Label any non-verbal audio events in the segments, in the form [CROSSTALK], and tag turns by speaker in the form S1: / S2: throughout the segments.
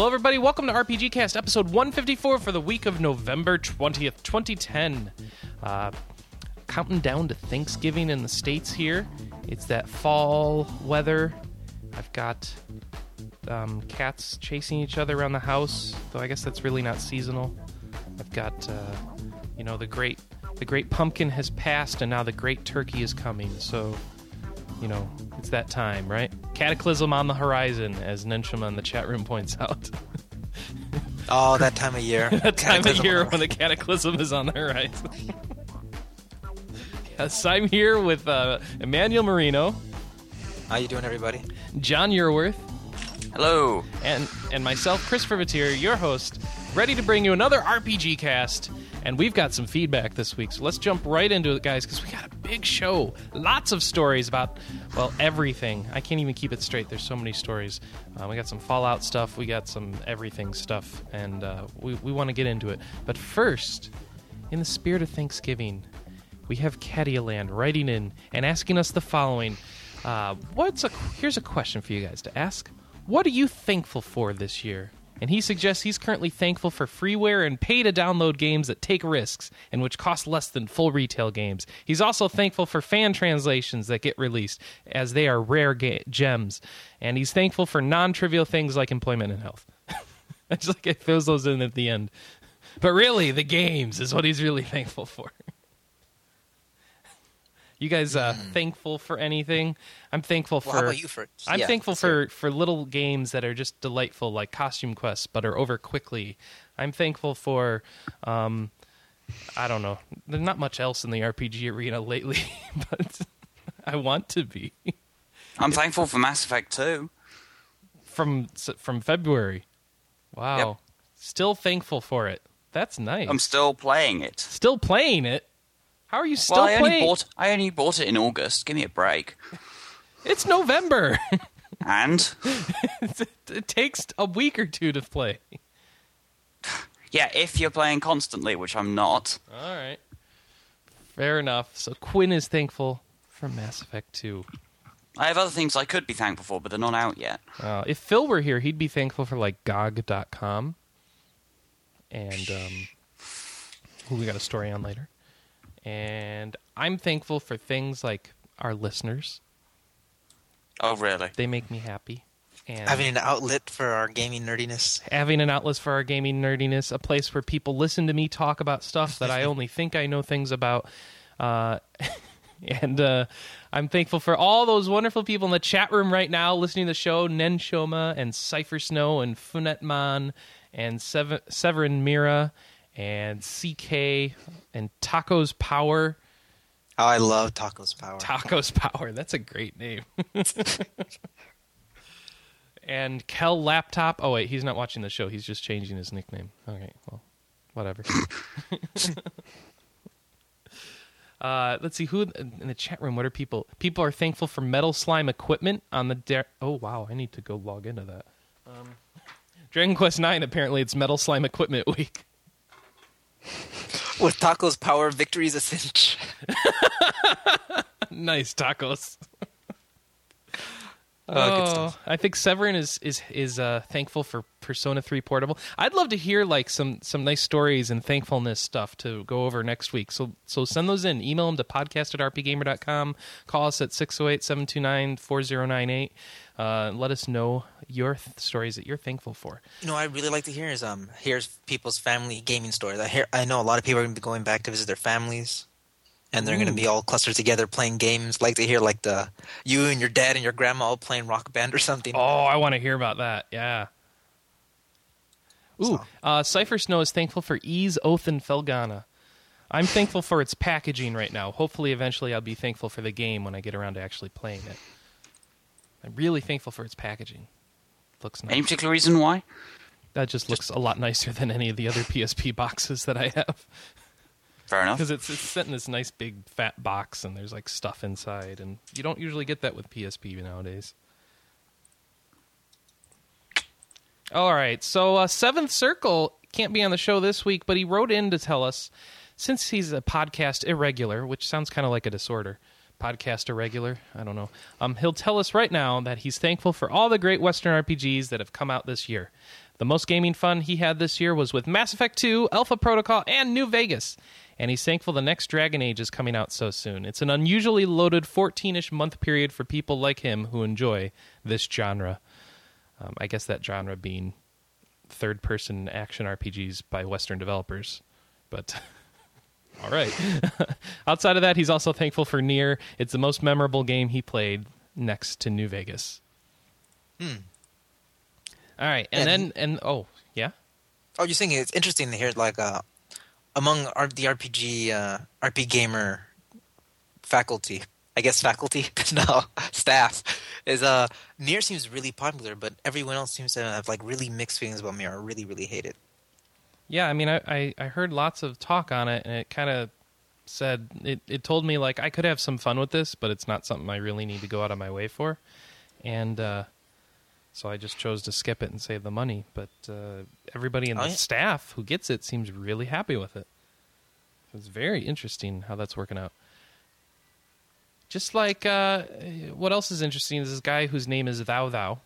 S1: Hello, everybody. Welcome to RPG Cast, episode 154 for the week of November 20th, 2010. Uh, counting down to Thanksgiving in the States here. It's that fall weather. I've got um, cats chasing each other around the house, though I guess that's really not seasonal. I've got, uh, you know, the great the great pumpkin has passed, and now the great turkey is coming. So, you know, it's that time, right? Cataclysm on the horizon, as Nenshima in the chat room points out. [LAUGHS]
S2: Oh, that time of year. [LAUGHS]
S1: that time of year
S2: the-
S1: when the cataclysm is on the horizon. [LAUGHS] yes, I'm here with uh, Emmanuel Marino,
S2: How you doing, everybody?
S1: John Yearworth,
S3: Hello.
S1: and and myself, Christopher Vatier, your host, ready to bring you another RPG cast. And we've got some feedback this week, so let's jump right into it, guys, because we got a big show. Lots of stories about, well, everything. I can't even keep it straight. There's so many stories. Uh, we got some Fallout stuff, we got some everything stuff, and uh, we, we want to get into it. But first, in the spirit of Thanksgiving, we have Catioland writing in and asking us the following. Uh, what's a here's a question for you guys to ask. What are you thankful for this year? And he suggests he's currently thankful for freeware and pay to download games that take risks and which cost less than full retail games. He's also thankful for fan translations that get released as they are rare ga- gems. And he's thankful for non trivial things like employment and health. [LAUGHS] I just like it throws those in at the end. But really, the games is what he's really thankful for. [LAUGHS] You guys uh, thankful for anything? I'm thankful
S2: Well,
S1: for.
S2: how about you first?
S1: I'm
S2: Yeah,
S1: thankful
S2: let's hear
S1: for for little games that are just delightful, like Costume Quest, but are over quickly. I'm thankful for. Um, I don't know. There's not much else in the RPG arena [LAUGHS] lately, but I want to be
S3: I'm thankful for Mass Effect 2.
S1: from from February. Wow,
S3: Yep.
S1: still thankful for it. That's nice.
S3: I'm still playing it.
S1: still playing it. How are you still
S3: well, I only
S1: playing?
S3: bought I only bought it in August. Give me a break.
S1: It's November. [LAUGHS]
S3: And
S1: it takes a week or two to play.
S3: yeah, if you're playing constantly, which I'm not.
S1: All right. Fair enough. So Quinn is thankful for Mass Effect 2.
S3: I have other things I could be thankful for, but they're not out yet.
S1: Uh, if Phil were here, he'd be thankful for like GOG.com. And um, who we got a story on later. And I'm thankful for things like our listeners.
S3: Oh, really?
S1: They make me happy. And
S2: Having an outlet for our gaming nerdiness.
S1: having an outlet for our gaming nerdiness, a place where people listen to me talk about stuff that I [LAUGHS] only think I know things about. Uh, [LAUGHS] and uh, I'm thankful for all those wonderful people in the chat room right now listening to the show Nen Shoma and Cypher Snow and Funetman and Sever- Severin Mira and CK and Tacos Power.
S2: Oh, I love Tacos Power.
S1: Tacos [LAUGHS] Power. That's a great name. [LAUGHS] and Kel Laptop. Oh wait, he's not watching the show. He's just changing his nickname. Okay, well, whatever. [LAUGHS] uh, let's see who in the chat room. What are people? People are thankful for metal slime equipment on the. Da- oh wow, I need to go log into that. Um, Dragon Quest Nine. Apparently, it's metal slime equipment week.
S2: With Tacos Power, victory's a cinch.
S1: nice tacos.
S2: Oh,
S1: Oh. I think Severin is is is uh, thankful for Persona 3 Portable. I'd love to hear like some some nice stories and thankfulness stuff to go over next week. So so send those in. Email them to podcast at rpgamer.com. Call us at 608-729-4098. Uh, let us know your th- stories that you're thankful for.
S2: You know, what I really like to hear is um, here's people's family gaming stories. I hear, I know a lot of people are going to be going back to visit their families, and they're going to be all clustered together playing games. Like to hear like the you and your dad and your grandma all playing Rock Band or something.
S1: Oh, I want to hear about that. Yeah. Ooh,
S2: So-
S1: uh, Cypher Snow is thankful for Ys, Oath, and Felghana. I'm thankful for its packaging right now. Hopefully, eventually, I'll be thankful for the game when I get around to actually playing it. I'm really thankful for its packaging. Looks nice.
S3: Any particular reason why?
S1: That just looks a lot nicer than any of the other [LAUGHS] PSP boxes that I have.
S3: Fair enough.
S1: Because it's it's set in this nice big fat box and there's like stuff inside, and you don't usually get that with PSP nowadays. All right, so uh, Seventh Circle can't be on the show this week, but he wrote in to tell us since he's a podcast irregular, which sounds kind of like a disorder. Podcast irregular, I don't know. Um, he'll tell us right now that he's thankful for all the great Western RPGs that have come out this year. The most gaming fun he had this year was with Mass Effect 2, Alpha Protocol, and New Vegas. And he's thankful the next Dragon Age is coming out so soon. It's an unusually loaded 14 ish month period for people like him who enjoy this genre. Um, I guess that genre being third person action RPGs by Western developers. But. [LAUGHS] All right. [LAUGHS] Outside of that, he's also thankful for Nier. It's the most memorable game he played next to New Vegas.
S2: Hmm.
S1: All right, and
S2: And-
S1: then and oh yeah,
S2: Oh, you're saying it's interesting to hear like uh, among R- the RPG uh, RP gamer faculty, I guess faculty, [LAUGHS] no staff, is uh Nier seems really popular, but everyone else seems to have like really mixed feelings about Nier, or really really hate it.
S1: yeah. I mean, I I, I heard lots of talk on it, and it kind of said it. It told me like I could have some fun with this, but it's not something I really need to go out of my way for, and uh, so I just chose to skip it and save the money. But uh, everybody in
S2: Oh,
S1: the
S2: yeah.
S1: staff who gets it seems really happy with it. It's very interesting how that's working out. Just like uh, what else is interesting is this guy whose name is Thou Thou,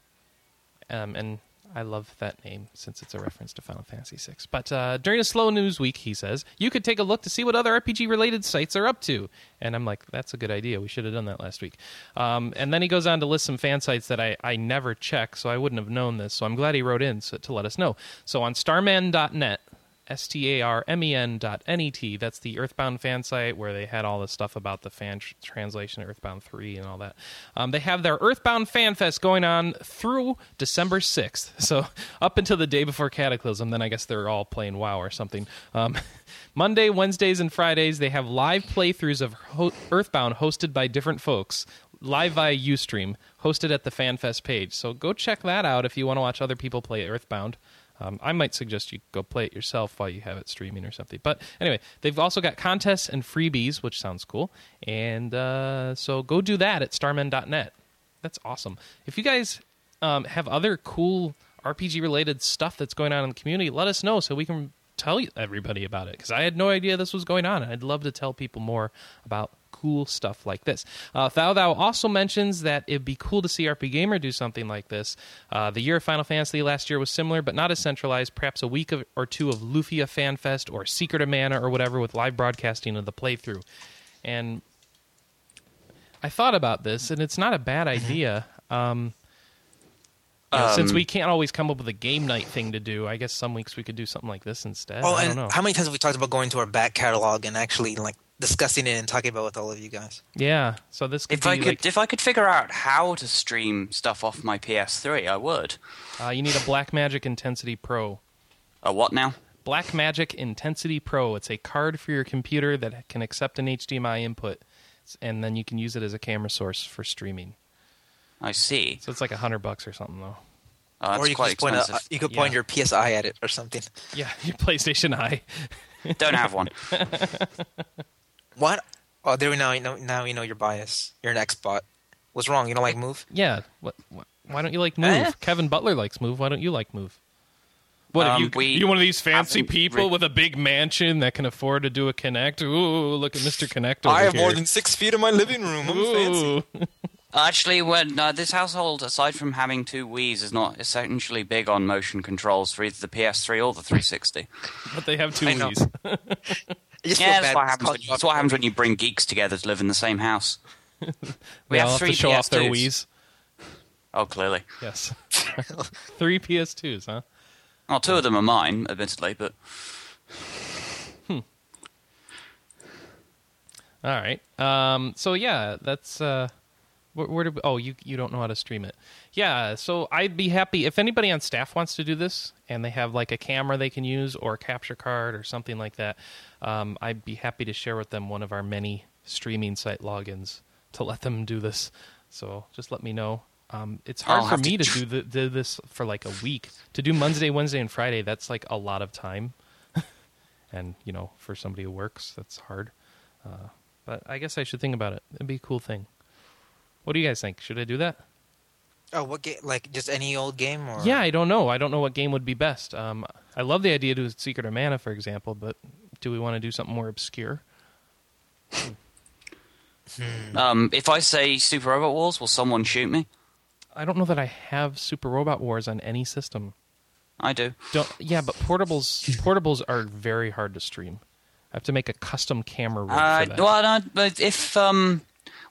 S1: um, and I love that name since it's a reference to Final Fantasy VI. But uh, during a slow news week, he says you could take a look to see what other RPG-related sites are up to, and I'm like, that's a good idea. We should have done that last week. Um, and then he goes on to list some fan sites that I, I never check, so I wouldn't have known this. So I'm glad he wrote in so, to let us know. So on Starmen.net. S T A R M E N dot N E T. That's the Earthbound fan site where they had all the stuff about the fan tr- translation Earthbound 3 and all that. Um, they have their Earthbound Fan Fest going on through December 6th. [LAUGHS] So up until the day before Cataclysm, then I guess they're all playing WoW or something. Um, [LAUGHS] Monday, Wednesdays, and Fridays, they have live playthroughs of Ho- Earthbound hosted by different folks. Live via Ustream, hosted at the FanFest page. So go check that out if you want to watch other people play Earthbound. Um, I might suggest you go play it yourself while you have it streaming or something. But anyway, they've also got contests and freebies, which sounds cool. And uh, so go do that at starmen.net. That's awesome. If you guys um, have other cool RPG related stuff that's going on in the community, let us know so we can tell everybody about it. Because I had no idea this was going on. I'd love to tell people more about cool stuff like this. Uh, Thou Thou also mentions that it'd be cool to see RP Gamer do something like this. Uh, the year of Final Fantasy last year was similar, but not as centralized. Perhaps a week of, or two of Lufia Fan Fest or Secret of Mana or whatever with live broadcasting of the playthrough. And I thought about this, and it's not a bad idea. Um, you know, since
S3: Um,
S1: we can't always come up with a game night thing to do, I guess some weeks we could do something like this instead.
S2: Oh,
S1: I don't
S2: and
S1: know.
S2: how many times have we talked about going to our back catalog and actually like discussing it and talking about it with all of you guys?
S1: yeah, so this could
S3: If
S1: be
S3: I could,
S1: like
S3: if I could figure out how to stream stuff off my PS3, I would.
S1: uh, you need a Blackmagic Intensity Pro.
S3: A what now?
S1: Blackmagic Intensity Pro. It's a card for your computer that can accept an HDMI input, and then you can use it as a camera source for streaming.
S3: I see.
S1: So it's like a hundred bucks or something, though.
S3: That's
S2: or you could
S3: quite
S2: just point a,
S3: expensive.
S2: you could point
S1: Yeah.
S2: your PSI at it or something.
S1: Yeah, [LAUGHS] your PlayStation Eye.
S3: Don't have one. [LAUGHS]
S2: What? Oh, there we now. You know, now you know your bias. You're an Xbot. What's wrong? You don't like Move?
S1: Yeah. What, what, why don't you like Move?
S2: Eh?
S1: Kevin Butler likes Move. Why don't you like Move? What
S3: Um,
S1: you?
S3: we
S1: you one of these fancy
S3: haven't
S1: people
S3: re-
S1: with a big mansion that can afford to do a Kinect? Ooh, look at Mr. Kinect over
S2: I have
S1: here.
S2: more than six feet in my living room. I'm fancy.
S1: Ooh. [LAUGHS]
S3: Actually, when uh, this household, aside from having two Wii's, is not essentially big on motion controls for either the PS3 or the 360.
S1: but they have two
S2: I.
S1: Wii's. [LAUGHS]
S2: I just
S3: Yeah, that's
S2: bad
S3: what happens. When,
S2: you
S3: that's what happens when you bring geeks together to live in the same house. [LAUGHS] We
S1: they all
S3: have
S1: have
S3: three
S1: to show off their
S3: PS2s.
S1: Wii's.
S3: Oh, clearly.
S1: Yes. [LAUGHS] [LAUGHS] Three PS2s, huh?
S3: Well, two of them are mine, admittedly, but Hmm.
S1: All right. Um, so yeah, that's uh, where, where did we, oh you you don't know how to stream it? Yeah. So I'd be happy if anybody on staff wants to do this and they have like a camera they can use or a capture card or something like that. Um, I'd be happy to share with them one of our many streaming site logins to let them do this. So just let me know. Um, it's hard
S3: I'll
S1: for
S3: have to
S1: me to do, the, do this for like a week. To do Monday, Wednesday, and Friday, that's like a lot of time. [LAUGHS] and you know, for somebody who works, that's hard. Uh, but I guess I should think about it. It'd be a cool thing. What do you guys think? Should I do that?
S2: Oh, what game? Like just any old game? Or
S1: Yeah, I don't know. I don't know what game would be best. Um, I love the idea to do Secret of Mana, for example, but do we want to do something more obscure?
S3: um, if I say Super Robot Wars, will someone shoot me?
S1: I don't know that I have Super Robot Wars on any system.
S3: I do.
S1: Don't yeah, but portables portables are very hard to stream. I have to make a custom camera rig
S3: Uh,
S1: for that.
S3: well, no, but if um,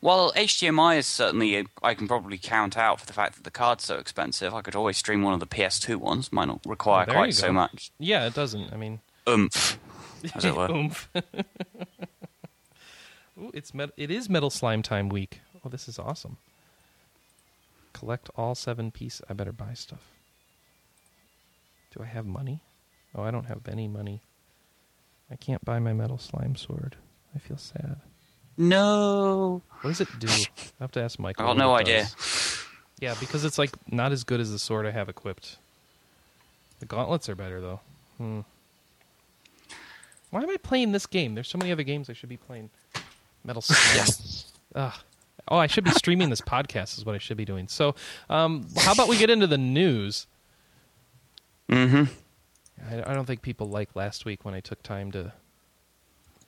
S3: well, HDMI is certainly I can probably count out for the fact that the card's so expensive. I could always stream one of the PS2 ones. Might not require
S1: Oh,
S3: quite so much
S1: yeah, it doesn't. I mean,
S3: oomph, as it were. [LAUGHS]
S1: oomph. [LAUGHS] Ooh, it's met- it is Metal Slime Time week. Oh, this is awesome. Collect all seven pieces. I better buy stuff. Do I have money? Oh, I don't have any money. I can't buy my metal slime sword. I feel sad.
S3: No,
S1: What does it do? I have to ask Michael.
S3: I got
S1: what
S3: no idea.
S1: does. Yeah, because it's like not as good as the sword I have equipped. The gauntlets are better though. Hmm. Why am I playing this game? There's so many other games I should be playing. Metal Slime. [LAUGHS]
S2: Yes.
S1: Ugh. Oh, I should be streaming this podcast. Is what I should be doing. So, um, how about we get into the news?
S3: Mm-hmm.
S1: I, I don't think people liked last week when I took time to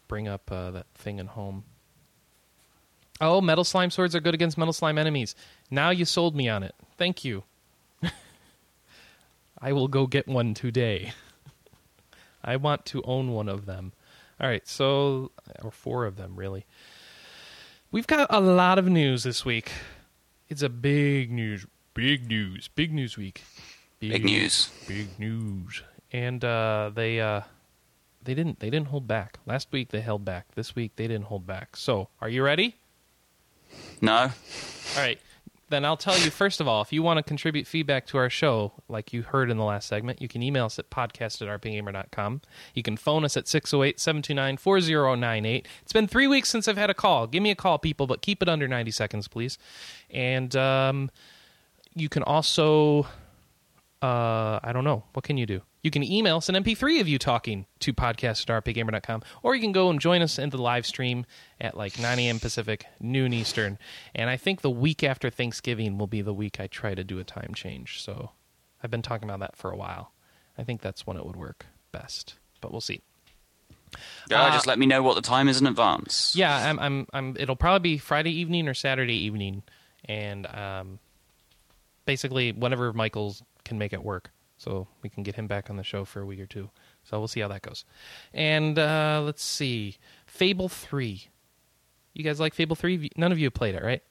S1: bring up uh, that thing in home. Oh, metal slime swords are good against metal slime enemies. Now you sold me on it. Thank you. [LAUGHS] I will go get one today. [LAUGHS] I want to own one of them. All right, so or four of them really. We've got a lot of news this week. It's a big news, big news, big news week.
S3: Big news.
S1: Big news. And uh, they uh, they didn't they didn't hold back. Last week they held back. This week they didn't hold back. So, are you ready?
S3: No,
S1: All right. Then I'll tell you first of all, if you want to contribute feedback to our show, like you heard in the last segment, you can email us at podcast at rpgamer.com. You can phone us at 608 729 4098. It's been three weeks since I've had a call. Give me a call, people, but keep it under 90 seconds, please. And um, you can also, uh, I don't know, what can you do? You can email us an MP3 of you talking to podcast at rpgamer.com, or you can go and join us in the live stream at like 9 a.m. Pacific, noon Eastern. And I think the week after Thanksgiving will be the week I try to do a time change. So I've been talking about that for a while. I think that's when it would work best, but we'll see.
S3: Yeah,
S1: Uh,
S3: just let me know what the time is in advance.
S1: Yeah, I'm, I'm, I'm. It'll probably be Friday evening or Saturday evening, and um, basically whenever Michaels can make it work, so we can get him back on the show for a week or two. So we'll see how that goes. And uh, let's see, Fable Three. You guys like Fable Three? None of you have played it, right?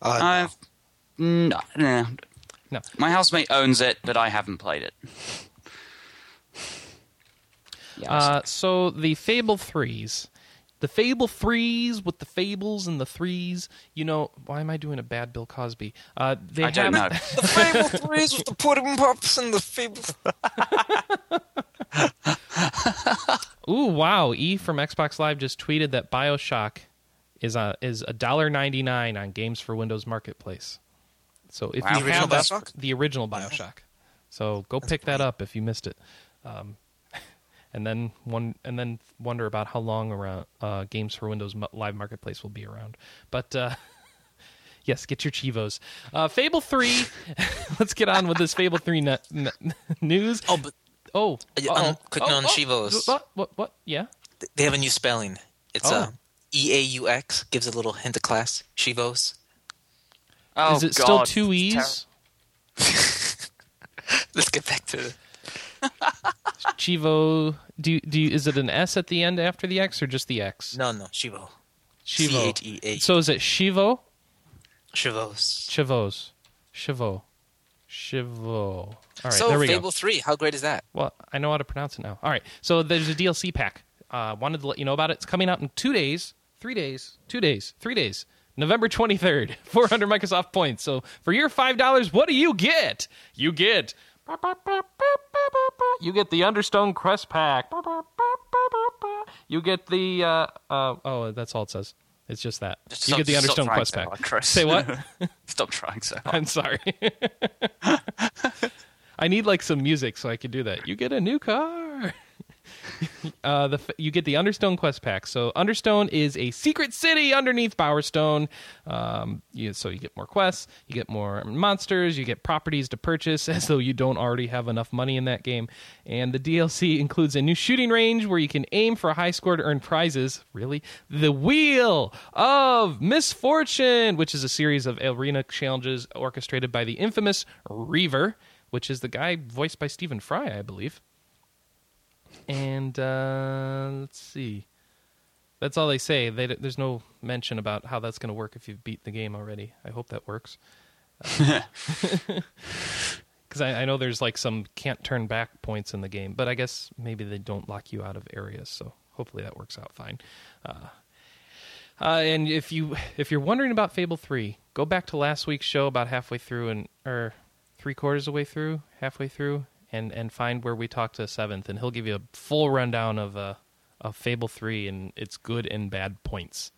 S2: Uh,
S3: I've no, no.
S1: No.
S3: My housemate owns it, but I haven't played it. Yeah,
S1: Uh, so the Fable threes, the Fable threes with the fables and the threes. You know, why am I doing a bad Bill Cosby? Uh, they
S3: I don't
S1: have,
S3: know. [LAUGHS]
S2: the Fable threes with the pudding pops and the Fable. [LAUGHS] [LAUGHS]
S1: Ooh, wow! E from Xbox Live just tweeted that Bioshock is a is a dollar ninety nine on Games for Windows Marketplace. So if
S3: Wow.
S1: you
S2: The
S1: have
S2: original
S1: that,
S2: Bioshock?
S1: the original Bioshock, so go pick that up if you missed it, um, and then one and then wonder about how long around uh, Games for Windows Mo- Live Marketplace will be around. But uh, [LAUGHS] yes, get your Chivos. Uh, Fable three. [LAUGHS] let's get on with this Fable three ne- ne- [LAUGHS] news.
S2: Oh, but
S1: Oh,
S2: Uh,
S1: uh-oh.
S2: um, quick note on Chivos.
S1: What? What? What? Yeah.
S2: they have a new spelling. It's
S1: Oh.
S2: uh, E A U X. Gives a little hint of class. Chivos.
S3: Oh,
S1: Is it
S3: God.
S1: still two
S3: It's
S1: e's?
S2: Let's get back to.
S1: Chivo. Do do you, is it an S at the end after the X or just the X?
S2: No, no, Chivo.
S1: Chivo.
S2: C-H-E-A.
S1: So is it Chivo?
S2: Chivos.
S1: Chivos. Chivo. Chivo. All right,
S2: so
S1: there we go.
S2: So Fable
S1: go.
S2: Three. How great is that?
S1: Well, I know how to pronounce it now. All right, so there's a DLC pack. Uh, wanted to let you know about it. It's coming out in two days, three days, two days, three days. November 23rd, [LAUGHS] 400 Microsoft points. So for your $5, what do you get? You get. You get the Understone Quest Pack. You get the. Uh, uh, oh, that's all it says. It's just that.
S3: Just
S1: you
S3: stop-
S1: get the Understone Quest
S3: so
S1: Pack.
S3: hard.
S1: Say what? [LAUGHS]
S3: Stop trying so hard.
S1: I'm sorry. [LAUGHS] I need like some music so I can do that. You get a new car. [LAUGHS] uh, the you get the Understone quest pack. So Understone is a secret city underneath Bowerstone. Um, you, so you get more quests, you get more monsters, you get properties to purchase, [LAUGHS] as though you don't already have enough money in that game. And the DLC includes a new shooting range where you can aim for a high score to earn prizes. Really, the Wheel of Misfortune, which is a series of arena challenges orchestrated by the infamous Reaver which is the guy voiced by Stephen Fry, I believe. And uh, let's see. That's all they say. They, there's no mention about how that's going to work if you've beat the game already. I hope that works. [LAUGHS] [LAUGHS] Because I, I know there's like some can't turn back points in the game, but I guess maybe they don't lock you out of areas. So hopefully that works out fine. Uh, uh, and if you if you're wondering about Fable Three, go back to last week's show about halfway through and or three quarters of the way through, halfway through, and and find where we talked to Seventh, and he'll give you a full rundown of uh, of Fable Three and its good and bad points.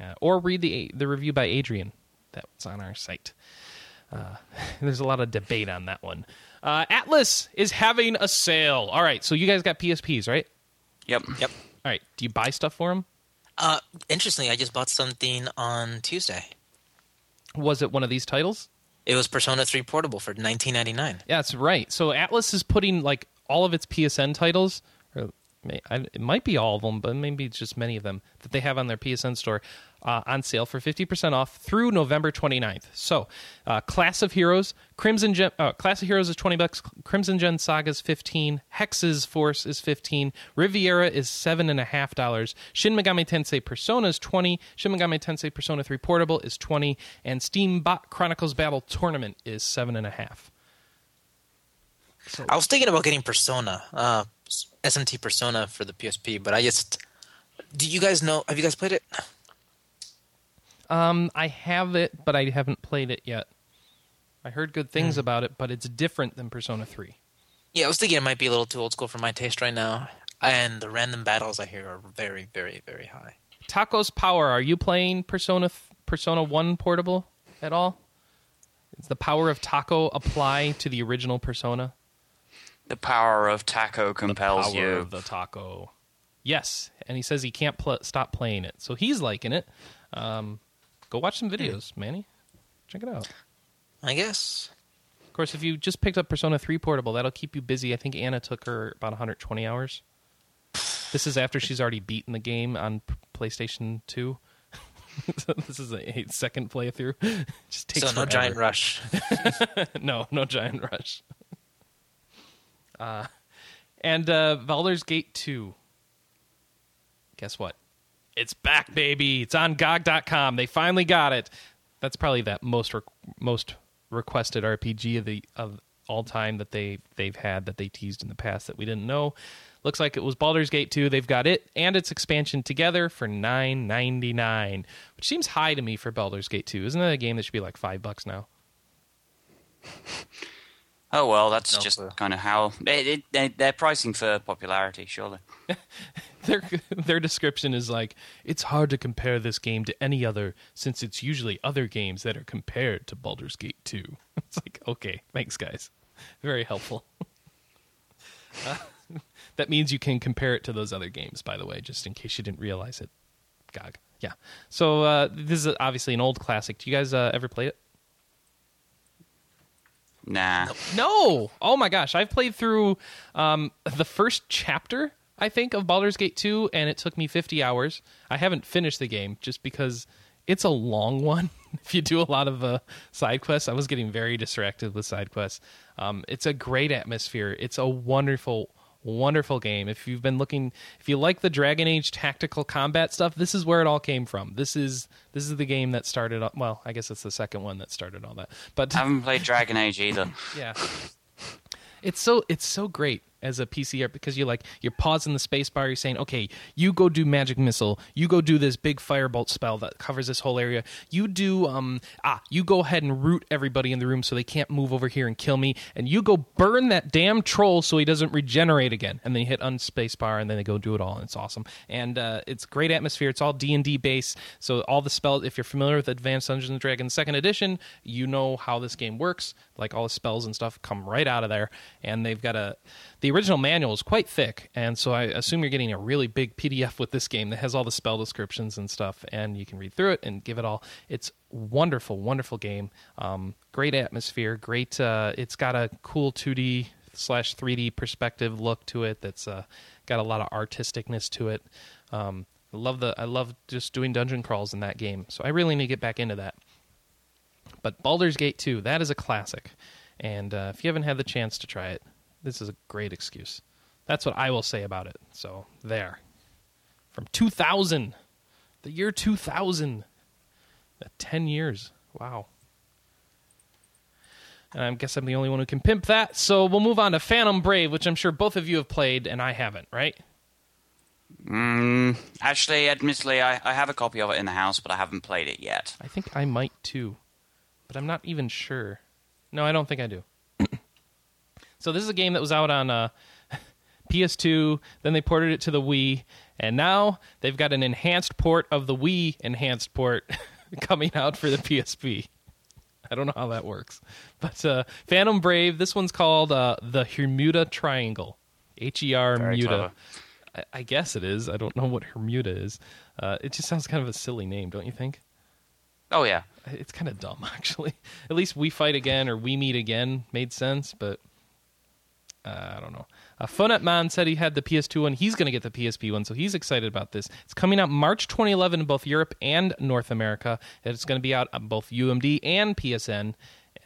S1: Uh, or read the the review by Adrian that's on our site. Uh, [LAUGHS] there's a lot of debate on that one. Uh, Atlus is having a sale. All right, so you guys got PSPs, right?
S3: Yep.
S2: Yep.
S1: All right, do you buy stuff for them?
S2: Uh, interestingly, I just bought something on Tuesday.
S1: Was it one of these titles?
S2: It was Persona 3 Portable for 19.99.
S1: Yeah, that's right. So Atlus is putting like all of its PSN titles, or it might be all of them, but maybe it's just many of them that they have on their PSN store uh, on sale for 50% off through November 29th. So, uh, Class of Heroes, Crimson Gem, uh, Class of Heroes is 20 bucks, Crimson Gem Saga is 15, Hexyz Force is 15, Riviera is $7.5, Shin Megami Tensei Persona is 20, Shin Megami Tensei Persona 3 Portable is 20, and Steambot Chronicles Battle Tournament is 7.5.
S2: I was thinking about getting Persona, uh, SMT Persona for the PSP, but I just. Do you guys know? Have you guys played it?
S1: Um, I have it, but I haven't played it yet. I heard good things about it, but it's different than Persona 3.
S2: Yeah, I was thinking it might be a little too old school for my taste right now. And the random battles I hear are very, very, very high.
S1: Tacos Power, are you playing Persona Persona 1 Portable at all? Does the power of Taco apply to the original Persona?
S3: The power of taco compels the
S1: power
S3: you.
S1: of the taco. Yes, and he says he can't pl- stop playing it, so he's liking it. Um, go watch some videos, Manny. Check it out.
S2: I guess.
S1: Of course, if you just picked up Persona 3 Portable, that'll keep you busy. I think Anna took her about 120 hours. This is after she's already beaten the game on PlayStation 2. So [LAUGHS] this is a, a second playthrough. [LAUGHS] just takes
S2: so no
S1: forever.
S2: giant rush. [LAUGHS]
S1: no, no giant rush. Uh, and uh, Baldur's Gate 2. Guess what? It's back, baby. It's on GOG.com. They finally got it. That's probably that most re- most requested RPG of the of all time that they they've had that they teased in the past that we didn't know. Looks like it was Baldur's Gate 2. They've got it and its expansion together for nine ninety nine, which seems high to me for Baldur's Gate 2. Isn't that a game that should be like five bucks now? [LAUGHS]
S3: Oh well, that's
S2: No
S3: just
S2: clue.
S3: kind of how it, it, they, they're pricing for popularity, surely. [LAUGHS]
S1: their their description is like it's hard to compare this game to any other since it's usually other games that are compared to Baldur's Gate 2. [LAUGHS] It's like okay, thanks guys. Very helpful. [LAUGHS] Uh, that means you can compare it to those other games by the way, just in case you didn't realize it. GOG. Yeah. So uh, this is obviously an old classic. Do you guys uh, ever play it?
S3: Nah.
S1: No. Oh my gosh, I've played through um, the first chapter, I think, of Baldur's Gate 2, and it took me 50 hours. I haven't finished the game just because it's a long [LAUGHS] one. if you do a lot of uh, side quests, I was getting very distracted with side quests. Um, it's a great atmosphere. It's a wonderful, wonderful game. If you've been looking, if you like the Dragon Age tactical combat stuff, this is where it all came from. This is this is the game that started. Well, I guess it's the second one that started all that. But
S3: I haven't played Dragon Age either. [LAUGHS]
S1: yeah. It's so it's so great as a PCR because you're like you're pausing the space bar, you're saying, Okay, you go do magic missile, you go do this big firebolt spell that covers this whole area. You do um ah, you go ahead and root everybody in the room so they can't move over here and kill me, and you go burn that damn troll so he doesn't regenerate again. And then you hit unspace bar and then they go do it all, and it's awesome. And uh, it's great atmosphere. It's all D and D based, so all the spells. If you're familiar with Advanced Dungeons and Dragons Second Edition, you know how this game works. Like all the spells and stuff come right out of there, and they've got a. The original manual is quite thick, and so I assume you're getting a really big PDF with this game that has all the spell descriptions and stuff, and you can read through it and give it all. It's wonderful, wonderful game. Um, great atmosphere. Great. Uh, it's got a cool 2D slash 3D perspective look to it. That's uh, got a lot of artisticness to it. Um, I love the. I love just doing dungeon crawls in that game. So I really need to get back into that. But Baldur's Gate 2, that is a classic. And uh, if you haven't had the chance to try it, this is a great excuse. That's what I will say about it. So there, from 2000, the year 2000, Uh, ten years. Wow. And I guess I'm the only one who can pimp that. So we'll move on to Phantom Brave, which I'm sure both of you have played and I haven't, right?
S3: Mm, actually, admittedly, I, I have a copy of it in the house, but I haven't played it yet.
S1: I think I might too, but I'm not even sure. No, I don't think I do. So this is a game that was out on uh, [LAUGHS] PS2. Then they ported it to the Wii, and now they've got an enhanced port of the Wii enhanced port [LAUGHS] coming out for the PSP. I don't know how that works, but uh, Phantom Brave. This one's called uh, the Hermuda Triangle. H E R Muta. I, I guess it is. I don't know what Hermuda is. Uh, it just sounds kind of a silly name, don't you think?
S3: Oh yeah,
S1: It's kind of dumb, [LAUGHS] actually. At least we fight again or we meet again made sense, but uh, I don't know. Uh, Funnet Man said he had the PS2 one. He's going to get the PSP one, so he's excited about this. It's coming out March 2011 in both Europe and North America. It's going to be out on both UMD and PSN.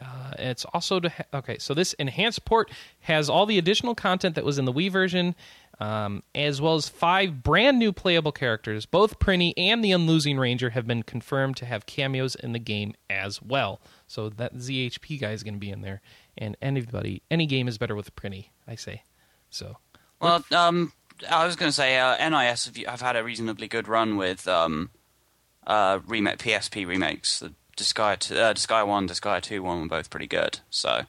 S1: Uh, it's also to ha- okay. So this enhanced port has all the additional content that was in the Wii version, um, as well as five brand new playable characters. Both Prinny and the Unlosing Ranger have been confirmed to have cameos in the game as well. So that ZHP guy is going to be in there, and anybody, any game is better with Prinny. I say, so
S3: Well, um, I was going to say uh, NIS have, have had a reasonably good run with um, uh, remake PSP remakes. The Disgaea, t- uh, Disgaea one, Disgaea two one were both pretty good. So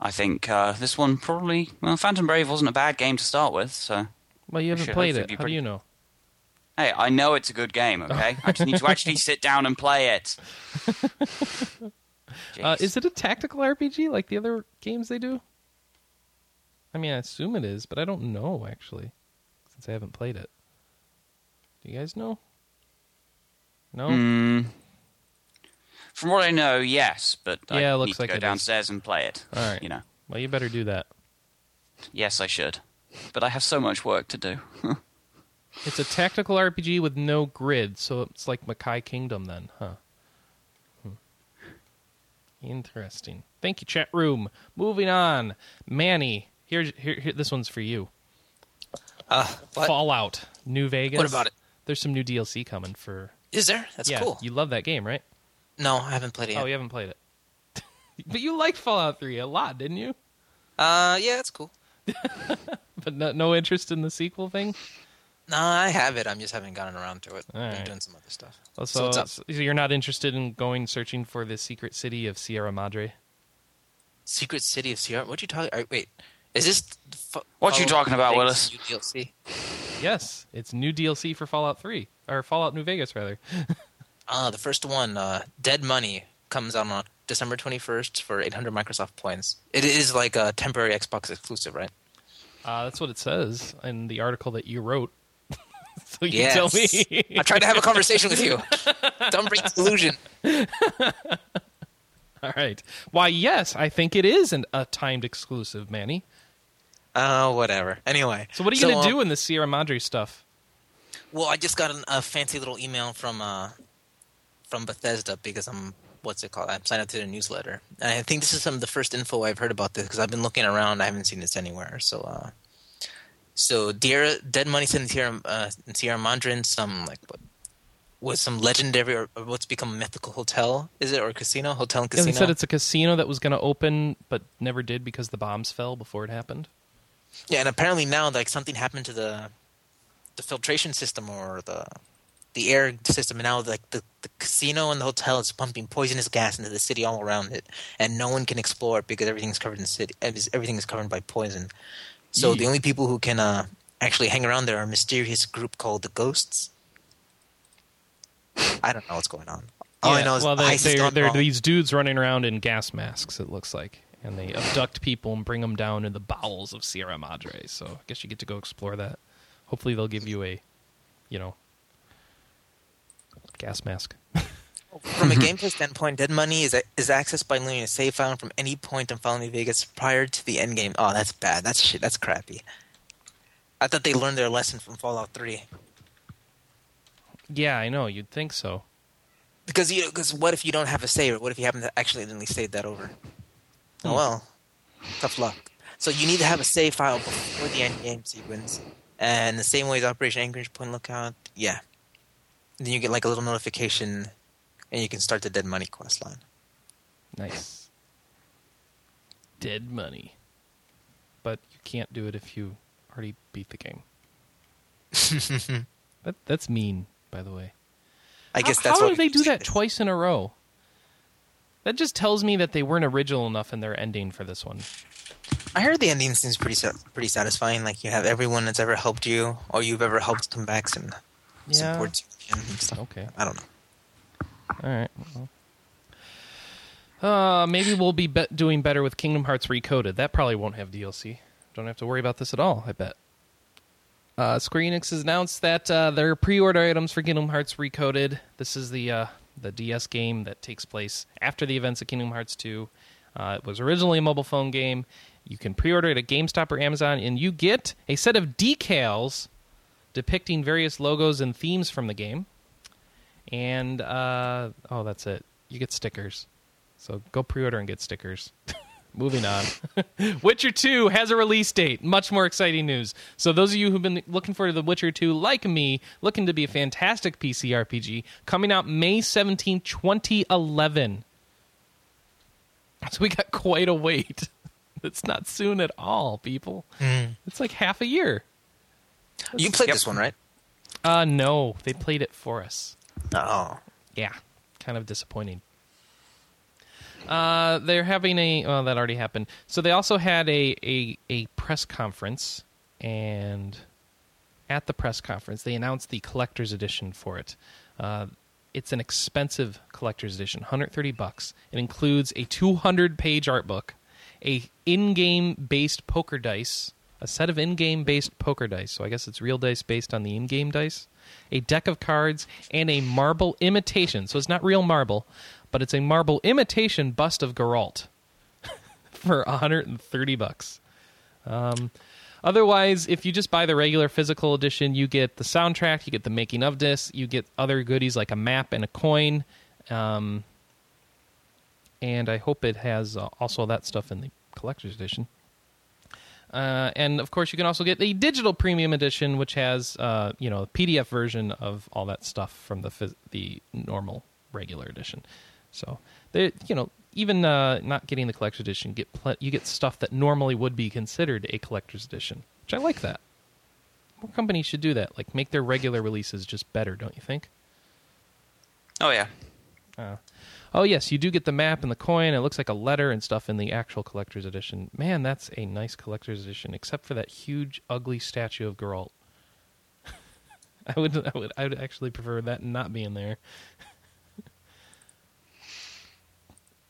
S3: I think uh, this one probably well, Phantom Brave wasn't a bad game to start with. So
S1: well, you haven't
S3: should
S1: played it.
S3: be
S1: How do you know?
S3: hey, I know it's a good game. Okay, [LAUGHS] I just need to actually sit down and play it. [LAUGHS]
S1: Uh, is it a tactical RPG like the other games they do? I mean, I assume it is, but I don't know actually, since I haven't played it. Do you guys know? No.
S3: Mm, from what I know, yes, but I
S1: Yeah,
S3: need
S1: looks
S3: to
S1: like
S3: go
S1: it is.
S3: downstairs and play it.
S1: All right.
S3: You know,
S1: Well, you better do that.
S3: yes, I should, but I have so much work to do. [LAUGHS]
S1: It's a tactical RPG with no grid, so it's like Makai Kingdom then, huh? Interesting. Thank you, chat room. Moving on, Manny. Here's here, here. This one's for you.
S2: Uh, what?
S1: Fallout New Vegas.
S2: What about it?
S1: There's some new DLC coming for.
S2: Is there? That's
S1: yeah,
S2: cool.
S1: you love that game, right?
S2: No, I haven't played it yet.
S1: Oh, you haven't played it. [LAUGHS] but you liked Fallout 3 a lot, didn't you?
S2: Uh, yeah, it's cool. [LAUGHS]
S1: But no, no interest in the sequel thing?
S2: No, I have it. I'm just haven't gotten around to it.
S1: All
S2: Been
S1: right.
S2: doing some other stuff.
S1: Well,
S2: So
S1: so,
S2: what's up?
S1: so you're not interested in going searching for the secret city of Sierra Madre?
S2: Secret City of Sierra. What you talking? uh, Wait, is this? F-
S3: What you talking about, Willis?
S2: new DLC.
S1: Yes, it's new DLC for Fallout 3 or Fallout New Vegas rather. [LAUGHS]
S2: Ah, the first one, uh, Dead Money, comes out on December 21st for 800 Microsoft points. It is like a temporary Xbox exclusive, right?
S1: Uh, that's what it says in the article that you wrote. [LAUGHS] so you
S2: Yes.
S1: tell me.
S2: I tried to have a conversation with you. [LAUGHS] Don't bring delusion. [LAUGHS]
S1: All right. Why? Yes, I think it is an, a timed exclusive, Manny.
S2: Oh, whatever. Anyway.
S1: So what are you going to
S2: um,
S1: do in the Sierra Madre stuff?
S2: Well, I just got an, a fancy little email from uh, from Bethesda because I'm what's it called? I'm signed up to their newsletter, and I think this is some of the first info I've heard about this because I've been looking around. I haven't seen this anywhere. So, uh, so Dear Dead Money said in Sierra, uh, in Sierra some like what was some legendary or, or what's become a mythical hotel? Is it or casino? Hotel and casino.
S1: they said it's a casino that was going to open but never did because the bombs fell before it happened.
S2: Yeah, and apparently now like something happened to the the filtration system or the the air system, and now like the, the casino and the hotel is pumping poisonous gas into the city all around it, and no one can explore it because everything's covered in city. Everything is covered by poison. So the only people who can uh, actually hang around there are a mysterious group called the Ghosts. [LAUGHS] I don't know what's going on. All I know is
S1: well, they, they're, they're these dudes running around in gas masks. It looks like, and they abduct people and bring them down in the bowels of Sierra Madre. So I guess you get to go explore that. Hopefully, they'll give you a, you know, gas mask.
S2: From a mm-hmm. gameplay standpoint, Dead Money is is accessed by loading a save file from any point in Fallout New Vegas prior to the end game. Oh, that's bad. That's shit. That's crappy. I thought they learned their lesson from Fallout Three.
S1: Yeah, I know. You'd think so.
S2: Because you, because what if you don't have a save? Or what if you happen to accidentally save that over? Oh hmm. well, tough luck. So you need to have a save file before the end game sequence, and the same way as Operation Anchorage Point Lookout. Yeah. Then you get like a little notification, and you can start the Dead Money quest line.
S1: Nice. Dead money. But you can't do it if you already beat the game. [LAUGHS] that, that's mean, by the way.
S2: I guess
S1: how,
S2: that's
S1: how do they do that twice in a row? That just tells me that they weren't original enough in their ending for this one.
S2: I heard the ending seems pretty pretty satisfying. Like you have everyone that's ever helped you, or you've ever helped come back and
S1: Yeah.
S2: support you and stuff.
S1: Okay.
S2: I don't know.
S1: All right. Well. Uh, maybe we'll be, be doing better with Kingdom Hearts Recoded. That probably won't have DLC. Don't have to worry about this at all. I bet. Uh, Square Enix has announced that uh, their pre-order items for Kingdom Hearts Recoded. This is the uh, the DS game that takes place after the events of Kingdom Hearts 2. Uh, it was originally a mobile phone game. You can pre-order it at GameStop or Amazon, and you get a set of decals depicting various logos and themes from the game. And uh, oh, that's it. You get stickers. So go pre-order and get stickers. [LAUGHS] Moving on. [LAUGHS] Witcher 2 has a release date. Much more exciting news. So those of you who've been looking forward to The Witcher 2 like me, looking to be a fantastic PC RPG, coming out May 17, 2011. So we got [LAUGHS] quite a wait. It's not soon at all, people. It's like half a year.
S2: You played
S3: Yep.
S2: this one, right?
S1: Uh no, they played it for us.
S2: Oh,
S1: Yeah, kind of disappointing. Uh, they're having a well, that already happened. So they also had a, a a press conference, and at the press conference, they announced the collector's edition for it. Uh, it's an expensive collector's edition, 130 bucks. It includes a 200 page art book, a in-game based poker dice, a set of in-game based poker dice. So I guess it's real dice based on the in-game dice, a deck of cards, and a marble imitation. So it's not real marble, but it's a marble imitation bust of Geralt [LAUGHS] for 130 bucks. Um, otherwise, if you just buy the regular physical edition, you get the soundtrack, you get the making of this, you get other goodies like a map and a coin. Um, and I hope it has uh, also that stuff in the collector's edition. Uh, and of course, you can also get the digital premium edition, which has uh, you know a PDF version of all that stuff from the phys- the normal regular edition. So they, you know, even uh, not getting the collector's edition, get pl- you get stuff that normally would be considered a collector's edition, which I like that. More companies should do that, like make their regular releases just better, don't you think?
S3: Oh yeah.
S1: Oh yes, you do get the map and the coin. It looks like a letter and stuff in the actual collector's edition. Man, that's a nice collector's edition, except for that huge, ugly statue of Geralt. [LAUGHS] I would, I would, I would actually prefer that not being there, [LAUGHS]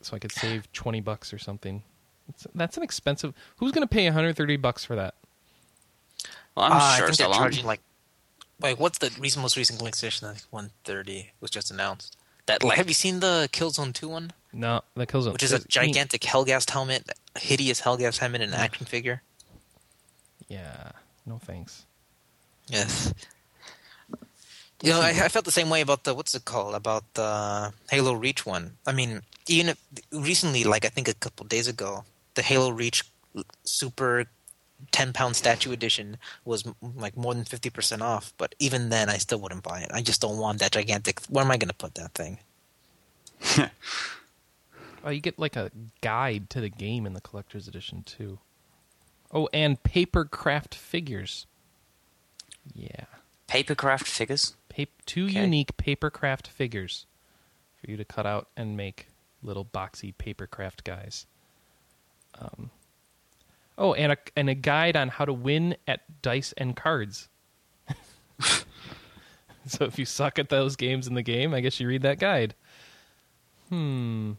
S1: so I could save twenty bucks or something. It's, that's an expensive. Who's going to pay one hundred thirty bucks for that?
S3: Well, I'm
S2: Uh, I
S3: sure
S2: think
S3: so
S2: they're charging like, like what's the recent, most recent collector's edition? I think 130 was just announced. That have you seen the Killzone 2 one,
S1: No, that Killzone,
S2: which is a gigantic Helghast helmet, hideous Helghast helmet, and an action figure?
S1: Yeah, no thanks.
S2: Yes. You know, I, I felt the same way about the what's it called about the Halo Reach one. I mean, even if, recently, like I think a couple days ago, the Halo Reach Super ten pound statue edition was m- like more than fifty percent off. But even then, I still wouldn't buy it. I just don't want that gigantic. Where am I going to put that thing? [LAUGHS]
S1: Oh, you get like a guide to the game in the collector's edition too. Oh, and paper craft figures. Yeah,
S3: Papercraft figures.
S1: pa- two
S3: Okay.
S1: unique paper craft figures for you to cut out and make little boxy paper craft guys. Um, oh, and a and a guide on how to win at dice and cards. [LAUGHS] so if you suck at those games in the game, I guess you read that guide. Hmm.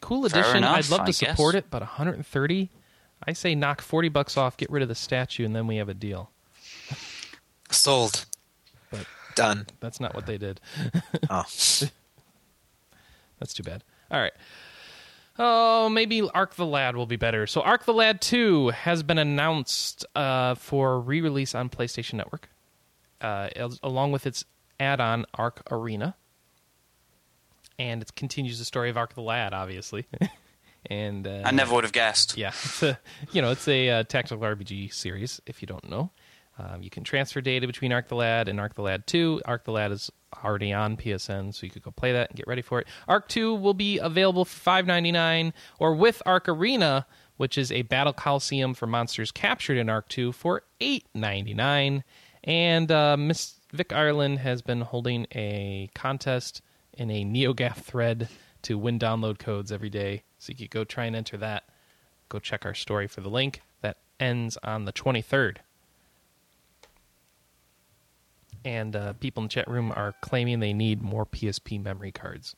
S1: Cool
S3: Fair
S1: edition.
S3: enough,
S1: I'd love
S3: I
S1: to support
S3: guess.
S1: it, but 130. I say knock 40 bucks off, get rid of the statue, and then we have a deal.
S2: Sold.
S1: But
S2: Done.
S1: that's not what they did.
S2: Oh, [LAUGHS]
S1: That's too bad. All right. Oh, maybe Arc the Lad will be better. So, Arc the Lad 2 has been announced uh, for re release on PlayStation Network, uh, along with its add on Arc Arena. and it continues the story of Arc the Lad, obviously. [LAUGHS] and uh,
S3: I never would have guessed.
S1: yeah, it's [LAUGHS] a, you know, it's a uh, tactical RPG series. If you don't know, um, you can transfer data between Arc the Lad and Arc the Lad Two. Arc the Lad is already on PSN, so you could go play that and get ready for it. Arc Two will be available for five ninety nine, or with Arc Arena, which is a battle coliseum for monsters captured in Arc Two, for eight ninety nine. And uh, Miss Vic Ireland has been holding a contest in a NeoGAF thread to win download codes every day. So you could go try and enter that. Go check our story for the link. That ends on the 23rd. And uh, people in the chat room are claiming they need more PSP memory cards.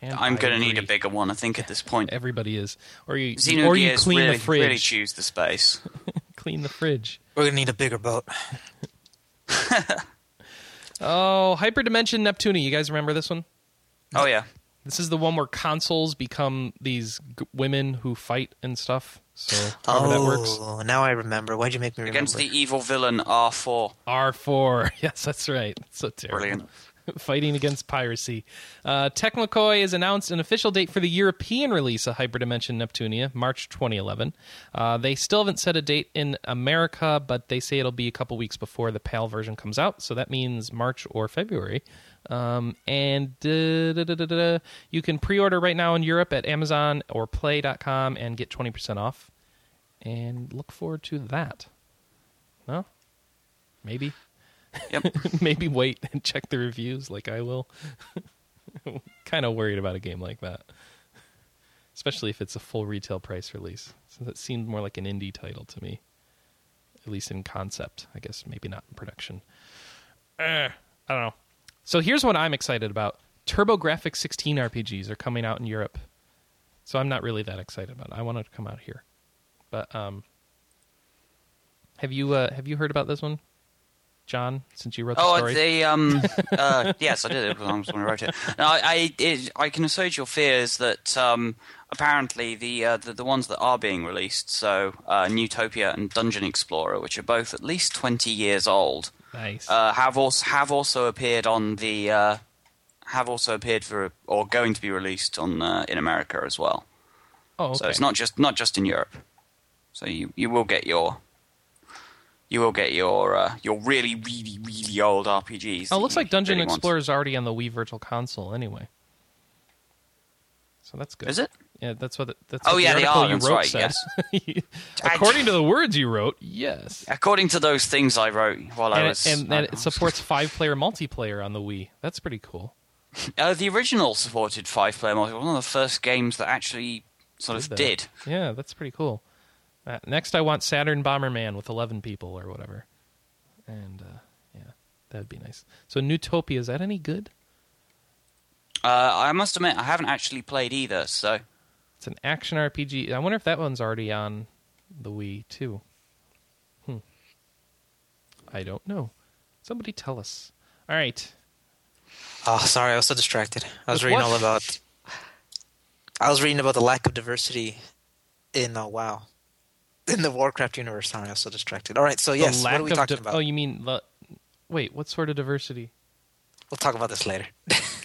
S1: And
S3: I'm going to need a bigger one, I think, at this point.
S1: Everybody is, or you,
S3: Xenogears
S1: or you clean
S3: really,
S1: the fridge.
S3: really choose the space. [LAUGHS] [LAUGHS]
S1: clean the fridge.
S2: We're gonna need a bigger boat. [LAUGHS]
S1: Oh, Hyperdimension Neptunia. You guys remember this one?
S3: Oh, yeah.
S1: This is the one where consoles become these g- women who fight and stuff. So however that works.
S2: Oh, now I remember. Why'd you make me remember?
S3: Against the evil villain R4.
S1: R4. [LAUGHS] Yes, that's right. So terrible.
S3: Brilliant. [LAUGHS]
S1: Fighting against piracy. Uh, Tecmo Koei has announced an official date for the European release of Hyperdimension Neptunia, March 2011. Uh, they still haven't set a date in America, but they say it'll be a couple weeks before the PAL version comes out, so that means March or February. Um, and uh, da, da, da, you can pre-order right now in Europe at Amazon or Play.com and get 20% off. And look forward to that. No? Maybe?
S3: Yep. [LAUGHS]
S1: maybe wait and check the reviews like I will. [LAUGHS] kind of worried about a game like that, especially if it's a full retail price release. So that seemed more like an indie title to me, at least in concept. I guess maybe not in production. Eh, I don't know. So here's what I'm excited about: TurboGrafx 16 RPGs are coming out in Europe. So I'm not really that excited about it. I want it to come out here, but um, have you uh, have you heard about this one? John, since you wrote the
S3: Oh,
S1: story.
S3: the um, [LAUGHS] uh, yes, I did it I was one who wrote it. No, I, I, it, I can assuage your fears that um, apparently the, uh, the the ones that are being released, so uh, Neutopia and Dungeon Explorer, which are both at least twenty years old,
S1: nice.
S3: uh, have also have also appeared on the uh, have also appeared for or going to be released on uh, in America as well.
S1: oh, okay.
S3: So it's not just not just in Europe. So you, you will get your you will get your uh, your really really really old RPGs.
S1: Oh, it looks like Dungeon
S3: really.
S1: Explorer is already on the Wii Virtual Console anyway. So that's good.
S3: Is it?
S1: Yeah, that's what. The, that's
S3: Oh,
S1: what
S3: yeah,
S1: the
S3: they are,
S1: you wrote
S3: right,
S1: said. [LAUGHS] According to the words you wrote, yes.
S3: According to those things I wrote while I was,
S1: it, and that it supports five-player multiplayer on the Wii. That's pretty cool. [LAUGHS]
S3: uh, the original supported five player multiplayer. One of the first games that actually sort of
S1: that.
S3: did.
S1: Yeah, that's pretty cool. Uh, next, I want Saturn Bomberman with eleven people or whatever, and uh, yeah, that'd be nice. So, Neutopia is that any good?
S3: Uh, I must admit, I haven't actually played either. So
S1: It's an action RPG. I wonder if that one's already on the Wii too. Hmm. I don't know. Somebody tell us. All right.
S2: Oh, sorry, I was so distracted. I was
S1: With
S2: reading
S1: what?
S2: all about. I was reading about the lack of diversity in uh, WoW, in the Warcraft universe. Sorry, I was so distracted. All right, so yes, what are we talking
S1: di-
S2: about?
S1: Oh, you mean the? Wait, what sort of diversity?
S2: We'll talk about this later. [LAUGHS]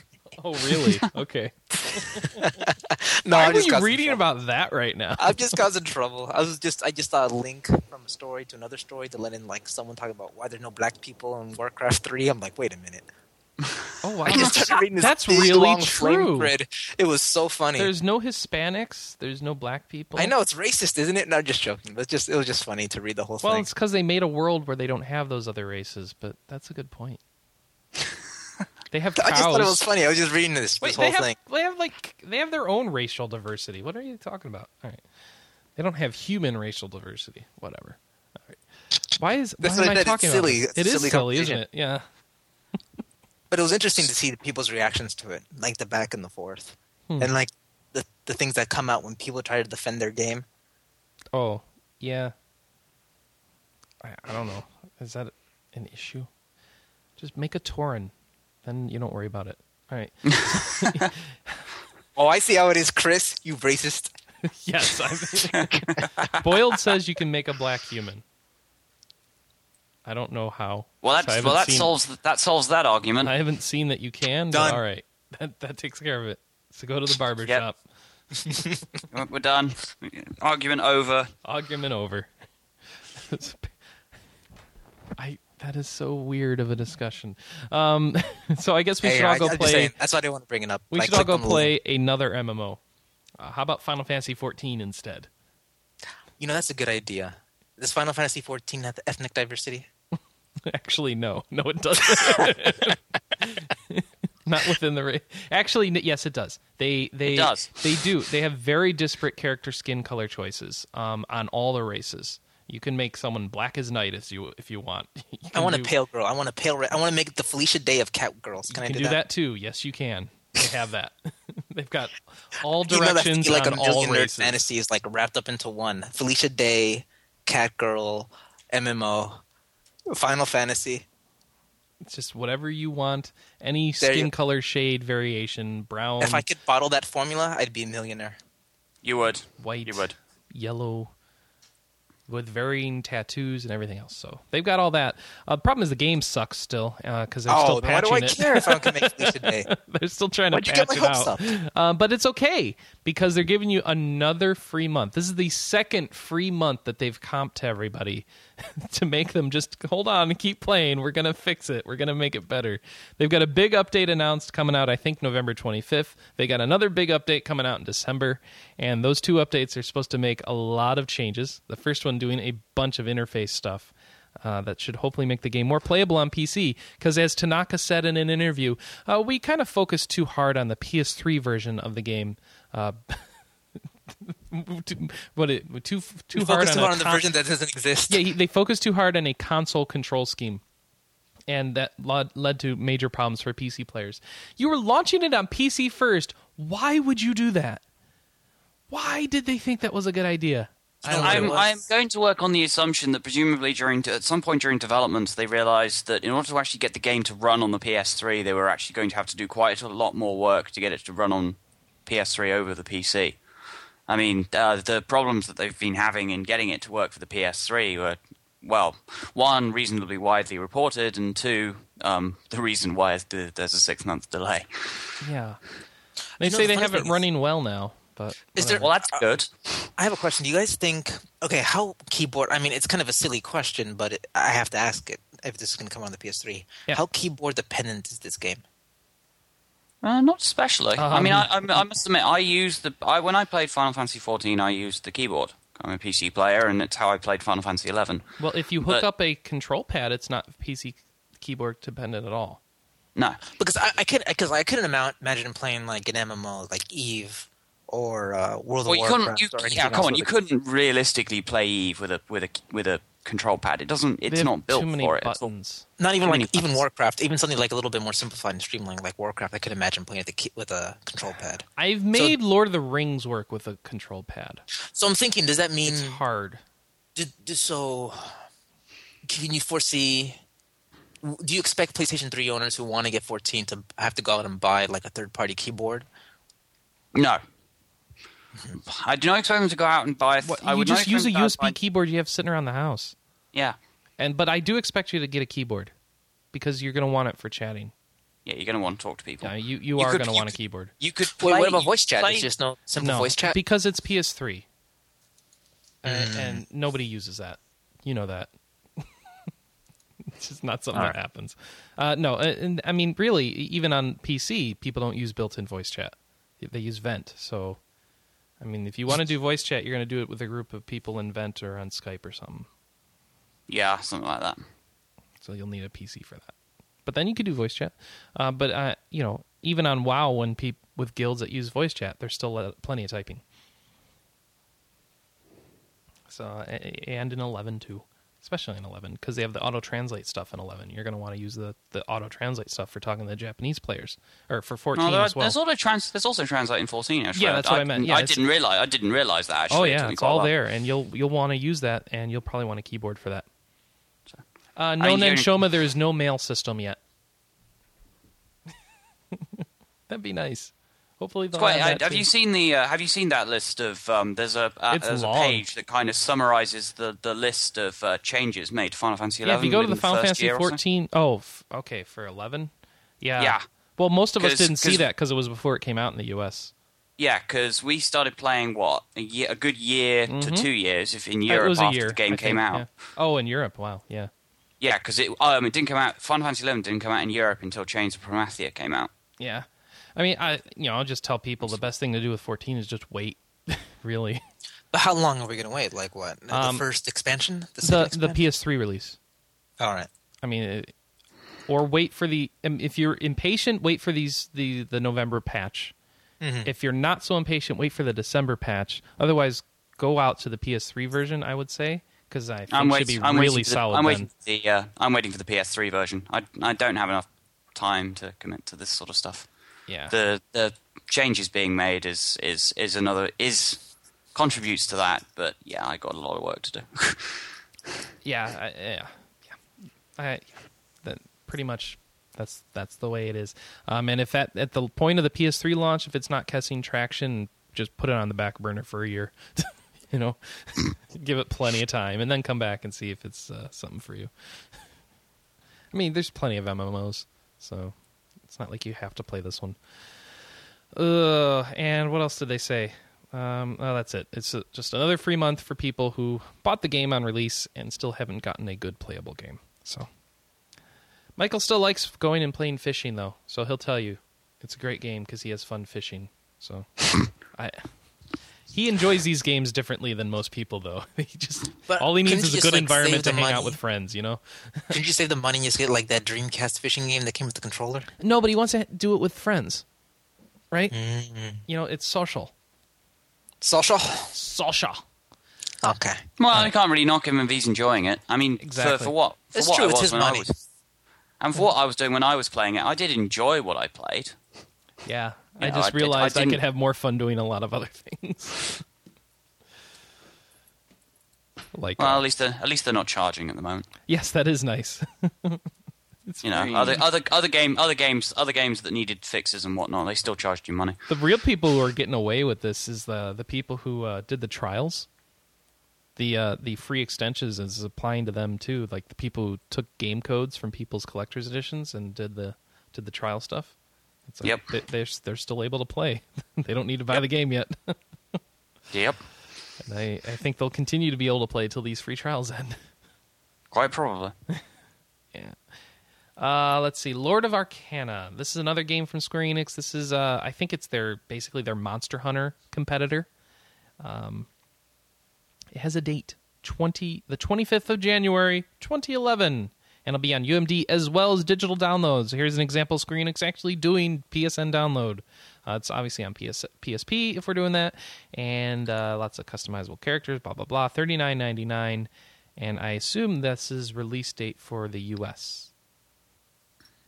S2: [LAUGHS]
S1: Oh, really? [LAUGHS] Okay. [LAUGHS]
S2: no,
S1: Why
S2: I
S1: are
S2: just
S1: you reading
S2: trouble.
S1: about that right now?
S2: I'm just causing trouble. I was just I just saw a link from a story to another story to let in like someone talking about why there's no black people in Warcraft three. I'm like, wait a minute.
S1: Oh wow,
S2: I just started reading this
S1: that's
S2: big,
S1: really
S2: long
S1: true.
S2: thread. It was so funny.
S1: There's no Hispanics. There's no black people.
S2: I know it's racist, isn't it? No, I'm just joking. But it's just it was just funny to read the whole
S1: Well,
S2: thing.
S1: it's because they made a world where they don't have those other races, but that's a good point. They have cows.
S2: I just thought it was funny. I was just reading this,
S1: Wait,
S2: this
S1: they
S2: whole
S1: have
S2: thing.
S1: they have like they have their own racial diversity. What are you talking about? All right, they don't have human racial diversity. Whatever. All right. Why is why
S2: That's
S1: am
S2: what I
S1: talking
S2: silly.
S1: about
S2: It's
S1: this? It is
S2: silly
S1: silly, isn't it? Yeah.
S2: But it was interesting to see the people's reactions to it, like the back and the forth,
S1: Hmm.
S2: and like the the things that come out when people try to defend their game.
S1: Oh, yeah. I, I don't know. Is that an issue? Just make a Tauren, then you don't worry about it. All right. [LAUGHS]
S2: Oh, I see how it is, Chris. You racist. [LAUGHS]
S1: yes. I'm... [LAUGHS] Boiled says you can make a black human. I don't know how.
S3: well, that's,
S1: haven't
S3: well that
S1: seen-
S3: solves that solves that argument.
S1: I haven't seen that you can.
S2: Done.
S1: But all right. that that takes care of it. So go to the barber
S3: Yep.
S1: shop.
S3: We're- We're done. Argument over.
S1: Argument over. I that is so weird of a discussion. Um, [LAUGHS] so I guess we
S2: Hey,
S1: should all
S2: I,
S1: go
S2: I'm
S1: play.
S2: saying, that's why I didn't want to bring it up.
S1: We
S2: I
S1: should all go play
S2: link.
S1: another MMO. Uh, how about Final Fantasy 14 instead?
S2: You know, that's a good idea. Does Final Fantasy 14 have ethnic diversity? [LAUGHS]
S1: Actually, no, no, it doesn't. [LAUGHS] Not within the. Ra- Actually, yes, it does. They they
S3: It does.
S1: they do. They have very disparate character skin color choices um, on all the races. You can make someone black as night if you if you want. [LAUGHS] You
S2: I
S1: can
S2: want a pale girl. I want a pale. Re- I want to make the Felicia Day of cat girls. Can
S1: You
S2: I do,
S1: do that too. Yes, you can. They have that. [LAUGHS] They've got [LAUGHS] all
S2: You know that
S1: directions
S2: like
S1: on
S2: a all-nerd
S1: races.
S2: fantasy is like wrapped up into one. Felicia Day, cat girl, MMO, Final Fantasy.
S1: It's just whatever you want. Any
S2: There
S1: skin
S2: you-
S1: color shade variation, brown,
S2: if I could bottle that formula, I'd be a millionaire.
S3: You would.
S1: white,
S3: You would.
S1: yellow, with varying tattoos and everything else. So they've got all that. Uh, the problem is the game sucks still because they're
S2: oh,
S1: still
S2: then why do I
S1: it.
S2: care if I can make Felicia Day? [LAUGHS]
S1: they're still trying
S2: Why'd
S1: to
S2: you get
S1: patch
S2: my
S1: it
S2: hopes
S1: out.
S2: up?
S1: Uh, but it's okay because they're giving you another free month. This is the second free month that they've comped to everybody [LAUGHS] to make them just hold on and keep playing. We're going to fix it. We're going to make it better. They've got a big update announced coming out, I think, November 25th. They got another big update coming out in December. And those two updates are supposed to make a lot of changes. The first one doing a bunch of interface stuff. Uh, that should hopefully make the game more playable on PC. Because as Tanaka said in an interview, uh, we kind of focused too hard on the PS3 version of the game. Uh, [LAUGHS] too- what it too too
S2: You
S1: hard
S2: focus
S1: on,
S2: too
S1: a
S2: hard on the
S1: con-
S2: version that doesn't exist.
S1: yeah, he, they focused too hard on a console control scheme. And that led, led to major problems for PC players. You were launching it on PC first. Why would you do that? Why did they think that was a good idea?
S2: I don't know what it
S3: I'm. I'm going to work on the assumption that presumably during at some point during development they realized that in order to actually get the game to run on the PS3 they were actually going to have to do quite a lot more work to get it to run on PS3 over the PC. I mean, uh, the problems that they've been having in getting it to work for the PS3 were, well, one reasonably widely reported, and two, um, [LAUGHS] the reason why th- there's a six month delay.
S1: Yeah. They
S2: You know,
S1: say
S2: the
S1: they have it
S2: thing is-
S1: running well now, but
S2: Is there-
S3: Well, that's good.
S2: I have a question. Do you guys think? Okay, how keyboard? I mean, it's kind of a silly question, but it, I have to ask it if this is going to come on the PS3.
S1: Yeah.
S2: How keyboard dependent is this game?
S3: Uh, not especially. I mean, I,
S1: Um,
S3: I, I must admit, I used the I, when I played Final Fantasy XIV, I used the keyboard. I'm a PC player, and it's how I played Final Fantasy XI.
S1: well, if you hook
S3: but-
S1: up a control pad, it's not PC keyboard dependent at all.
S3: No,
S2: Because I, I could because I couldn't amount, imagine playing like an MMO like Eve or uh, World
S3: well,
S2: of
S3: you
S2: Warcraft
S3: couldn't. You,
S2: or anything
S3: yeah, come on, you couldn't realistically play Eve with a with a with a control pad. It doesn't. It's not built
S1: too many
S3: for it. It's
S1: buttons.
S2: Not even
S3: too
S2: like
S3: many
S2: even
S3: buttons.
S2: Warcraft, even something like a little bit more simplified and streamlined like Warcraft. I could imagine playing with a with a control pad.
S1: I've made Lord of the Rings work with a control pad.
S2: So I'm thinking, does that mean
S1: It's hard.
S2: do, do, so? Can you foresee? Do you expect PlayStation 3 owners who want to get 14 to have to go out and buy like a third party keyboard?
S3: no. I do not expect them to go out and buy. A th-
S1: What,
S3: I
S1: you
S3: would
S1: just use a
S3: expect them to
S1: USB
S3: buy-
S1: keyboard you have sitting around the house.
S3: Yeah,
S1: And but I do expect you to get a keyboard because you're going to want it for chatting.
S3: yeah. You're going to want to talk to people.
S1: Yeah, you you,
S3: You
S1: are going to
S3: you
S1: want a keyboard.
S3: You could.
S2: Wait,
S3: play,
S2: what about voice chat?
S3: play-
S2: There's just no simple
S1: no,
S2: voice chat.
S1: because it's PS3, and,
S3: Mm.
S1: and nobody uses that. You know that. [LAUGHS] it's just not something
S3: All
S1: that happens. Uh, no, and, and I mean, really, even on PC, people don't use built-in voice chat. They use Vent. So, I mean, if you want to do voice chat, you're going to do it with a group of people in Vent or on Skype or something.
S3: Yeah, something like that.
S1: so you'll need a PC for that. But then you could do voice chat. Uh, but uh, you know, even on WoW, when peop with guilds that use voice chat, there's still uh, plenty of typing. So and in eleven too, especially in eleven, because they have the auto translate stuff in eleven. You're going to want to use the the auto translate stuff for talking to the Japanese players, or for fourteen
S3: No, there,
S1: as well.
S3: there's also trans. There's also translate in 14. Actually.
S1: Yeah, that's what I meant. Yeah,
S3: I didn't realize. I didn't realize that. Actually,
S1: oh yeah, it's all there, and you'll you'll want to use that, and you'll probably want a keyboard for that. Uh, no
S3: I
S1: Nenshoma, there is no mail system yet. [LAUGHS] That'd be nice. Hopefully, they'll
S3: quite,
S1: have,
S3: have you seen the uh, Have you seen that list of? Um, there's a uh, there's
S1: long.
S3: a page that kind of summarizes the, the list of uh, changes made to Final Fantasy XI.
S1: Yeah, if you go to the Final
S3: first
S1: Fantasy
S3: year or so.
S1: 14, oh, f- okay, for 11, yeah,
S3: Yeah.
S1: Well, most of us didn't see that because it was before it came out in the U.S.
S3: Yeah, because we started playing what a year, a good year to two years, if in Europe
S1: Mm-hmm. was a
S3: after
S1: year.
S3: the game
S1: I
S3: came
S1: think,
S3: out.
S1: yeah. Oh, in Europe. Wow. Yeah.
S3: Yeah, because it um, it didn't come out. Final Fantasy Eleven didn't come out in Europe until Chains of Promathia came out.
S1: Yeah. I mean, I you know I'll just tell people the best thing to do with 14 is just wait. [LAUGHS] really.
S2: But how long are we gonna wait? Like what? The
S1: Um,
S2: first expansion? The
S1: The
S2: second
S1: the? PS3 release.
S2: All right.
S1: I mean, it, or wait for the um, if you're impatient, wait for these the the November patch.
S2: Mm-hmm.
S1: If you're not so impatient, wait for the December patch. Otherwise, go out to the PS3 version. I would say because I think
S3: I'm
S1: should be
S3: I'm
S1: really
S3: waiting for the,
S1: solid.
S3: I'm waiting for the. Uh, I'm waiting for the PS3 version. I I don't have enough time to commit to this sort of stuff.
S1: Yeah.
S3: The the changes being made is is is another is contributes to that. But yeah, I got a lot of work to do. [LAUGHS]
S1: yeah, I, yeah, yeah. I, that pretty much that's that's the way it is. Um, and if at at the point of the PS3 launch, if it's not catching traction, just put it on the back burner for a year. [LAUGHS] you know, [LAUGHS] give it plenty of time, and then come back and see if it's uh, something for you. I mean, there's plenty of MMOs, so it's not like you have to play this one. Uh, and what else did they say? Um, oh, that's it. It's uh just another free month for people who bought the game on release and still haven't gotten a good playable game. So, Michael still likes going and playing fishing, though. So he'll tell you it's a great game because he has fun fishing. So, [LAUGHS] I he enjoys these games differently than most people, though. [LAUGHS] he just
S2: But
S1: all he needs is a good
S2: like,
S1: environment to
S2: save
S1: hang
S2: the
S1: out with friends. You know. [LAUGHS]
S2: Didn't you save the money and just get like that Dreamcast fishing game that came with the controller?
S1: No, but he wants to do it with friends, right?
S2: Mm-hmm.
S1: You know, it's social.
S2: Social.
S1: Social.
S2: Okay.
S3: well, I can't really knock him if he's enjoying it. I mean,
S1: Exactly.
S3: for, for what for
S2: It's
S3: what
S2: true,
S3: I
S2: it's
S3: was
S2: his
S3: when
S2: money.
S3: I was, and for what I was doing when I was playing it, I did enjoy what I played.
S1: Yeah,
S3: You
S1: I
S3: know,
S1: just
S3: I did- I
S1: realized I, could have more fun doing a lot of other things. [LAUGHS] like,
S3: Well,
S1: uh,
S3: at least they're, at least they're not charging at the moment.
S1: yes, that is nice. [LAUGHS] it's
S3: You know, other other other game other games other games that needed fixes and whatnot, they still charged you money.
S1: the real people who are getting away with this is the the people who uh, did the trials. The uh, the free extensions is applying to them too. Like the people who took game codes from people's collector's editions and did the did the trial stuff. Like
S3: Yep.
S1: they, they're they're still able to play. [LAUGHS] they don't need to buy the game yet. [LAUGHS]
S3: Yep,
S1: and I, I think they'll continue to be able to play till these free trials end. [LAUGHS]
S3: quite probably.
S1: Yeah. Uh, let's see, Lord of Arcana. This is another game from Square Enix. This is, uh, I think it's their basically their Monster Hunter competitor. Um, it has a date twenty the twenty fifth of January, twenty eleven, and it'll be on UMD as well as digital downloads. Here's an example: screen. It's actually doing PSN download. Uh, it's obviously on PS, PSP if we're doing that, and uh, lots of customizable characters. Blah blah blah. Thirty nine ninety nine, and I assume this is release date for the U.S.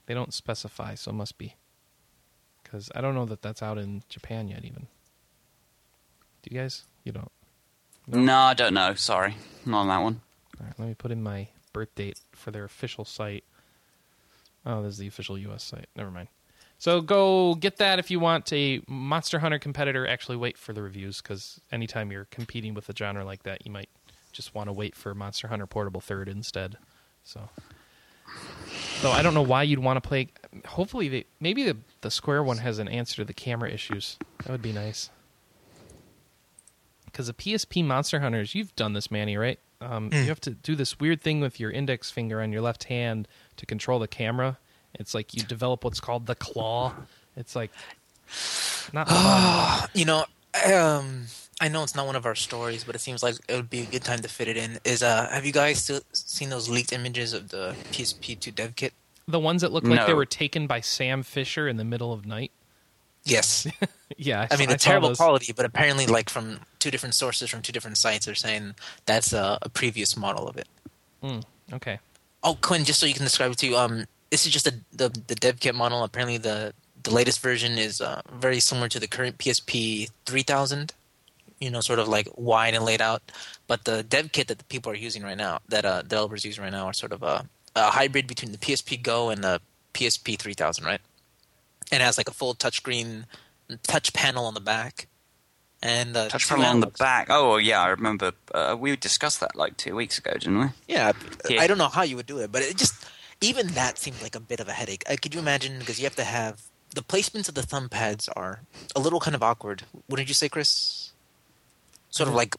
S1: They don't specify, so it must be because I don't know that that's out in Japan yet. Even do you guys? You don't. No.
S3: No, I don't know. Sorry, not on that one.
S1: All right, let me put in my birth date for their official site. Oh, this is the official U.S. site. Never mind. So go get that if you want a Monster Hunter competitor. Actually, wait for the reviews because anytime you're competing with a genre like that, you might just want to wait for Monster Hunter Portable Third instead. So, though I don't know why you'd want to play. Hopefully, they, maybe the the Square one has an answer to the camera issues. That would be nice. Because the PSP Monster Hunters, you've done this, Manny, right? Um, You have to do this weird thing with your index finger on your left hand to control the camera. It's like you develop what's called the claw. It's like not fun. [SIGHS]
S2: You know, um, I know it's not one of our stories, but it seems like it would be a good time to fit it in. Is uh, have you guys still seen those leaked images of the PSP2 dev kit?
S1: the ones that look like they were taken by Sam Fisher in the middle of night.
S2: Yes. [LAUGHS]
S1: Yeah, I,
S2: I mean,
S1: I
S2: terrible
S1: those.
S2: quality, but apparently, like from two different sources from two different sites, are saying that's a, a previous model of it.
S1: Mm, okay.
S2: Oh, Quinn, just so you can describe it to you, um, this is just a, the the dev kit model. Apparently, the the latest version is uh, very similar to the current PSP 3000. You know, sort of like wide and laid out. But the dev kit that the people are using right now, that uh, developers use right now, are sort of a, a hybrid between the PSP Go and the PSP 3000, right? And it has like a full touchscreen touch panel on the back. And uh,
S3: Touch panel on the back. Oh yeah, I remember. Uh, we discussed that like two weeks ago, didn't we?
S2: Yeah,
S3: Yeah.
S2: I don't know how you would do it, but it just even that seemed like a bit of a headache. Uh, could you imagine? Because you have to have the placements of the thumb pads are a little kind of awkward. What did you say, Chris? Sort of like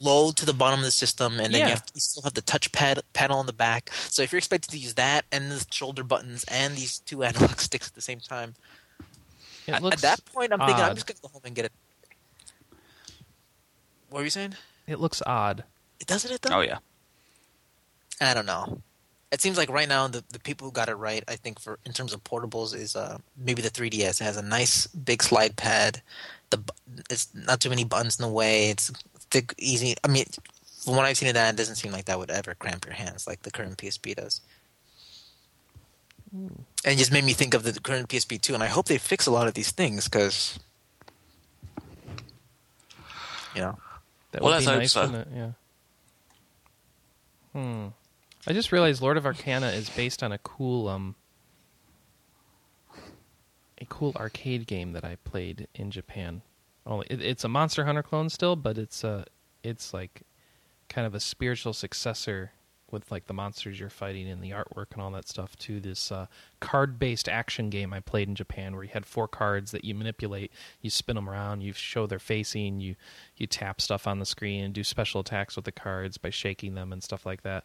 S2: low to the bottom of the system, and then
S1: Yeah.
S2: you, have, you still have the touch pad panel on the back. So if you're expected to use that and the shoulder buttons and these two [LAUGHS] analog sticks at the same time, at, at that point, I'm thinking I'm just gonna go home and get it. What were you saying?
S1: It looks odd.
S2: It doesn't it though?
S3: Oh yeah.
S2: I don't know. It seems like right now the, the people who got it right, I think for in terms of portables, is uh, maybe the 3DS. It has a nice big slide pad. The bu- it's not too many buttons in the way. It's thick, easy. I mean, from what I've seen of that, it doesn't seem like that would ever cramp your hands like the current PSP does. And it just made me think of the current PSP too, and I hope they fix a lot of these things because, you know,
S1: That
S3: Well,
S1: would be nice,
S3: so.
S1: wouldn't it? Yeah. Hmm. I just realized Lord of Arcana is based on a cool um a cool arcade game that I played in Japan. Only it, it's a Monster Hunter clone still, but it's uh it's like kind of a spiritual successor with like the monsters you're fighting and the artwork and all that stuff to this uh, card-based action game I played in Japan, where you had four cards that you manipulate, you spin them around, you show their facing, you you tap stuff on the screen and do special attacks with the cards by shaking them and stuff like that.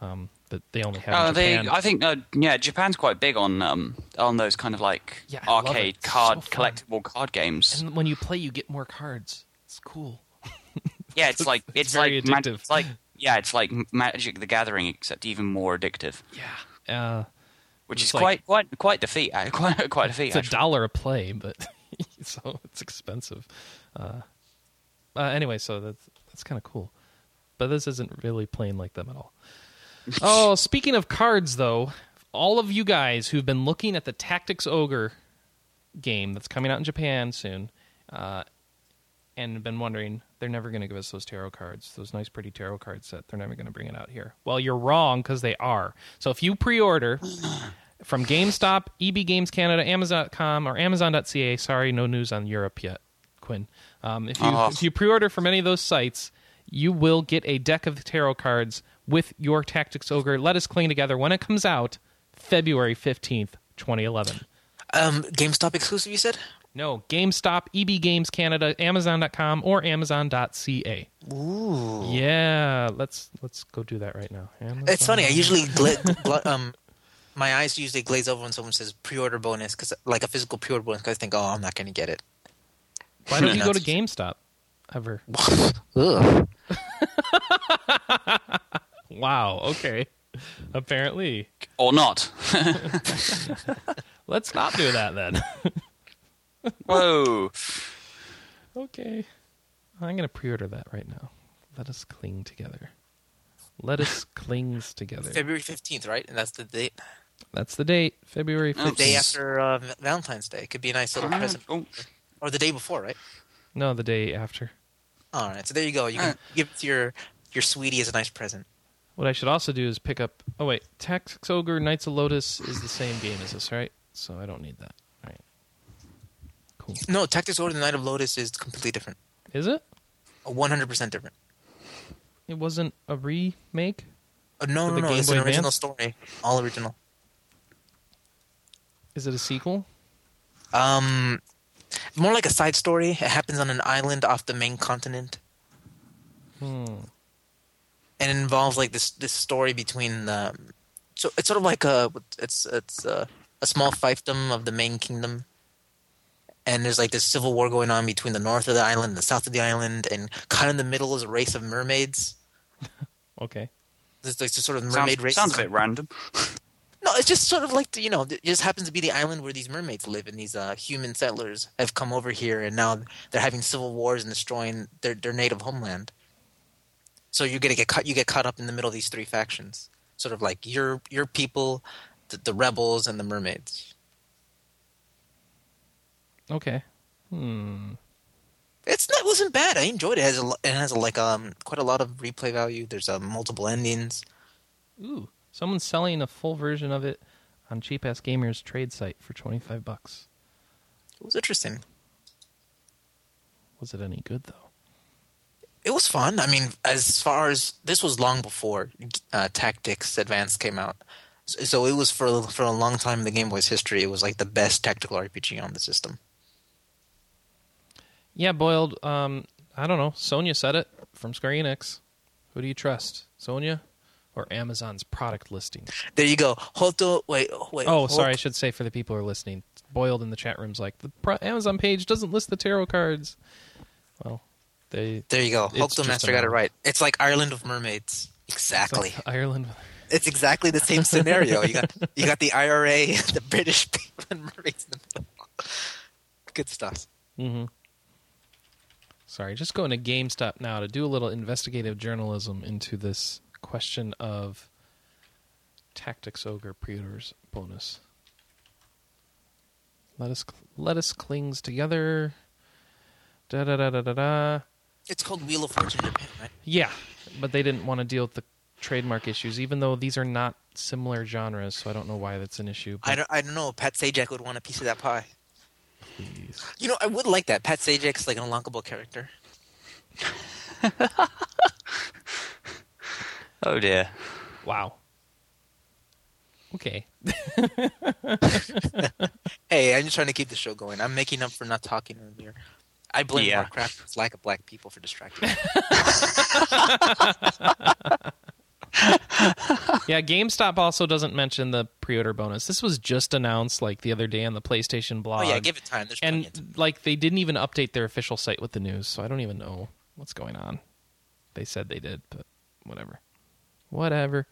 S1: Um, that they only have
S3: Uh,
S1: in
S3: they, I think, uh, yeah, Japan's quite big on um, on those kind of like
S1: Yeah, it.
S3: arcade card
S1: so
S3: collectible card games.
S1: and when you play, you get more cards. It's cool. [LAUGHS]
S3: yeah, it's like
S1: it's
S3: it's,
S1: very
S3: like mag- it's like yeah, it's like Magic the Gathering except even more addictive,
S1: Yeah. Uh,
S3: which is
S1: like-
S3: quite quite quite the feat. uh, [LAUGHS] Quite quite a feat.
S1: it's a dollar a play, but [LAUGHS] so it's expensive. Uh, uh, anyway, so that's that's kind of cool. But this isn't really playing like them at all. [LAUGHS] oh, speaking of cards, though, all of you guys who've been looking at the Tactics Ogre game that's coming out in Japan soon, uh, and been wondering, they're never going to give us those tarot cards, those nice, pretty tarot card set. They're never going to bring it out here. Well, you're wrong because they are. So if you pre-order [SIGHS] from GameStop, EB Games Canada, Amazon.com, or Amazon.ca, sorry, no news on Europe yet, Quinn. Um, if you
S3: Oh.
S1: if you pre-order from any of those sites, you will get a deck of tarot cards with your Tactics Ogre. Let us cling together when it comes out, February fifteenth, twenty eleven.
S2: um, GameStop exclusive. You said.
S1: No, GameStop, EB Games Canada, Amazon.com, or Amazon.ca.
S2: Ooh.
S1: Yeah, let's let's go do that right now.
S2: It's funny. I usually [LAUGHS] gla- um, my eyes usually glaze over when someone says pre-order bonus because like a physical pre-order bonus. 'cause I think, oh, I'm not going to get it.
S1: Why don't you go to GameStop ever? [LAUGHS]
S2: Ugh. [LAUGHS]
S1: Wow. Okay. Apparently,
S3: or not. [LAUGHS]
S1: let's not do that then. [LAUGHS]
S3: Whoa.
S1: okay. I'm gonna pre-order that right now. Let us cling together. Let us [LAUGHS] clings together.
S2: February fifteenth, right? And that's the date.
S1: That's the date, February
S3: Oh,
S2: The day after uh, Valentine's Day. Could be a nice little present,
S3: Oh,
S2: or the day before, right?
S1: No, the day after.
S2: All right. So there you go. You can
S3: Uh.
S2: give it to your your sweetie as a nice present.
S1: What I should also do is pick up. Oh wait, Tactics Ogre Knights of Lodis is the same game as this, right? So I don't need that. All right. Cool.
S2: No, Tactics Ogre The Knight of Lodis is completely different.
S1: Is it?
S2: One hundred percent different.
S1: It wasn't a remake.
S2: Uh, no, no, no. It's
S1: Boy
S2: an original
S1: Advance?
S2: story. All original.
S1: Is it a sequel?
S2: Um, more like a side story. It happens on an island off the main continent,
S1: Hmm.
S2: And it involves like this this story between the. So it's sort of like a it's it's a, a small fiefdom of the main kingdom, and there's like this civil war going on between the north of the island and the south of the island, and kind of in the middle is a race of mermaids. [LAUGHS]
S1: Okay.
S2: There's like this sort of mermaid
S3: sounds,
S2: race.
S3: sounds a bit random. [LAUGHS]
S2: No, it's just sort of like the, you know, it just happens to be the island where these mermaids live, and these uh, human settlers have come over here, and now they're having civil wars and destroying their their native homeland. So you're gonna get caught. You get caught up in the middle of these three factions, sort of like your your people, the, the rebels, and the mermaids.
S1: Okay. Hmm.
S2: It's not, it wasn't bad. I enjoyed it. It has a, it has a, like um quite a lot of replay value. There's uh, multiple endings.
S1: Ooh, someone's selling a full version of it on Cheap Ass Gamers trade site for twenty five bucks.
S2: It was interesting.
S1: Was it any good though?
S2: It was fun. I mean, as far as this was long before uh, Tactics Advanced came out. So, so it was for for a long time in the Game Boy's history. It was like the best tactical RPG on the system.
S1: Yeah, boiled. Um, I don't know. Sonya said it from Square Enix. Who do you trust, Sonya or Amazon's product listing?
S2: There you go. Hoto, wait, wait.
S1: Oh,
S2: Hot-
S1: sorry. I should say for the people who are listening, boiled in the chat rooms like the Amazon page doesn't list the tarot cards. Well, they
S2: There you go.
S1: It's
S2: Hokuto Master got it right. It's like Ireland of Mermaids.
S1: it's
S2: Exactly.
S1: like Ireland. [LAUGHS]
S2: It's exactly the same scenario. You got [LAUGHS] you got the IRA, the British people, and mermaids in the middle. Good stuff.
S1: Mm-hmm. Sorry, just going to GameStop now to do a little investigative journalism into this question of Tactics Ogre pre-orders bonus. Let us let us clings together. Da da da da da da.
S2: It's called Wheel of Fortune Japan, right?
S1: Yeah, but they didn't want to deal with the trademark issues, even though these are not similar genres. So I don't know why that's an issue.
S2: I don't, I don't know. Pat Sajak would want a piece of that pie.
S1: please.
S2: You know, I would like that. Pat Sajak's like an unlockable character. [LAUGHS]
S3: Oh dear.
S1: Wow. Okay. [LAUGHS]
S2: Hey, I'm just trying to keep the show going. I'm making up for not talking earlier. I blame
S3: Yeah.
S2: Warcraft. It's lack of black people for distracting. me. [LAUGHS]
S1: Yeah, GameStop also doesn't mention the pre-order bonus. This was just announced like the other day on the PlayStation blog.
S2: oh yeah, give it time. There's plenty of time.
S1: and like they didn't even update their official site with the news, so I don't even know what's going on. They said they did, but whatever. Whatever.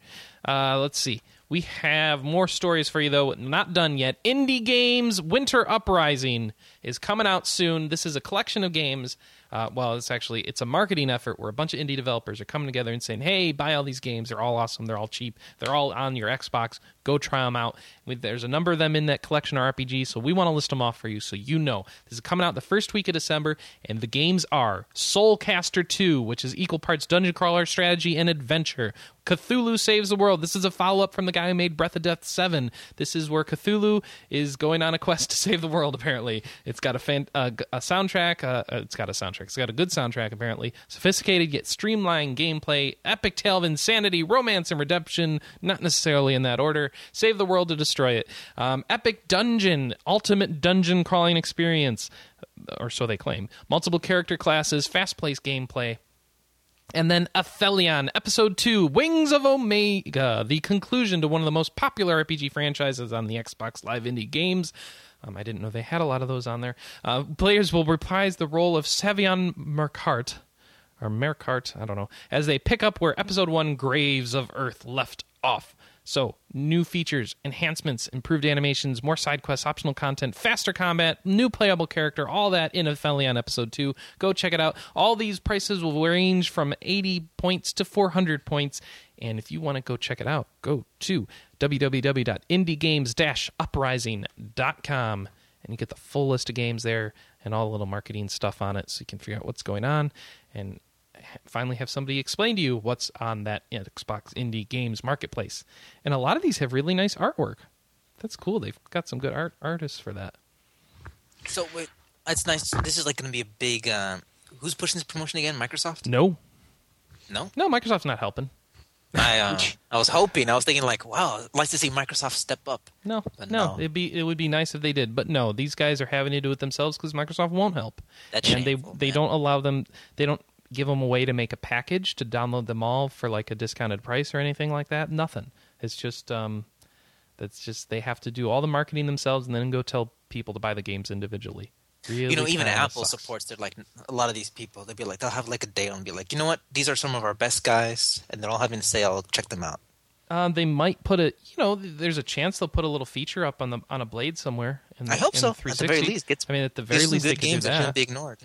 S1: Uh, let's see. We have more stories for you, though. Not done yet. Indie Games Winter Uprising is coming out soon. This is a collection of games. Uh, well, it's actually it's a marketing effort where a bunch of indie developers are coming together and saying, "Hey, buy all these games. They're all awesome. They're all cheap. They're all on your Xbox. Go try them out." We- There's a number of them in that collection of RPG, so we want to list them off for you so you know. This is coming out the first week of December, and the games are Soul Caster 2, which is equal parts dungeon crawler, strategy, and adventure. Cthulhu Saves the World. This is a follow up from the guy who made Breath of Death 7. This is where Cthulhu is going on a quest to save the world, apparently. It's got a, fan, uh, a soundtrack. Uh, uh, it's got a soundtrack. It's got a good soundtrack, apparently. Sophisticated yet streamlined gameplay, epic tale of insanity, romance, and redemption. Not necessarily in that order. Save the world to destroy it. Um, epic dungeon, ultimate dungeon crawling experience, or so they claim. Multiple character classes, fast paced gameplay. And then Athelion, Episode 2, Wings of Omega, the conclusion to one of the most popular RPG franchises on the Xbox Live Indie Games. Um, I didn't know they had a lot of those on there. Uh, players will reprise the role of Savion Mercart, or Mercart, I don't know, as they pick up where Episode 1, Graves of Earth, left off. So, new features, enhancements, improved animations, more side quests, optional content, faster combat, new playable character, all that in Athelion Episode 2. Go check it out. All these prices will range from 80 points to 400 points. And if you want to go check it out, go to www.indiegames-uprising.com and you get the full list of games there and all the little marketing stuff on it so you can figure out what's going on and finally have somebody explain to you what's on that Xbox Indie Games marketplace. And a lot of these have really nice artwork. That's cool. They've got some good art artists for that.
S2: So wait, that's nice. This is like going to be a big. Uh, who's pushing this promotion again? Microsoft?
S1: No,
S2: No.
S1: no, Microsoft's not helping.
S2: I uh, I was hoping. I was thinking like, wow, I'd like to see Microsoft step up.
S1: No, no,
S2: no.
S1: it'd be it would be nice if they did, but no, these guys are having to do it themselves because Microsoft won't help,
S2: That's
S1: and they
S2: shameful,
S1: they
S2: man.
S1: don't allow them. They don't give them a way to make a package to download them all for like a discounted price or anything like that. Nothing. It's just um, that's just they have to do all the marketing themselves and then go tell people to buy the games individually. Really
S2: you know, even Apple
S1: sucks.
S2: supports. They're like a lot of these people. They'll be like, they'll have like a day and be like, you know what? These are some of our best guys, and they're all having a sale. Check them out.
S1: Um, they might put a you know, there's a chance they'll put a little feature up on the on a blade somewhere. In the,
S2: I hope so. At the very
S1: 360.
S2: least, get
S1: I mean, at the very least, they
S2: good games that shouldn't be ignored.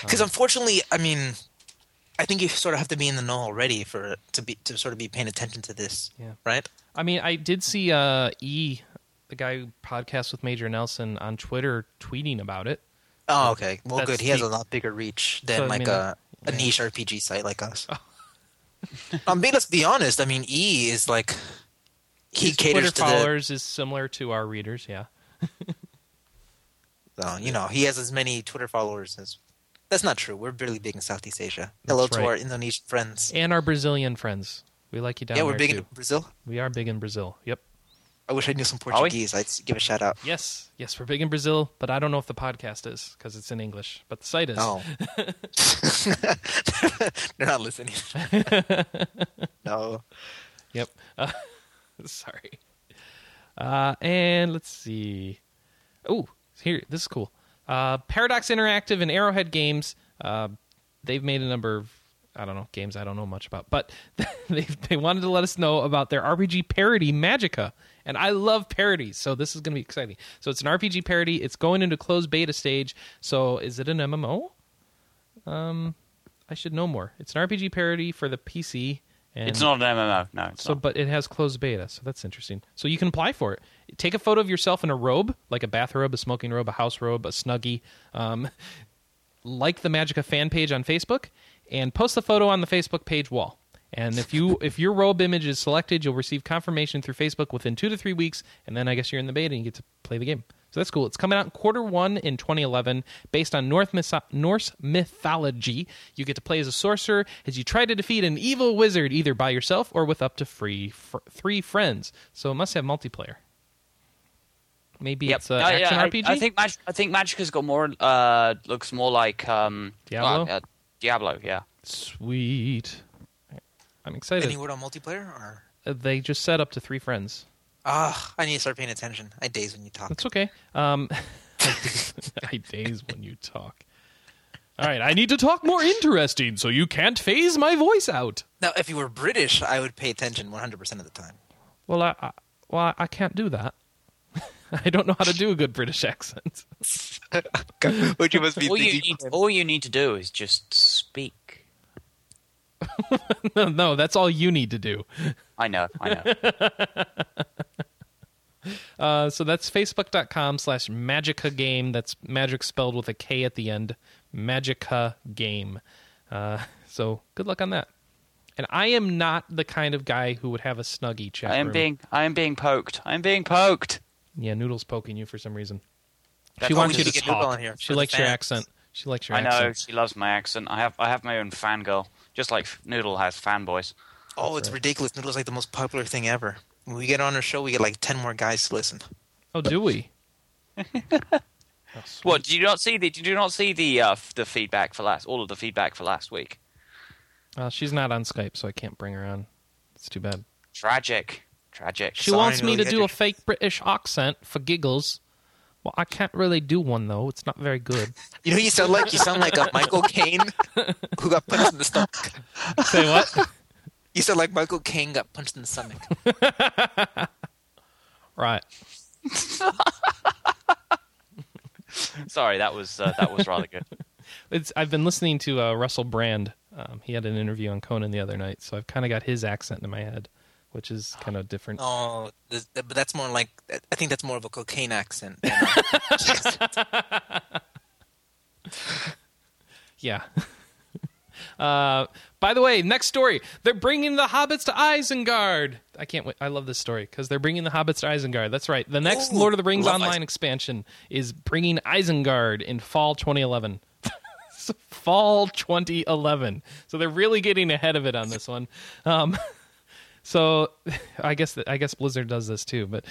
S2: Because unfortunately, I mean, I think you sort of have to be in the know already for to be to sort of be paying attention to this,
S1: Yeah.
S2: right?
S1: I mean, I did see uh, E, the guy who podcasts with Major Nelson on Twitter, tweeting about it.
S2: Oh, okay. Well,
S1: That's
S2: good. He has a lot bigger reach than
S1: So, I
S2: like
S1: mean,
S2: a, a
S1: yeah.
S2: niche RPG site like us. [LAUGHS] um, but let's be honest. I mean, E is like he
S1: His
S2: caters
S1: Twitter
S2: to the.
S1: followers is similar to our readers. Yeah, [LAUGHS]
S2: So, you know, he has as many Twitter followers as. That's not true. We're really big in Southeast Asia. Hello
S1: That's
S2: to
S1: right.
S2: our Indonesian friends.
S1: and our Brazilian friends. We like you down
S2: yeah,
S1: there
S2: we're big
S1: too.
S2: in Brazil.
S1: We are big in Brazil. Yep.
S2: I wish I knew some? Portuguese. I'd give a shout out.
S1: Yes, yes, we're big in Brazil, but I don't know if the podcast is because it's in English. But the site is.
S2: Oh. [LAUGHS] They're not listening. [LAUGHS] no.
S1: Yep. Uh, [LAUGHS] sorry. Uh, and let's see. Oh, here, this is cool. Uh, Paradox Interactive and Arrowhead Games. Uh, they've made a number of I don't know games I don't know much about, but [LAUGHS] they they wanted to let us know about their RPG parody Magicka, and I love parodies, so this is going to be exciting. So it's an RPG parody. It's going into closed beta stage. So is it an MMO? Um, I should know more. It's an RPG parody for the PC. And
S3: It's not an MMO. No, it's
S1: so,
S3: not.
S1: but it has closed beta, so that's interesting. So you can apply for it. Take a photo of yourself in a robe, like a bathrobe, a smoking robe, a house robe, a snuggie. Um, [LAUGHS] like the Magicka fan page on Facebook, and post the photo on the Facebook page wall. And if you if your robe image is selected, you'll receive confirmation through Facebook within two to three weeks, and then I guess you're in the beta and you get to play the game. So that's cool. It's coming out in quarter one in 2011, based on North myth- Norse mythology. You get to play as a sorcerer as you try to defeat an evil wizard, either by yourself or with up to free fr- three friends. So it must have multiplayer. Maybe
S3: Yep.
S1: it's an
S3: Uh,
S1: action
S3: I-
S1: RPG.
S3: I, think Mag- I think Magicka's got more. Uh, looks more like um,
S1: Diablo?
S3: uh, Diablo, yeah.
S1: Sweet. I'm excited.
S2: Any word on multiplayer? Or
S1: Uh, They just set up to three friends.
S2: Ah, I need to start paying attention. I daze when you talk.
S1: That's okay. Um, [LAUGHS] I daze when you talk. All right, I need to talk more interesting, so you can't phase my voice out.
S2: Now, if you were British, I would pay attention 100% of the time.
S1: Well, I, I well I- I can't do that. [LAUGHS] I don't know how to do a good British accent. [LAUGHS]
S2: Which you must be
S3: All you, need, all you need to do is just speak. [LAUGHS]
S1: no, no, that's all you need to do.
S3: I know, I know. [LAUGHS]
S1: Uh, so that's facebook.com slash magicka game. That's magic spelled with a K at the end. Magicka game. Uh, so good luck on that. And I am not the kind of guy who would have a snuggie chat
S3: I am
S1: room.
S3: being, I am being poked. I am being poked.
S1: Yeah, Noodle's poking you for some reason.
S3: That's
S1: she wants you to
S2: to get Noodle
S1: talk.
S2: on here
S1: she
S2: for the
S1: likes your accent. She likes your
S3: I know she loves my accent. I have, I have my own fangirl, just like Noodle has fanboys.
S2: Oh, it's ridiculous. Noodle's like the most popular thing ever. When we get on our show, we get like 10 more guys to listen.
S1: Oh, do we? Oh. [LAUGHS]
S3: What did you not see? The, did you not see the uh, the feedback for last? All of the feedback for last week.
S1: Uh, she's not on Skype, so I can't bring her on. It's too bad.
S3: Tragic, tragic.
S1: She
S2: Sorry,
S1: wants me
S2: Noodle,
S1: to do a fake British accent for giggles. Well, I can't really do one though. It's not very good.
S2: You know, you sound like you sound like a Michael Caine who got punched in the stomach.
S1: Say what?
S2: You sound like Michael Caine got punched in the stomach. [LAUGHS]
S1: right.
S3: Sorry, that was uh, that was rather good. [LAUGHS]
S1: It's. I've been listening to uh, Russell Brand. Um, he had an interview on Conan the other night, so I've kind of got his accent in my head, which is kind of different.
S2: Oh, but that's more like I think that's more of a cocaine accent. [LAUGHS]
S1: Yeah. [LAUGHS] uh, by the way, next story. They're bringing the hobbits to Isengard. I can't wait. I love this story because they're bringing the hobbits to Isengard. That's right. The next
S2: Ooh,
S1: Lord of the Rings online expansion is bringing Isengard in fall 2011. [LAUGHS] So fall 2011. So they're really getting ahead of it on this one. Um, so [LAUGHS] I guess I guess Blizzard does this too, but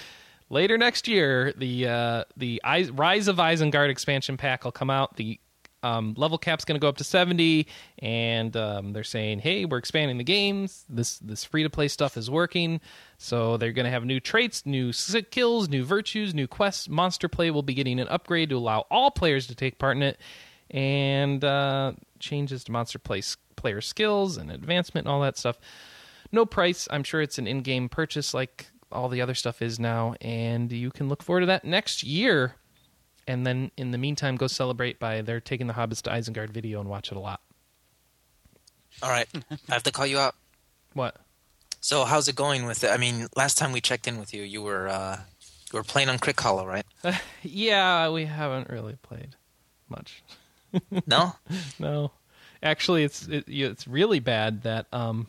S1: later next year, the uh, the Rise of Isengard expansion pack will come out. The um, level cap's going to go up to 70, and um, they're saying, "Hey, we're expanding the games. This this free to play stuff is working." So they're going to have new traits, new skills, new virtues, new quests. Monster play will be getting an upgrade to allow all players to take part in it, and uh, changes to monster play player skills and advancement and all that stuff no price. I'm sure it's an in-game purchase like all the other stuff is now, and you can look forward to that next year. And then in the meantime, go celebrate by they're taking the Hobbits to Isengard video and watch it a lot.
S2: All right, [LAUGHS] I have to call you out.
S1: What?
S2: So, how's it going with it? I mean, last time we checked in with you, you were uh, you were playing on Crickhollow, right? [LAUGHS]
S1: Yeah, we haven't really played much.
S2: No. [LAUGHS]
S1: No, actually, it's it, it's really bad that um,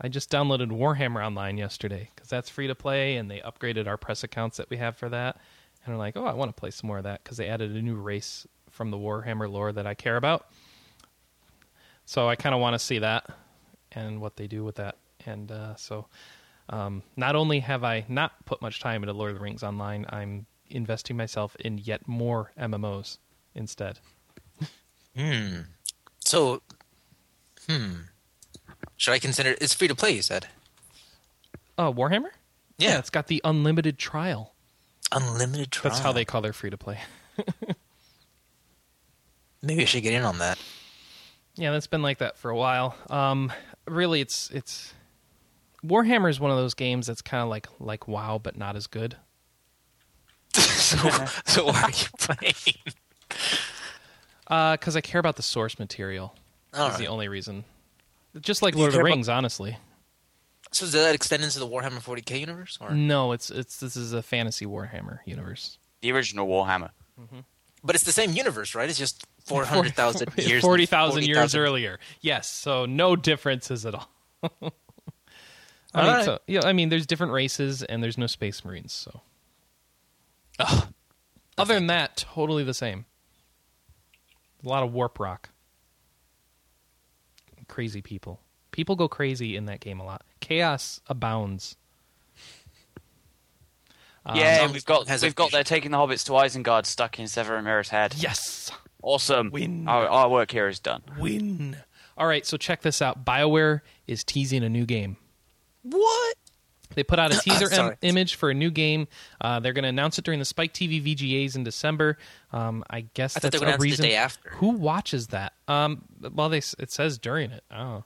S1: I just downloaded Warhammer Online yesterday because that's free to play, and they upgraded our press accounts that we have for that. And I'm like, oh, I want to play some more of that because they added a new race from the Warhammer lore that I care about. So I kind of want to see that and what they do with that. And uh, so Um, not only have I not put much time into Lord of the Rings Online, I'm investing myself in yet more MMOs instead.
S2: Hmm. So, hmm. Should I consider it's free to play? You said
S1: Oh, Warhammer?
S2: Yeah.
S1: it's got the unlimited trial.
S2: unlimited trial.
S1: That's how they call their free to play. [LAUGHS]
S2: Maybe I should get in on that.
S1: Yeah, that's been like that for a while. Um, really, it's it's Warhammer is one of those games that's kind of like like WoW, but not as good. [LAUGHS]
S2: so, [LAUGHS] so why are you playing?
S1: Because Uh, I care about the source material. Is
S2: right.
S1: the only reason. Just like Lord of the
S2: care about-
S1: Rings, honestly.
S2: So does that extend into the Warhammer 40k universe? Or?
S1: No, it's it's this is a fantasy Warhammer universe.
S3: The original Warhammer. Mm-hmm.
S2: But it's the same universe, right? It's just [LAUGHS] 400,000 years.
S1: Forty thousand years
S2: 40,000
S1: earlier. Yes, so no differences at all. [LAUGHS] I mean,
S2: Alright.
S1: so, yeah, I mean, there's different races and there's no space marines. So, Ugh. other than that, totally the same. A lot of warp rock. Crazy people. People go crazy in that game a lot. Chaos abounds. Um,
S3: yeah,
S2: um,
S3: we've got
S2: has a
S3: we've got
S2: future.
S3: there taking the hobbits to Isengard stuck in Severimir's head.
S1: Yes.
S3: Awesome.
S1: Win.
S3: Our, our work here is done.
S1: Win. All right, so check this out. BioWare is teasing a new game.
S2: What?
S1: They put out a [COUGHS] teaser image for a new game. Uh, they're going to announce it during the Spike TV VGAs in December. Um, I guess
S2: I
S1: that's
S2: they
S1: a reason.
S2: day after.
S1: Who watches that? Um, well, they it says during it. Oh,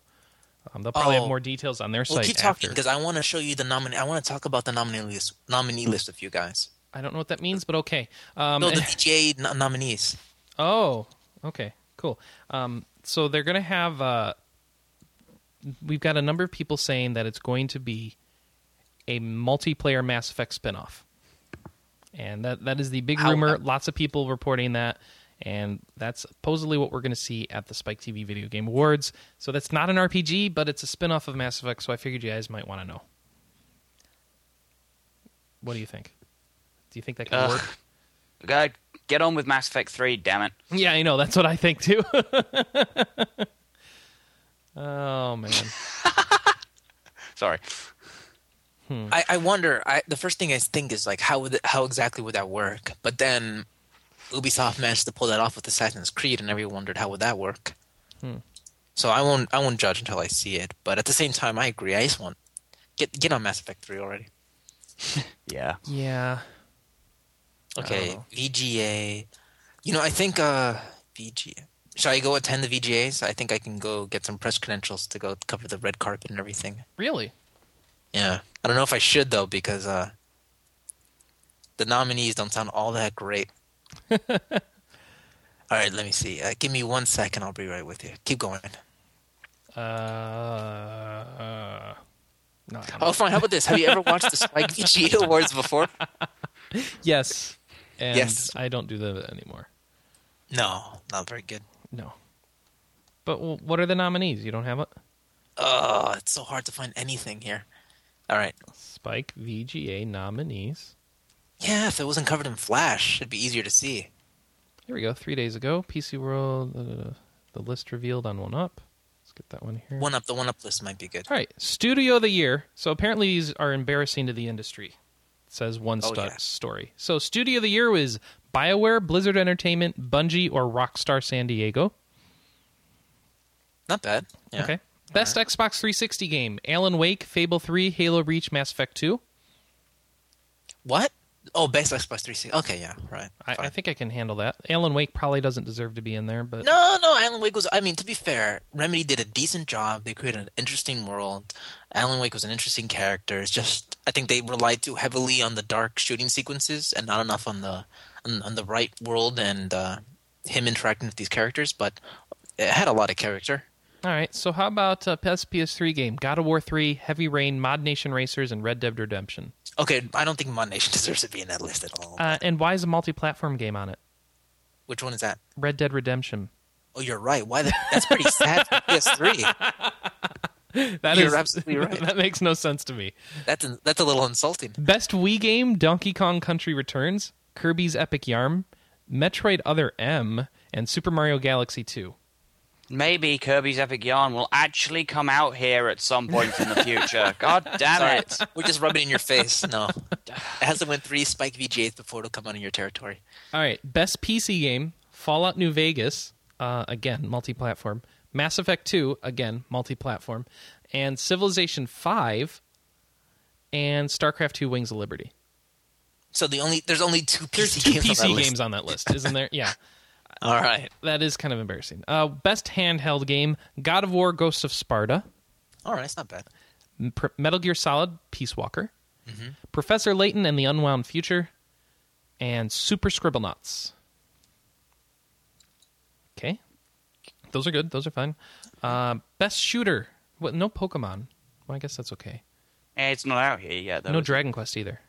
S1: um, they'll probably
S2: Oh.
S1: have more details on their
S2: Well,
S1: site
S2: keep talking because I want to show you the nominee. I want to talk about the nominee list, nominee list with you guys.
S1: I don't know what that means, but okay. Um,
S2: no, the [LAUGHS] VGA no- nominees.
S1: Oh, okay, cool. Um, so they're going to have. Uh, we've got a number of people saying that it's going to be a multiplayer Mass Effect spinoff, and that that is the big
S2: How-
S1: rumor. Lots of people reporting that, and that's supposedly what we're going to see at the Spike TV Video Game Awards. So that's not an RPG, but it's a spinoff of Mass Effect. So I figured you guys might want to know. What do you think? Do you think that could work?
S3: Go get on with Mass Effect 3, damn it.
S1: Yeah, I know. That's what I think too. [LAUGHS] oh man. [LAUGHS]
S3: Sorry.
S2: I, I wonder. I, the first thing I think is like, how would it, how exactly would that work? But then Ubisoft managed to pull that off with Assassin's Creed, and everyone wondered how would that work.
S1: Hmm.
S2: So I won't I won't judge until I see it. But at the same time, I agree. I just want get get on Mass Effect three already. [LAUGHS]
S3: Yeah.
S1: Yeah.
S2: Okay,
S1: Oh.
S2: VGA. You know, I think uh VGA. Shall I go attend the VGAs? I think I can go get some press credentials to go cover the red carpet and everything.
S1: Really?
S2: Yeah. I don't know if I should though because uh the nominees don't sound all that great. [LAUGHS] all right, let me see. Uh, give me one second. I'll be right with you. Keep going.
S1: Uh, uh no.
S2: Oh, fine. How about this? Have you ever watched the Spike [LAUGHS] VGA Awards before?
S1: Yes. And
S2: Yes.
S1: I don't do that anymore.
S2: No, not very good.
S1: No. But what are the nominees? You don't have it?
S2: Oh, it's so hard to find anything here. All right.
S1: Spike VGA nominees.
S2: Yeah, if it wasn't covered in Flash, it'd be easier to see.
S1: Here we go. Three days ago, PC World. Uh, the list revealed on One Up. Let's get that one here.
S2: One up, the one up list might be good.
S1: All right, Studio of the Year. So apparently these are embarrassing to the industry. It says one
S2: Oh, yeah.
S1: story. So Studio of the Year was BioWare, Blizzard Entertainment, Bungie, or Rockstar San Diego.
S2: Not bad. Yeah.
S1: Okay. Best Xbox 360 game: Alan Wake, Fable 3, Halo Reach, Mass Effect 2.
S2: What? Oh, best Xbox 360. Okay, yeah, right.
S1: I, I think I can handle that. Alan Wake probably doesn't deserve to be in there, but
S2: No, no, Alan Wake was. I mean, to be fair, Remedy did a decent job. They created an interesting world. Alan Wake was an interesting character. It's just, I think they relied too heavily on the dark shooting sequences and not enough on the on, on the right world and uh, him interacting with these characters. But it had a lot of character.
S1: All right. So how about uh, PS PS3 game: God of War 3, Heavy Rain, Mod Nation Racers, and Red Dead Redemption.
S2: Okay, I don't think Mod Nation [LAUGHS] deserves to be in that list at all.
S1: Uh, and why is a multi-platform game on it?
S2: Which one is that?
S1: Red Dead Redemption.
S2: Oh, you're right. Why? The, that's pretty sad for [LAUGHS] PS3.
S1: That
S2: You're
S1: is-
S2: absolutely [LAUGHS] right.
S1: that makes no sense to me.
S2: That's a, that's a little insulting.
S1: Best Wii game: Donkey Kong Country Returns, Kirby's Epic Yarn, Metroid Other M, and Super Mario Galaxy 2.
S3: Maybe Kirby's Epic Yarn will actually come out here at some point in the future. [LAUGHS] God damn
S2: Sorry,
S3: it!
S2: we're just rubbing it in your face. [LAUGHS] No, it has to win three Spike VGAs before it'll come out in your territory.
S1: All right, best PC game: Fallout New Vegas, uh, again multi-platform. Mass Effect Two, again multi-platform, and Civilization Five, and StarCraft Two: Wings of Liberty.
S2: So the only there's only two PC
S1: There's two
S2: games on that
S1: PC
S2: list.
S1: games on that list, isn't there? [LAUGHS] Yeah,
S2: All right,
S1: that is kind of embarrassing. Uh, best handheld game: God of War: Ghost of Sparta,
S2: all right, it's not bad.
S1: M- Metal Gear Solid: Peace Walker,
S2: Mm-hmm.
S1: Professor Layton and the Unwound Future, and Super Scribblenauts. Okay, those are good. Those are fine. Uh, best shooter: what? No Pokemon. Well, I guess that's okay.
S3: Eh, It's not out here yet. Though,
S1: no
S3: is it?
S1: Dragon Quest either.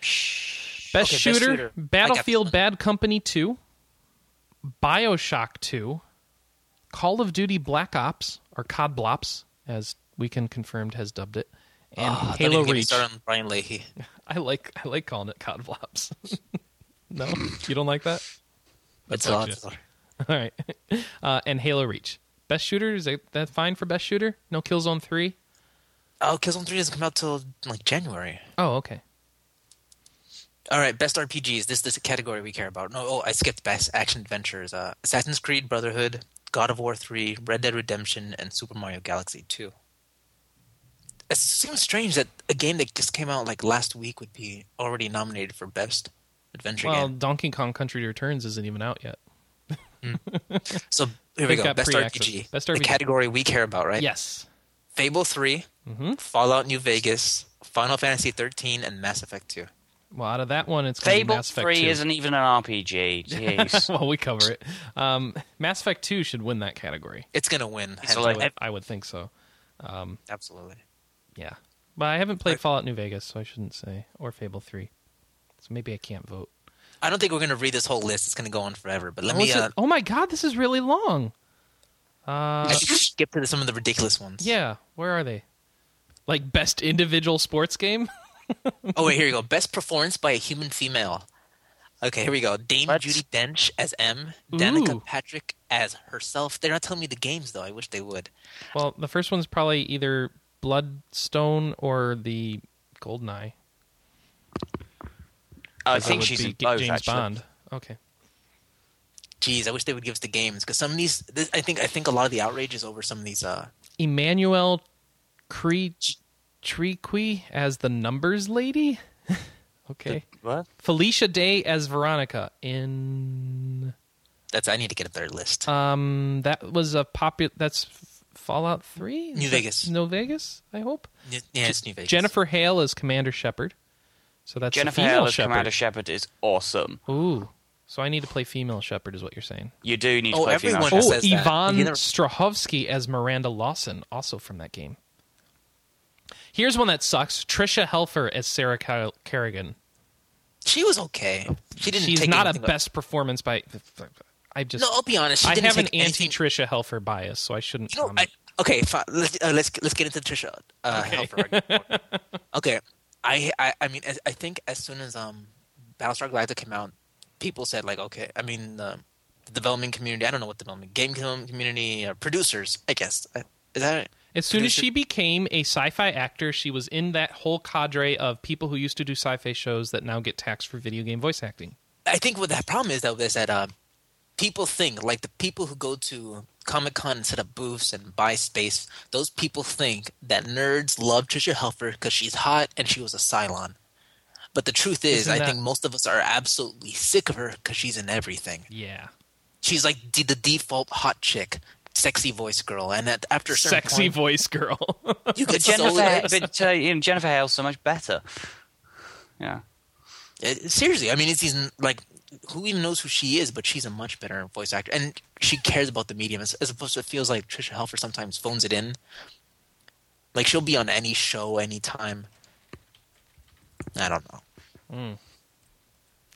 S1: Best,
S2: Okay, best
S1: shooter,
S2: shooter.
S1: Battlefield Bad Company 2, Bioshock 2, Call of Duty Black Ops, or COD Blops, as we can confirmed has dubbed it, and
S2: don't
S1: Halo
S2: even get me
S1: Reach.
S2: started on Brian Leahy. [LAUGHS]
S1: I like I like calling it COD Blops. [LAUGHS] no, you don't like that?
S2: It's
S1: fuck
S2: a lot.
S1: you. [LAUGHS] All right, uh, and Halo Reach. Best shooter is that, fine for best shooter? No Killzone 3.
S2: Oh, Killzone Three doesn't come out till like January.
S1: Oh, okay.
S2: All right, best RPGs. This, this is a category we care about. No, oh, I skipped best action adventures. Uh, Assassin's Creed Brotherhood, God of War 3, Red Dead Redemption, and Super Mario Galaxy 2. It seems strange that a game that just came out like last week would be already nominated for best adventure
S1: Well,
S2: game.
S1: Donkey Kong Country Returns isn't even out yet. [LAUGHS]
S2: So here we go. Best
S1: pre-access.
S2: RPG. The category we care about, right?
S1: Yes.
S2: Fable 3,
S1: Mhm.
S2: Fallout New Vegas, Final Fantasy 13, and Mass Effect 2.
S1: Well, out of that one, it's gonna be
S3: Fable
S1: Mass Effect
S3: Three
S1: 2.
S3: isn't even an RPG. Jeez. [LAUGHS]
S1: well, we cover it. Um, Mass Effect 2 should win that category.
S2: It's gonna win.
S3: So,
S1: I would, I would think so.
S2: Absolutely.
S1: Yeah. But I haven't played Fallout New Vegas, so I shouldn't say. Or Fable 3. So maybe I can't vote.
S2: I don't think we're gonna read this whole list. It's gonna go on forever. But let
S1: oh,
S2: me uh,
S1: oh my god, this is really long. [LAUGHS] Uh,
S2: I should skip to some of the ridiculous ones.
S1: yeah, where are they? Like best individual sports game? [LAUGHS] [LAUGHS]
S2: Oh wait, here you go. Best performance by a human female. Okay, here we go. Dame
S3: Let's-
S2: Judi Dench as M. Danica
S1: Ooh.
S2: Patrick as herself. They're not telling me the games though. I wish they would.
S1: Well, the first one's probably either Bloodstone or the Goldeneye.
S3: I
S1: That
S3: think she's in both.
S1: James
S3: actually.
S1: Bond. Okay.
S2: Jeez, I wish they would give us the games because some of these. This, I think I think a lot of the outrage is over some of these. Uh,
S1: Emmanuelle Cre- Triqui as the numbers lady. [LAUGHS] okay.
S3: What?
S1: Felicia Day as Veronica in
S2: that's I need to get a better list.
S1: um that was a popular that's Fallout 3?
S2: New Vegas.
S1: New Vegas, I hope.
S2: yeah, it's New Vegas.
S1: Jennifer Hale as Commander Shepard. So that's
S3: Jennifer
S1: a female
S3: Hale as
S1: Shepard.
S3: Commander Shepard is awesome.
S1: Ooh. So I need to play female Shepard is what you're saying.
S3: You do need to
S2: Oh,
S3: play
S2: everyone
S3: female
S2: says
S1: Oh,
S3: Shepard.
S2: that.
S1: Yvonne
S2: You
S1: Strahovski as Miranda Lawson, also from that game. Here's one that sucks: Tricia Helfer as Sarah Car- Kerrigan.
S2: She was okay. She didn't.
S1: She's not a best performance by. I just
S2: No, I'll be honest. She
S1: I
S2: didn't
S1: have an anti Tricia Helfer bias, so I shouldn't.
S2: You know. I, okay, fine. Let's uh, let's let's get into Tricia. Uh,
S1: Okay.
S2: Helfer. [LAUGHS] okay, I, I I mean I, I think as soon as um Battlestar Galactica came out, people said like okay. I mean the development community. I don't know what the development game community uh, producers. I guess Uh, is that?
S1: As soon as she became a sci-fi actor, she was in that whole cadre of people who used to do sci-fi shows that now get taxed for video game voice acting.
S2: I think what the problem is though is that uh, people think like the people who go to Comic Con and set up booths and buy space. Those people think that nerds love Tricia Helfer because she's hot and she was a Cylon. But the truth is,
S1: Isn't
S2: I
S1: that-
S2: think most of us are absolutely sick of her because she's in everything.
S1: Yeah,
S2: She's like the, the default hot chick, sexy voice girl, and at, after a certain
S1: sexy
S2: point,
S1: voice girl. [LAUGHS]
S2: you
S3: But
S2: get so
S3: Jennifer, but uh, you know, Jennifer Hale's so much better. Yeah.
S2: Uh, seriously, I mean, it's these like who even knows who she is, but she's a much better voice actor, and she cares about the medium as, as opposed to it feels like Tricia Helfer sometimes phones it in. Like she'll be on any show anytime. I don't know.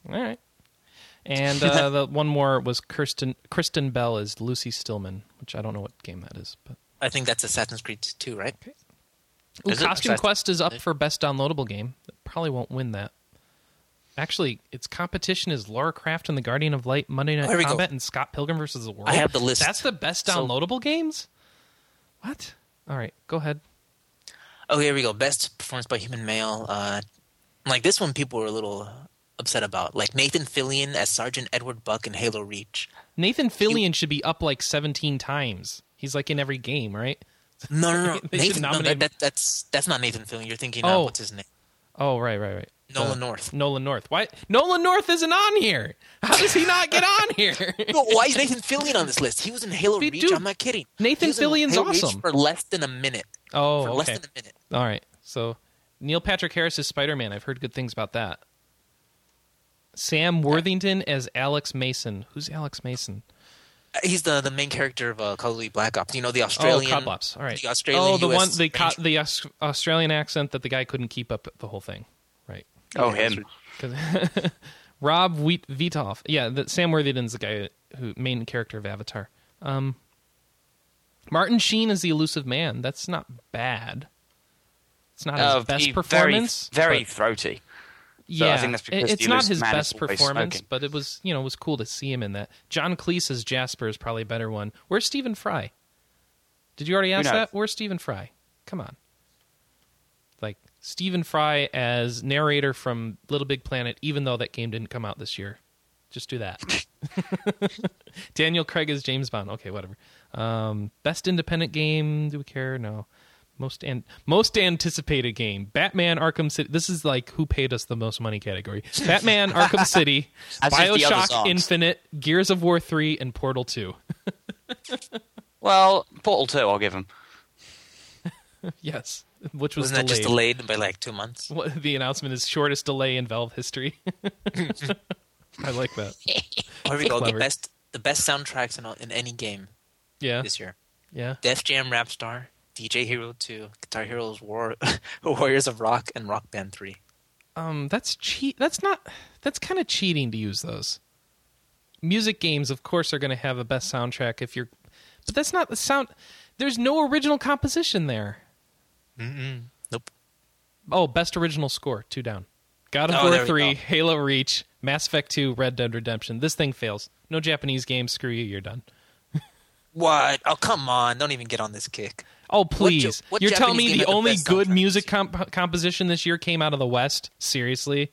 S1: All right. And [LAUGHS] uh, the one more was Kirsten Kristen Bell as Lucy Stillman, which I don't know what game that is, but
S2: I think that's Assassin's Creed 2, right?
S1: Ooh,
S3: Is?
S1: Costume Quest is up for best downloadable game. It probably won't win that. Actually, its competition is Lara Croft and the Guardian of Light, Monday Night
S2: Oh, we go.
S1: Combat, and Scott Pilgrim versus the World.
S2: I have the list.
S1: That's the best
S2: So-
S1: downloadable games. What? All right, go ahead.
S2: Oh, here we go. Best performance by human male. Uh, like this one, people were a little upset about. Like Nathan Fillion as Sergeant Edward Buck in Halo Reach.
S1: Nathan Fillion should be up like 17 times. He's like in every game, right?
S2: No, no, no. [LAUGHS] Nathan, no that, that, that's that's not Nathan Fillion. You're thinking,
S1: Oh.
S2: uh, what's his name?
S1: Oh, right, right, right.
S2: Nolan
S1: Uh,
S2: North.
S1: Nolan North. Why? Nolan North isn't on here. How does he not get on here? [LAUGHS]
S2: No, why is Nathan Fillion on this list? He was in Halo
S1: Dude,
S2: Reach. I'm not kidding.
S1: Nathan
S2: He
S1: Fillion's
S2: Halo Reach
S1: awesome.
S2: for less than a minute.
S1: Oh,
S2: For less
S1: okay.
S2: than a minute.
S1: All right. So Neil Patrick Harris is Spider Man. I've heard good things about that. Sam Worthington as Alex Mason. Who's Alex Mason?
S2: He's the the main character of uh, Call Black Ops. You know the Australian.
S1: oh, Cod Ops. All right.
S2: The Australian.
S1: oh, the
S2: US
S1: one the co- the Aus- Australian accent that the guy couldn't keep up the whole thing. Right.
S3: Oh,
S2: Yeah,
S3: him.
S1: 'Cause- [LAUGHS] Rob Wiethoff. Yeah, the, Sam Worthington's the guy who main character of Avatar. Um, Martin Sheen is the elusive man. That's not bad. It's not
S3: Uh,
S1: his best
S3: he-
S1: performance.
S3: Very, very
S1: but-
S3: throaty.
S1: yeah,
S3: I think that's because
S1: it's not his best performance, but it was you know it was cool to see him in that. John Cleese as Jasper is probably a better one. Where's Stephen Fry? Did you already ask that? Where's Stephen Fry? Come on, like Stephen Fry as narrator from Little Big Planet, even though that game didn't come out this year. Just do that. [LAUGHS] [LAUGHS] Daniel Craig as James Bond. Okay, whatever. Um, best independent game. Do we care? No. Most an- most anticipated game. Batman Arkham City. This is like who paid us the most money category. [LAUGHS] Batman Arkham City, [LAUGHS]
S3: As if the other
S1: BioShock. Infinite, Gears of War 3 and Portal 2. [LAUGHS]
S3: Well, Portal 2, I'll give him.
S1: yes, which was
S2: Wasn't that just
S1: delayed.
S2: delayed by like two months?
S1: What- the announcement is shortest delay in Valve history. I like that.
S2: Here we go. The best the best soundtracks in, all- in any game
S1: Yeah.
S2: this year.
S1: Yeah.
S2: Def Jam Rap Star, DJ Hero 2, Guitar Heroes War [LAUGHS] Warriors of Rock, and Rock Band 3.
S1: Um, that's cheat. That's not. That's kind of cheating to use those. Music games, of course, are going to have a best soundtrack if you're, but that's not the sound. There's no original composition there.
S2: Mm-mm. Nope.
S1: Oh, best original score, two down. God of
S2: Oh,
S1: War three,
S2: go.
S1: Halo Reach, Mass Effect two, Red Dead Redemption. This thing fails. No Japanese game. Screw you. You're done. [LAUGHS]
S2: What? Oh, come on. Don't even get on this kick.
S1: Oh please!
S2: what
S1: You're telling me the
S2: had the
S1: only good music comp- composition this year came out of the West? Seriously?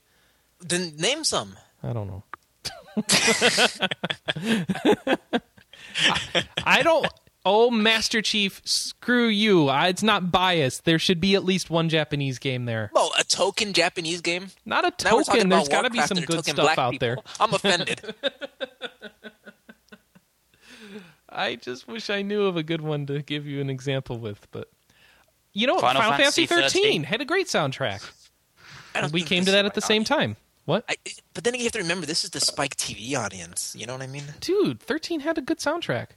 S2: Then name some.
S1: I don't know. I, [LAUGHS] I don't. Oh, Master Chief, screw you. I, it's not biased. There should be at least one Japanese game there.
S2: Oh, a token Japanese game?
S1: Not a
S2: Now we're talking
S1: token. There's got to be some good stuff out
S2: people.
S1: there.
S2: I'm offended. [LAUGHS]
S1: I just wish I knew of a good one to give you an example with, but you know,
S3: Final
S1: Final, Fantasy
S3: Fantasy
S1: 13
S3: 13
S1: had a great soundtrack.
S2: I don't
S1: We came to that at the same time. What?
S2: I, but then you have to remember, this is the Spike TV audience. You know what I mean?
S1: Dude, 13 had a good soundtrack.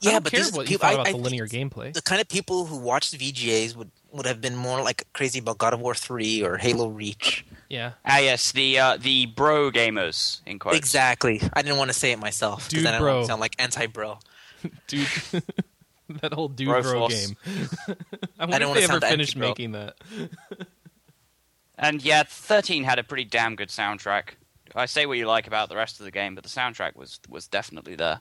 S2: Yeah,
S1: I don't
S2: but
S1: care
S2: these
S1: what you
S2: people-
S1: thought about
S2: I
S1: the linear gameplay.
S2: The kind of people who watched the VGAs would, would have been more like crazy about God of War 3 or Halo Reach.
S1: Yeah.
S3: Ah, yes, the uh, the bro gamers in quotes.
S2: Exactly. I didn't want to say it myself
S1: because
S2: then I don't
S1: bro.
S2: want to sound like anti-bro. [LAUGHS]
S1: Dude. [LAUGHS] that whole dude
S3: Bro
S1: bro,
S3: Force.
S1: game. [LAUGHS] I wonder
S2: don't
S1: if they ever
S2: sound
S1: finished making that.
S3: And yeah, 13 had a pretty damn good soundtrack. I say what you like about the rest of the game, but the soundtrack was was definitely there.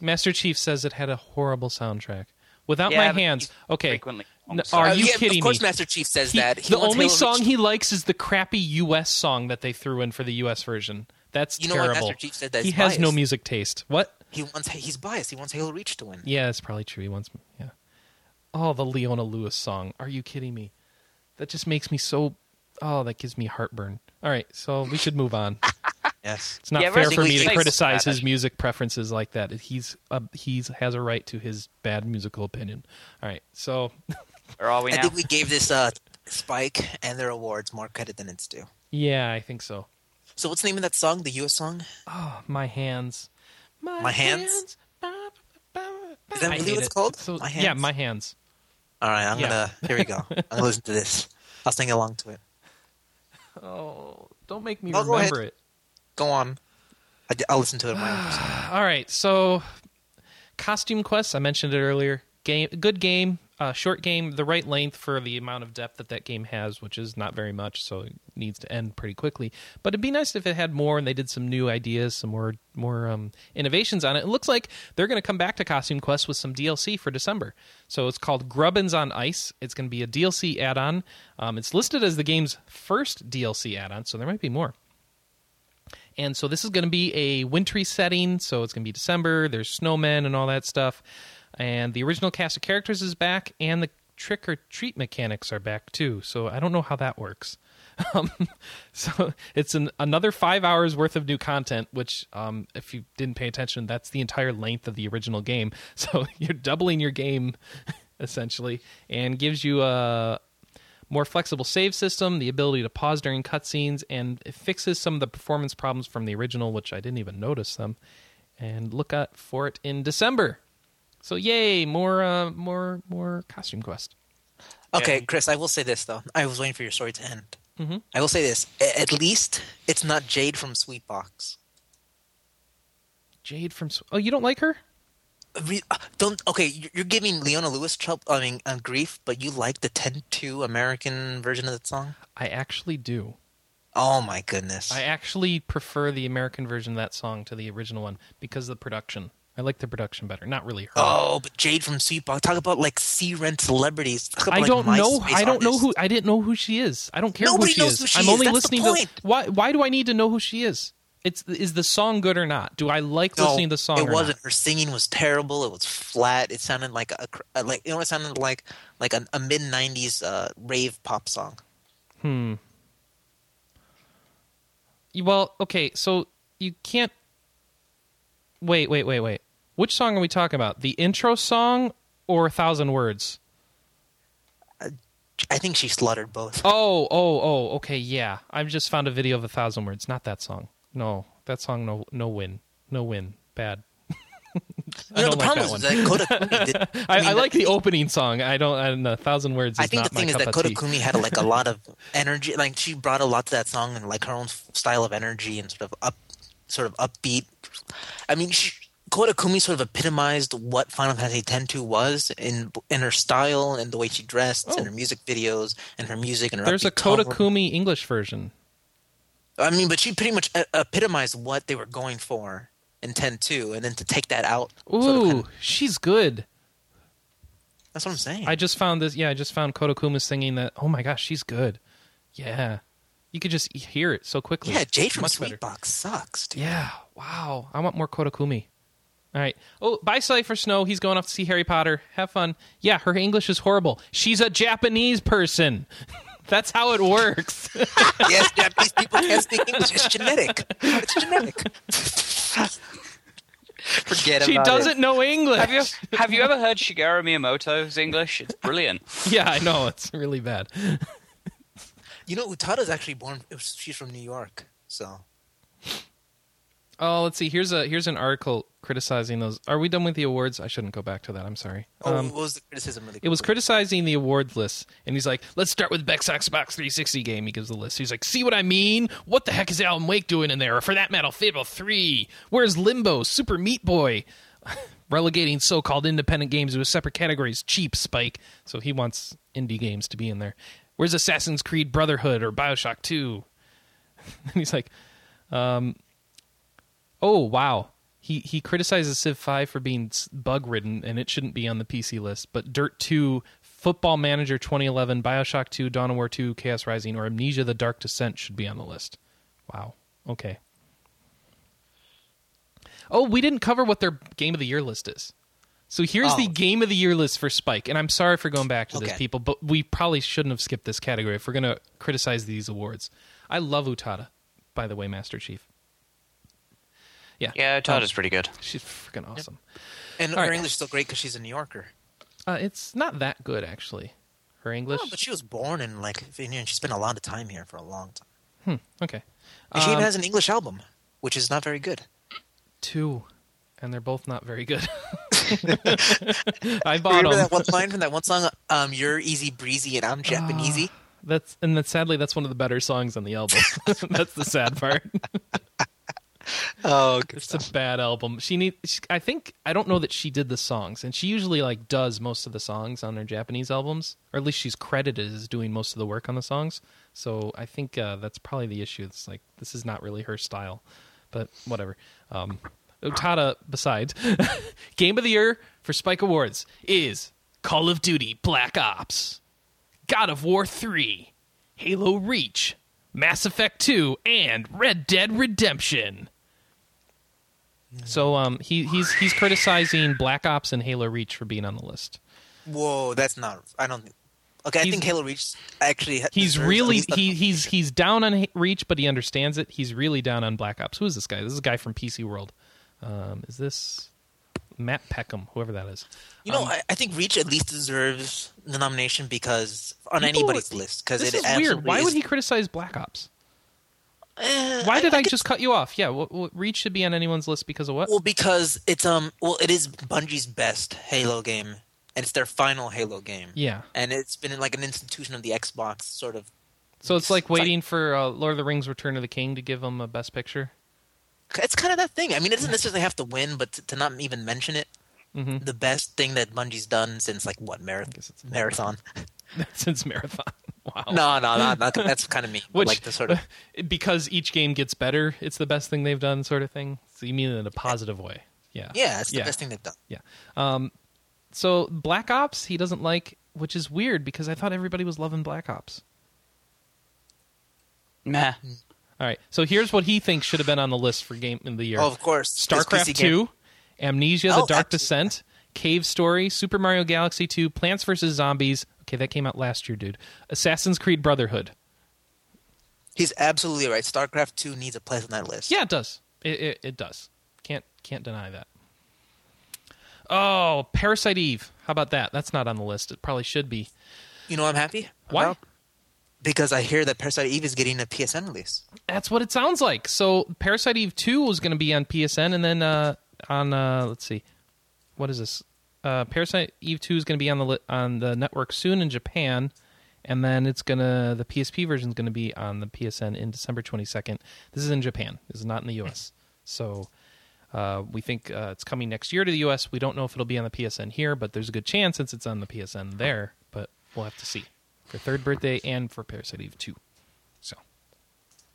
S1: Master Chief says it had a horrible soundtrack. Without
S3: Yeah,
S1: my hands. Okay.
S3: frequently on
S1: are. You
S2: yeah,
S1: kidding
S2: Of course,
S1: me?
S2: Master Chief says
S1: He-
S2: that. He
S1: the only
S2: Halo
S1: song
S2: Reach-
S1: he likes is the crappy U.S. song that they threw in for the U.S. version. That's
S2: You know what. Master Chief said that
S1: he
S2: he's
S1: has no music taste. What?
S2: He wants. He's biased. He wants Halo Reach to win.
S1: Yeah, it's probably true. He wants. Yeah. Oh, the Leona Lewis song. Are you kidding me? That just makes me so. Oh, that gives me heartburn. All right, so we should move on. [LAUGHS]
S2: Yes.
S1: It's not
S3: Yeah,
S1: fair for me to criticize his music preferences like that. He's uh, he's has a right to his bad musical opinion. All right, so [LAUGHS]
S3: Where are we now?
S2: I think we gave this uh, Spike and their awards more credit than it's due.
S1: yeah, I think so.
S2: So what's the name of that song? The U.S. song?
S1: Oh, my hands.
S2: My hands?
S1: Ba, ba, ba, ba.
S2: Is that really what it's
S1: it.
S2: called?
S1: So,
S2: My
S1: Yeah, my hands.
S2: All right, I'm
S1: Yeah.
S2: gonna. Here we go. [LAUGHS] I'm gonna listen to this. I'll sing along to it.
S1: Oh, don't make me
S2: No, go
S1: remember
S2: ahead.
S1: it.
S2: Go on. I, will listen to it. my. [SIGHS]
S1: All right, so Costume quests. I mentioned it earlier. Game, good game, uh, short game, the right length for the amount of depth that that game has, which is not very much. So it needs to end pretty quickly. But it'd be nice if it had more and they did some new ideas, some more more um, innovations on it. It looks like they're going to come back to Costume Quest with some DLC for December. So it's called Grubbins on Ice. It's going to be a DLC add-on. Um, it's listed as the game's first DLC add-on, so there might be more. And so this is going to be a wintry setting, so it's going to be December. There's snowmen and all that stuff. And the original cast of characters is back, and the trick or treat mechanics are back too. So I don't know how that works. [LAUGHS] Um, so it's an, another five hours worth of new content, which, um, if you didn't pay attention, that's the entire length of the original game. [LAUGHS] So you're doubling your game [LAUGHS] essentially, and gives you a more flexible save system, the ability to pause during cutscenes, and it fixes some of the performance problems from the original, which I didn't even notice them. And look out for it in December. So yay, more uh, more more costume quest.
S2: Okay,
S3: Yeah.
S2: Chris, I will say this though. I was waiting for your story to end.
S1: Mm-hmm.
S2: I will say this: A- at least it's not Jade from Sweetbox.
S1: Jade from Oh, you don't like her?
S2: Re- uh, don't okay. you- You're giving Leona Lewis trouble. I mean, uh, grief, but you like the 10-2 American version of that song?
S1: I actually do.
S2: Oh my goodness!
S1: I actually prefer the American version of that song to the original one because of the production. I like the production better. Not really her.
S2: oh, but Jade from Sweetbox. Talk about like C-rent celebrities. Talk about,
S1: I don't know.
S2: MySpace
S1: I don't know who. I didn't know who she is. I don't care
S2: Nobody
S1: who she
S2: knows
S1: is.
S2: who she
S1: I'm
S2: is.
S1: only
S2: That's
S1: listening to. Why? Why do I need to know who she is? It's is the song good or not? Do I like
S2: No,
S1: listening to the song?
S2: It wasn't. Her singing was terrible. It was flat. It sounded like a, cr- uh, like you know it sounded like like a, a mid '90s uh, rave pop song.
S1: Hmm. Well, okay, so you can't. Wait, wait, wait, wait. Which song are we talking about? The intro song or a thousand words?
S2: I think she slaughtered both.
S1: Oh, oh, oh. Okay, yeah. I've just found a video of a thousand words. Not that song. No, that song. No, no win. No win. Bad. I [LAUGHS]
S2: You know,
S1: don't
S2: the
S1: like
S2: problem
S1: that one.
S2: that Koda [LAUGHS]
S1: I, I,
S2: mean,
S1: like the
S2: he-
S1: opening song. I don't. And a thousand words is
S2: I think the thing is that
S1: of
S2: Koda
S1: tea.
S2: Kumi had like a lot of energy. Like she brought a lot to that song and like her own style of energy and sort of up, sort of upbeat. I mean, she, Koda Kumi sort of epitomized what Final Fantasy X-2 was in in her style and the way she dressed
S1: Oh.
S2: and her oh. music videos and her music and her
S1: There's a
S2: upbeat tone.
S1: Koda Kumi English version.
S2: I mean, but she pretty much e- epitomized what they were going for in Ten Two, and then to take that out.
S1: Ooh,
S2: sort of kind of-
S1: she's good.
S2: that's what I'm saying.
S1: I just found this. Yeah, I just found Koda Kumi singing that. Oh my gosh, she's good. Yeah, you could just hear it so quickly.
S2: yeah, Jade from
S1: Much better.
S2: Sweetbox sucks, dude.
S1: Yeah. Wow. I want more Koda Kumi. All right. Oh, bye, Cypher Snow. He's going off to see Harry Potter. Have fun. Yeah, her English is horrible. She's a Japanese person. [LAUGHS] That's how it works. [LAUGHS]
S2: yes, Japanese people can't speak English. It's genetic. It's genetic. [LAUGHS] Forget
S1: she
S2: about it.
S1: She doesn't
S2: it.
S1: know English.
S3: Have you have you ever heard Shigeru Miyamoto's English? It's brilliant.
S1: Yeah, I know. It's really bad.
S2: You know, Utada's actually born. She's from New York, so
S1: Oh, let's see. Here's a here's an article criticizing those. Are we done with the awards? I shouldn't go back to that. I'm sorry.
S2: oh,
S1: Um,
S2: what was the criticism really?
S1: It was criticizing the awards list, and he's like, "Let's start with Beck's Xbox 360 game." He gives the list. He's like, "See what I mean? What the heck is Alan Wake doing in there? Or for that matter, Fable 3? Where's Limbo, Super Meat Boy?" [LAUGHS] Relegating so-called independent games to a separate categories. Cheap Spike. So he wants indie games to be in there. Where's Assassin's Creed Brotherhood or Bioshock 2? [LAUGHS] and he's like, um, "Oh wow." He he criticizes Civ 5 for being bug ridden and it shouldn't be on the PC list. But Dirt 2, Football Manager 2011, Bioshock 2, Dawn of War 2, Chaos Rising, or Amnesia: The Dark Descent should be on the list. Wow. Okay. Oh, we didn't cover what their Game of the Year list is. So here's
S2: Oh.
S1: the Game of the Year list for Spike, and I'm sorry for going back to this, people, but we probably shouldn't have skipped this category if we're going to criticize these awards. I love Utada, by the way, Master Chief. Yeah,
S3: Yeah,
S1: Um,
S3: pretty good.
S1: She's freaking awesome.
S2: and
S1: all
S2: her
S1: right.
S2: English is still great because she's a New Yorker.
S1: Uh, it's not that good actually. Her English.
S2: No, but she was born in like, you know, she spent a lot of time here for a long time.
S1: Hmm, okay.
S2: And she even
S1: Um,
S2: has an English album, which is not very good.
S1: two, and they're both not very good. [LAUGHS] I [LAUGHS] bought
S2: Remember
S1: them.
S2: that one line from that one song? Um, "You're easy breezy and I'm Japanesey."
S1: That's and then sadly that's one of the better songs on the album. [LAUGHS] [LAUGHS] that's the sad part.
S2: Oh,
S1: It's
S2: stuff.
S1: a bad album. She need. she- I think I don't know that she did the songs, and she usually like does most of the songs on her Japanese albums, or at least she's credited as doing most of the work on the songs. So I think uh, that's probably the issue. It's like this is not really her style, but whatever. Um, Utada, besides, [LAUGHS] game of the year for Spike Awards is Call of Duty Black Ops, God of War Three, Halo Reach, Mass Effect Two, and Red Dead Redemption. So um, he he's he's criticizing Black Ops and Halo Reach for being on the list.
S2: Whoa, that's not. I don't. Okay, I
S1: He's-
S2: think Halo Reach actually.
S1: He's
S2: deserves at
S1: really
S2: least a-
S1: he he's he's down on H- Reach, but he understands it. He's really down on Black Ops. Who is this guy? This is a guy from PC World. Um, is this Matt Peckham? Whoever that is.
S2: You know,
S1: Um,
S2: I, I think Reach at least deserves the nomination because on
S1: People-
S2: anybody's list because it
S1: is weird. Why would he criticize Black Ops?
S2: Eh,
S1: Why did I,
S2: could-
S1: just cut you off? Yeah, what, what, Reach should be on anyone's list because of what?
S2: Well, because it's um, well, it is Bungie's best Halo game, and it's their final Halo game.
S1: yeah.
S2: and it's been like an institution of the Xbox sort of.
S1: So it's like waiting for uh, Lord of the Rings: Return of the King to give him a Best Picture.
S2: It's kind of that thing. I mean, it doesn't necessarily have to win, but to, to not even mention it,
S1: hmm
S2: the best thing that Bungie's done since like what
S1: I
S2: marathon?
S1: guess it's
S2: Marathon? [LAUGHS]
S1: since Marathon. Wow.
S2: No, no, no, not, [LAUGHS] that's kind of me.
S1: Which,
S2: like the sort of [LAUGHS]
S1: because each game gets better, it's the best thing they've done, sort of thing. So you mean it in a positive way? Yeah.
S2: yeah, it's the
S1: Yeah.
S2: best thing they've done.
S1: Yeah. Um, so Black Ops, he doesn't like, which is weird because I thought everybody was loving Black Ops.
S3: Meh.
S1: All right. So here's what he thinks should have been on the list for game of the year:
S2: Oh, of course,
S1: StarCraft
S2: PC
S1: Two, Amnesia: The
S2: Oh,
S1: Dark
S2: absolutely.
S1: Descent, Cave Story, Super Mario Galaxy Two, Plants vs Zombies. Okay, that came out last year, dude. Assassin's Creed Brotherhood.
S2: He's absolutely right. StarCraft Two needs a place on that list.
S1: Yeah, it does. It, it, it does. Can't can't deny that. Oh, Parasite Eve. How about that? That's not on the list. It probably should be.
S2: You know, what I'm happy.
S1: Why?
S2: about? Because I hear that Parasite Eve is getting a PSN release.
S1: That's what it sounds like. So Parasite Eve 2 was going to be on PSN and then uh, on uh, let's see. What is this? Uh, Parasite Eve 2 is going to be on the li- on the network soon in Japan and then it's to the PSP version is going to be on the PSN in December 22nd. This is in Japan. This is not in the US. So uh, we think uh, it's coming next year to the US. We don't know if it'll be on the PSN here, but there's a good chance since it's on the PSN there, but we'll have to see. For third birthday and for Parasite Eve 2. So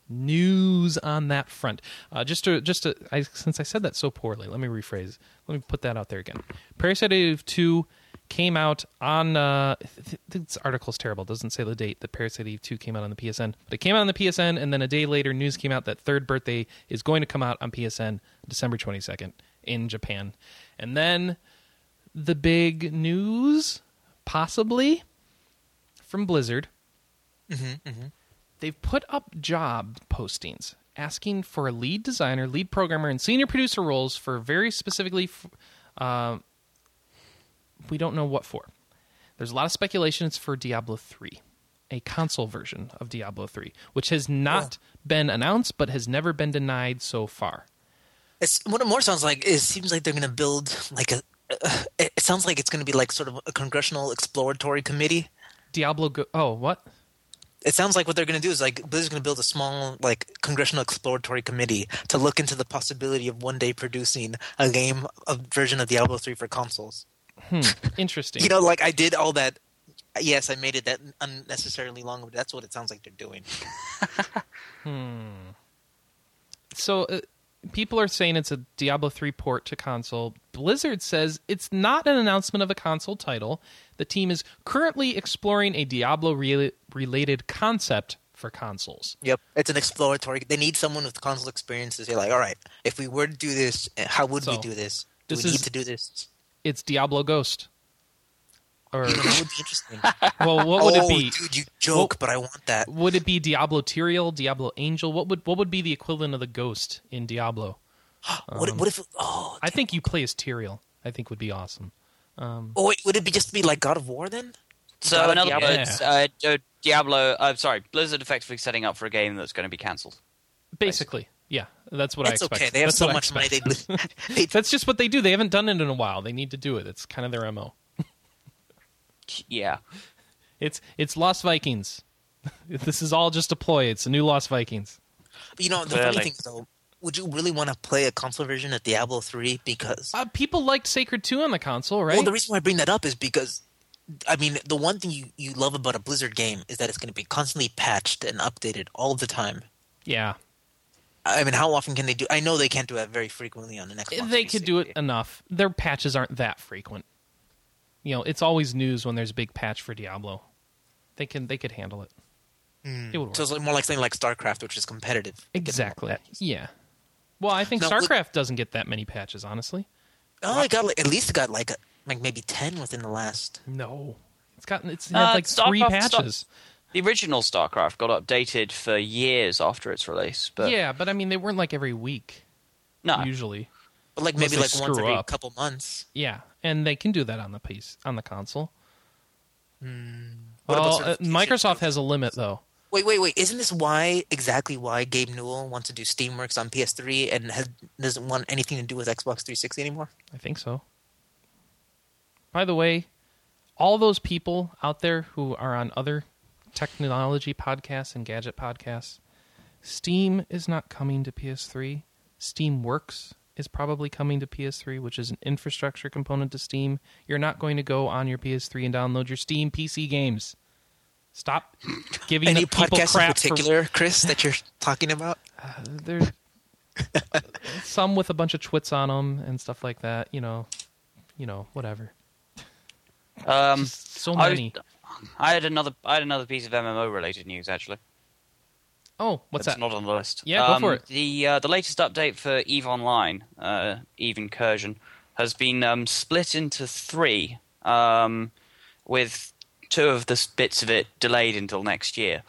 S1: news on that front. Uh, just to just to, I, since I said that so poorly, let me rephrase. Let me put that out there again. Parasite Eve two came out on. Uh, th- this article's terrible. It doesn't say the date that Parasite Eve two came out on the PSN, but it came out on the PSN, and then a day later, news came out that Third Birthday is going to come out on PSN December twenty second in Japan, and then the big news, possibly from Blizzard they've put up job postings asking for a lead designer, lead programmer, and senior producer roles for very specifically. f- Uh, we don't know what for. There's a lot of speculation it's for Diablo 3, a console version of Diablo 3, which has not been announced but has never been denied so far.
S2: It's what it more sounds like. It seems like they're going to build like a. Uh, it sounds like it's going to be like sort of a congressional exploratory committee.
S1: Diablo go- Oh, what?
S2: It sounds like what they're going to do is like Blizzard's going to build a small like congressional exploratory committee to look into the possibility of one day producing a game, a version of Diablo three for consoles. [LAUGHS]
S1: Interesting.
S2: You know, like I did all that. Yes, I made it that unnecessarily long, but that's what it sounds like they're doing. [LAUGHS] hmm.
S1: So uh, people are saying it's a Diablo 3 port to console. Blizzard says it's not an announcement of a console title. The team is currently exploring a Diablo re- related concept for consoles.
S2: Yep, it's an exploratory. They need someone with console experience to say like, all right, if we were to do this, eh, how would we do this? Do
S1: this
S2: we
S1: is-
S2: need to do this?
S1: It's Diablo Ghost. Or
S2: That would be interesting. [LAUGHS]
S1: well, what would
S2: oh,
S1: it be?
S2: dude, you joke, but I want that.
S1: Would it be Diablo Tyrael, Diablo Angel? What would what would be the equivalent of the Ghost in Diablo? [GASPS]
S2: what,
S1: um,
S2: what if? Oh,
S1: I think you play as Tyrael. I think would be awesome.
S2: Oh wait, would it be just be like God of War then?
S3: So
S2: God
S3: in other
S2: Diablo?
S3: words, uh, uh, Diablo. Uh, sorry, Blizzard effectively setting up for a game that's going to be cancelled.
S1: Basically, yeah, that's what I
S2: It's
S1: expect.
S2: okay. They have
S1: That's
S2: so much money. They, [LAUGHS] they [LAUGHS]
S1: That's just what they do. They haven't done it in a while. They need to do it. It's kind of their mo. [LAUGHS]
S3: Yeah.
S1: It's it's Lost Vikings. this is all just a ploy. It's a new Lost Vikings.
S2: you know, the funny thing is though, would you really want to play a console version of Diablo three? Because
S1: Uh, people liked Sacred 2 on the console, right?
S2: well, the reason why I bring that up is because I mean the one thing you you love about a Blizzard game is that it's going to be constantly patched and updated all the time.
S1: yeah.
S2: I mean, how often can they do? I know they can't do that very frequently on an Xbox.
S1: They could do it enough. Their patches aren't that frequent. You know, it's always news when there's a big patch for Diablo. They can they could handle it. It would work.
S2: So it's more like something like StarCraft, which is competitive. It
S1: exactly. Yeah. Well, I think
S2: Now, with-
S1: StarCraft doesn't get that many patches, honestly.
S2: Oh, it got like, at least it got like a, like maybe ten within the last.
S1: No. It's gotten it's
S3: Uh,
S1: had like three
S3: StarCraft Star-
S1: patches.
S3: The original StarCraft got updated for years after its release, but
S1: yeah, but I mean they weren't like every week
S3: no,
S1: usually.
S2: But like maybe like once
S1: screw
S2: every
S1: up.
S2: couple months.
S1: Yeah, and they can do that on the piece on the console.
S2: What
S1: well,
S2: about
S1: uh. Microsoft has a limit though.
S2: Wait, wait, wait! Isn't this why exactly why Gabe Newell wants to do SteamWorks on PS3 and has, doesn't want anything to do with Xbox 360 anymore?
S1: I think so. By the way, all those people out there who are on other technology podcasts and gadget podcasts, Steam is not coming to PS3. Steamworks is probably coming to PS3, which is an infrastructure component to Steam. You're not going to go on your PS3 and download your Steam PC games. Stop giving
S2: Any
S1: people
S2: podcast in
S1: crap for
S2: particular, Chris, that you're talking about?
S1: there's some with a bunch of twits on them and stuff like that. You know, you know, whatever.
S3: um,
S1: So
S3: I,
S1: many.
S3: I had another I had another piece of MMO related news actually.
S1: oh, what's
S3: That's
S1: that?
S3: not on the list.
S1: Yeah, go
S3: um,
S1: for it.
S3: The uh, the latest update for Eve Online, uh, Eve Incursion, has been um, split into three, um, with two of the bits of it delayed until next year.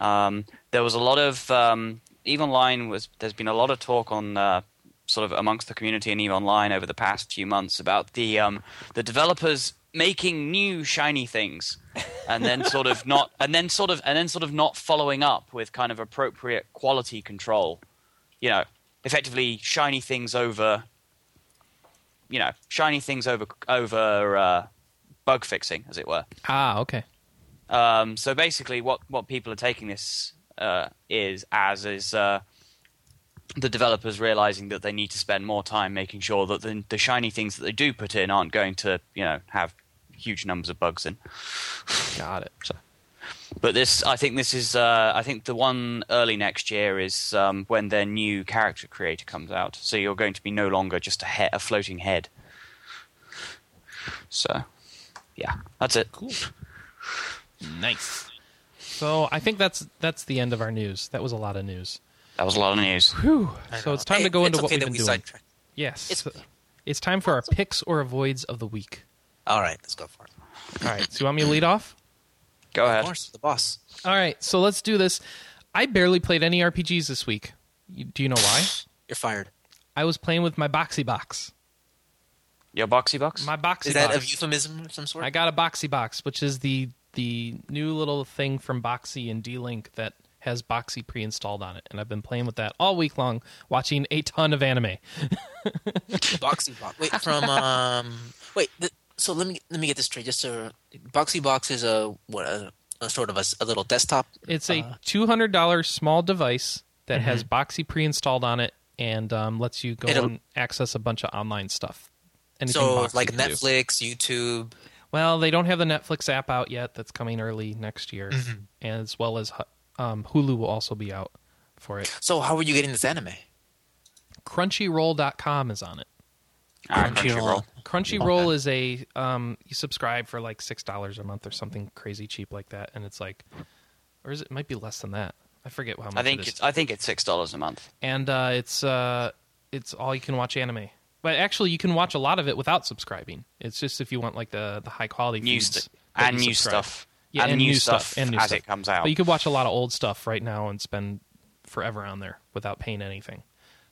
S3: Um, there was a lot of um, Eve Online was. There's been a lot of talk on. Uh, Sort of amongst the community and Eve Online over the past few months about the um, the developers making new shiny things, and then sort of not, [LAUGHS] and then sort of, and then sort of not following up with kind of appropriate quality control. You know, effectively shiny things over. You know, shiny things over over uh, bug fixing, as it were.
S1: Ah, okay.
S3: Um, so basically, what, what people are taking this uh, is as is uh, the developers realizing that they need to spend more time making sure that the, the shiny things that they do put in aren't going to you know have huge numbers of bugs in.
S1: Got it.
S3: So, but this, I think this is, uh, I think the one early next year is um, when their new character creator comes out. So you're going to be no longer just a, he- a floating head. So, yeah, that's it.
S1: Cool. Nice. So I think that's that's the end of our news. That was a lot of news.
S3: That was a lot of news.
S1: Whew. So it's time
S2: Hey,
S1: to go
S2: it's
S1: into what
S2: okay
S1: we've been
S2: we
S1: doing.
S2: sidetracked.
S1: Yes.
S2: It's-
S1: It's, time for our picks or avoids of the week.
S2: All right, let's go for it.
S1: All right. So you want me to lead off?
S3: Go ahead.
S2: Of
S3: ahead.
S2: course, the boss.
S1: All right. So let's do this. I barely played any RPGs this week. Do you know why?
S2: You're fired.
S1: I was playing with my boxee box.
S3: Your boxee box?
S1: My boxee
S2: Is that
S1: box.
S2: a euphemism of some sort?
S1: I got a Boxee Box, which is the the new little thing from Boxee and D-Link that has Boxee pre-installed on it, and I've been playing with that all week long, watching a ton of anime. [LAUGHS]
S2: Boxee box. Wait, from um. Wait, th- so let me let me get this straight. Just so Boxee box is a what a, a sort of a little desktop.
S1: It's a
S2: Uh,
S1: two hundred dollars small device that has Boxee pre-installed on it and um, lets you go
S2: It'll-
S1: and access a bunch of online stuff. Anything
S2: so
S1: Boxee
S2: like
S1: can do.
S2: Netflix, YouTube.
S1: Well, they don't have the Netflix app out yet. That's coming early next year,
S2: Mm-hmm.
S1: as well as um, Hulu will also be out for it.
S2: So how are you getting this anime?
S1: Crunchyroll.com is on it.
S3: Ah,
S2: Crunchyroll.
S1: Crunchyroll
S2: Okay.
S1: is a um, you subscribe for like six dollars a month or something crazy cheap like that, and it's like, or is it, it might be less than that? I forget how much.
S3: I think
S1: it is.
S3: it's, I think it's six dollars a month.
S1: and uh, it's uh, it's all you can watch anime. But actually, you can watch a lot of it without subscribing. It's just if you want like the the high quality
S3: New
S1: feeds
S3: st- and new
S1: subscribe.
S3: stuff.
S1: Yeah,
S3: and, new stuff,
S1: and new
S3: as
S1: stuff.
S3: it comes out.
S1: But you could watch a lot of old stuff right now and spend forever on there without paying anything.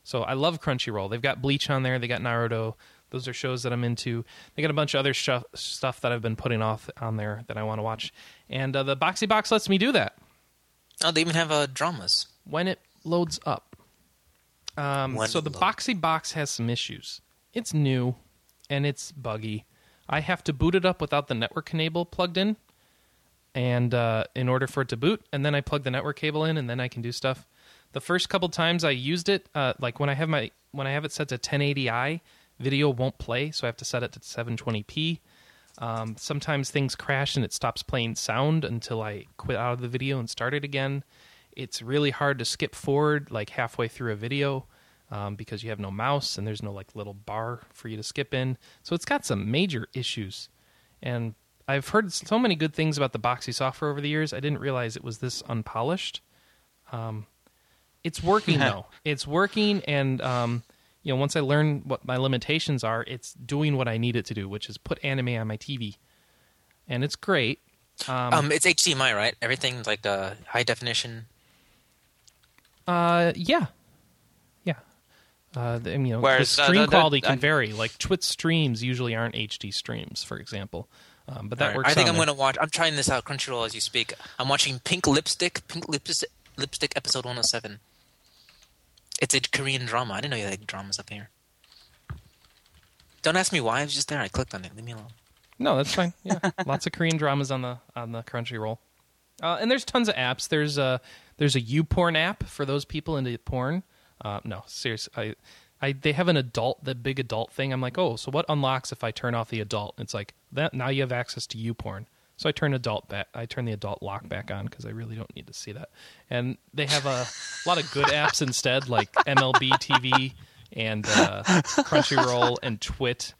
S1: So I love Crunchyroll. They've got Bleach on there. They got Naruto. Those are shows that I'm into. They got a bunch of other stuff stuff that I've been putting off on there that I want to watch. And uh, the Boxee Box lets me do that
S2: Oh, they even have uh, dramas.
S1: when it loads up. Um, so the Boxee Box has some issues. It's new and it's buggy. I have to boot it up without the network cable plugged in, and uh, in order for it to boot, and then I plug the network cable in, and then I can do stuff. the first couple times I used it, uh, like when I have my when I have it set to 1080i, video won't play, so I have to set it to 720p. Um, sometimes things crash and it stops playing sound until I quit out of the video and start it again. It's really hard to skip forward like halfway through a video um, because you have no mouse and there's no like little bar for you to skip in. So it's got some major issues. And I've heard so many good things about the Boxee software over the years. I didn't realize it was this unpolished. Um, it's working [LAUGHS] though. It's working, and um, you know, once I learn what my limitations are, it's doing what I need it to do, which is put anime on my TV, and it's great. Um,
S2: Um, it's HDMI, right? Everything's like uh, high definition.
S1: Uh, yeah, yeah. Uh, the- you know,
S3: Whereas,
S1: the
S3: uh,
S1: stream
S3: the- the-
S1: quality can
S3: I-
S1: vary. Like Twitch streams usually aren't HD streams, for example. Um, but that
S2: Alright,
S1: works.
S2: I think I'm going to watch. I'm trying this out Crunchyroll as you speak. I'm watching Pink Lipstick. Pink Lipstick. Lipstick episode 107. It's a Korean drama. I didn't know you like dramas up here. Don't ask me why. I was just there. I clicked on it. Leave me alone.
S1: No, that's fine. [LAUGHS] Yeah, lots of Korean dramas on the on the Crunchyroll, uh, and there's tons of apps. There's a there's a YouPorn app for those people into porn. Uh, no, seriously, I, I they have an adult the big adult thing. I'm like, oh, so what unlocks if I turn off the adult? It's like that now you have access to YouPorn. So I turn adult back. I turn the adult lock back on because I really don't need to see that. And they have a [LAUGHS] lot of good apps instead, like MLB TV and uh, Crunchyroll and Twit.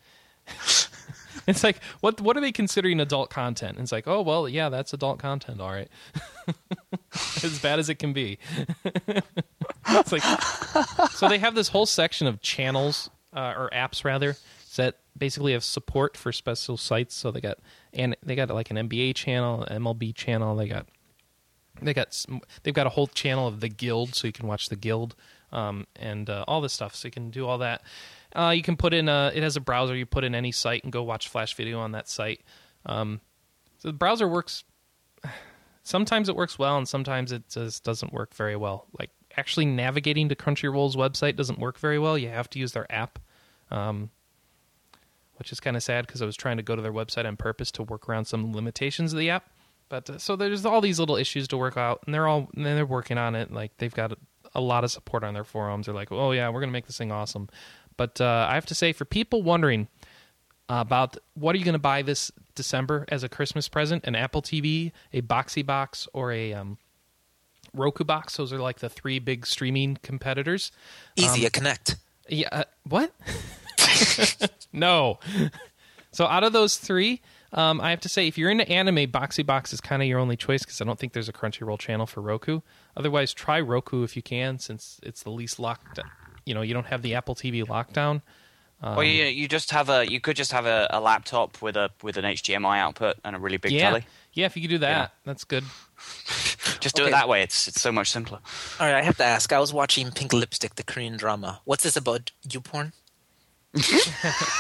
S1: [LAUGHS] It's like what what are they considering adult content? And it's like, oh well, yeah, that's adult content, all right. [LAUGHS] as bad as it can be. [LAUGHS] it's like so they have this whole section of channels uh, or apps rather that basically have support for special sites. So they got and they got like an NBA channel, MLB channel. They got they got some- they've got a whole channel of the Guild, so you can watch the Guild um, and uh, all this stuff. So you can do all that. Uh, you can put in a it has a browser. You put in any site and go watch Flash video on that site. Um, so the browser works. [SIGHS] Sometimes it works well, and sometimes it just doesn't work very well. Like actually navigating to Crunchyroll's website doesn't work very well. You have to use their app, um, which is kind of sad because I was trying to go to their website on purpose to work around some limitations of the app. But uh, so there's all these little issues to work out, and they're all and they're working on it. Like they've got a, a lot of support on their forums. They're like, oh yeah, we're gonna make this thing awesome. But uh, I have to say, for people wondering about what are you going to buy this December as a Christmas present, an Apple TV, a Boxee Box, or a um, Roku box. Those are like the three big streaming competitors.
S2: Easy,
S1: Um,
S2: Kinect.
S1: Yeah. Uh, what? [LAUGHS] no. So out of those three, um, I have to say, if you're into anime, Boxee Box is kind of your only choice because I don't think there's a Crunchyroll channel for Roku. Otherwise, try Roku if you can, since it's the least locked. You know, you don't have the Apple TV lockdown. Um,
S3: Well, you you just have a you could just have a, a laptop with a with an HDMI output and a really big
S1: yeah,
S3: telly.
S1: yeah. If you could do that,
S3: Yeah.
S1: that's good. [LAUGHS]
S3: Just do
S2: Okay.
S3: it that way. It's it's so much simpler.
S2: All right, I have to ask. I was watching Pink Lipstick, the Korean drama. What's this about? You porn? [LAUGHS]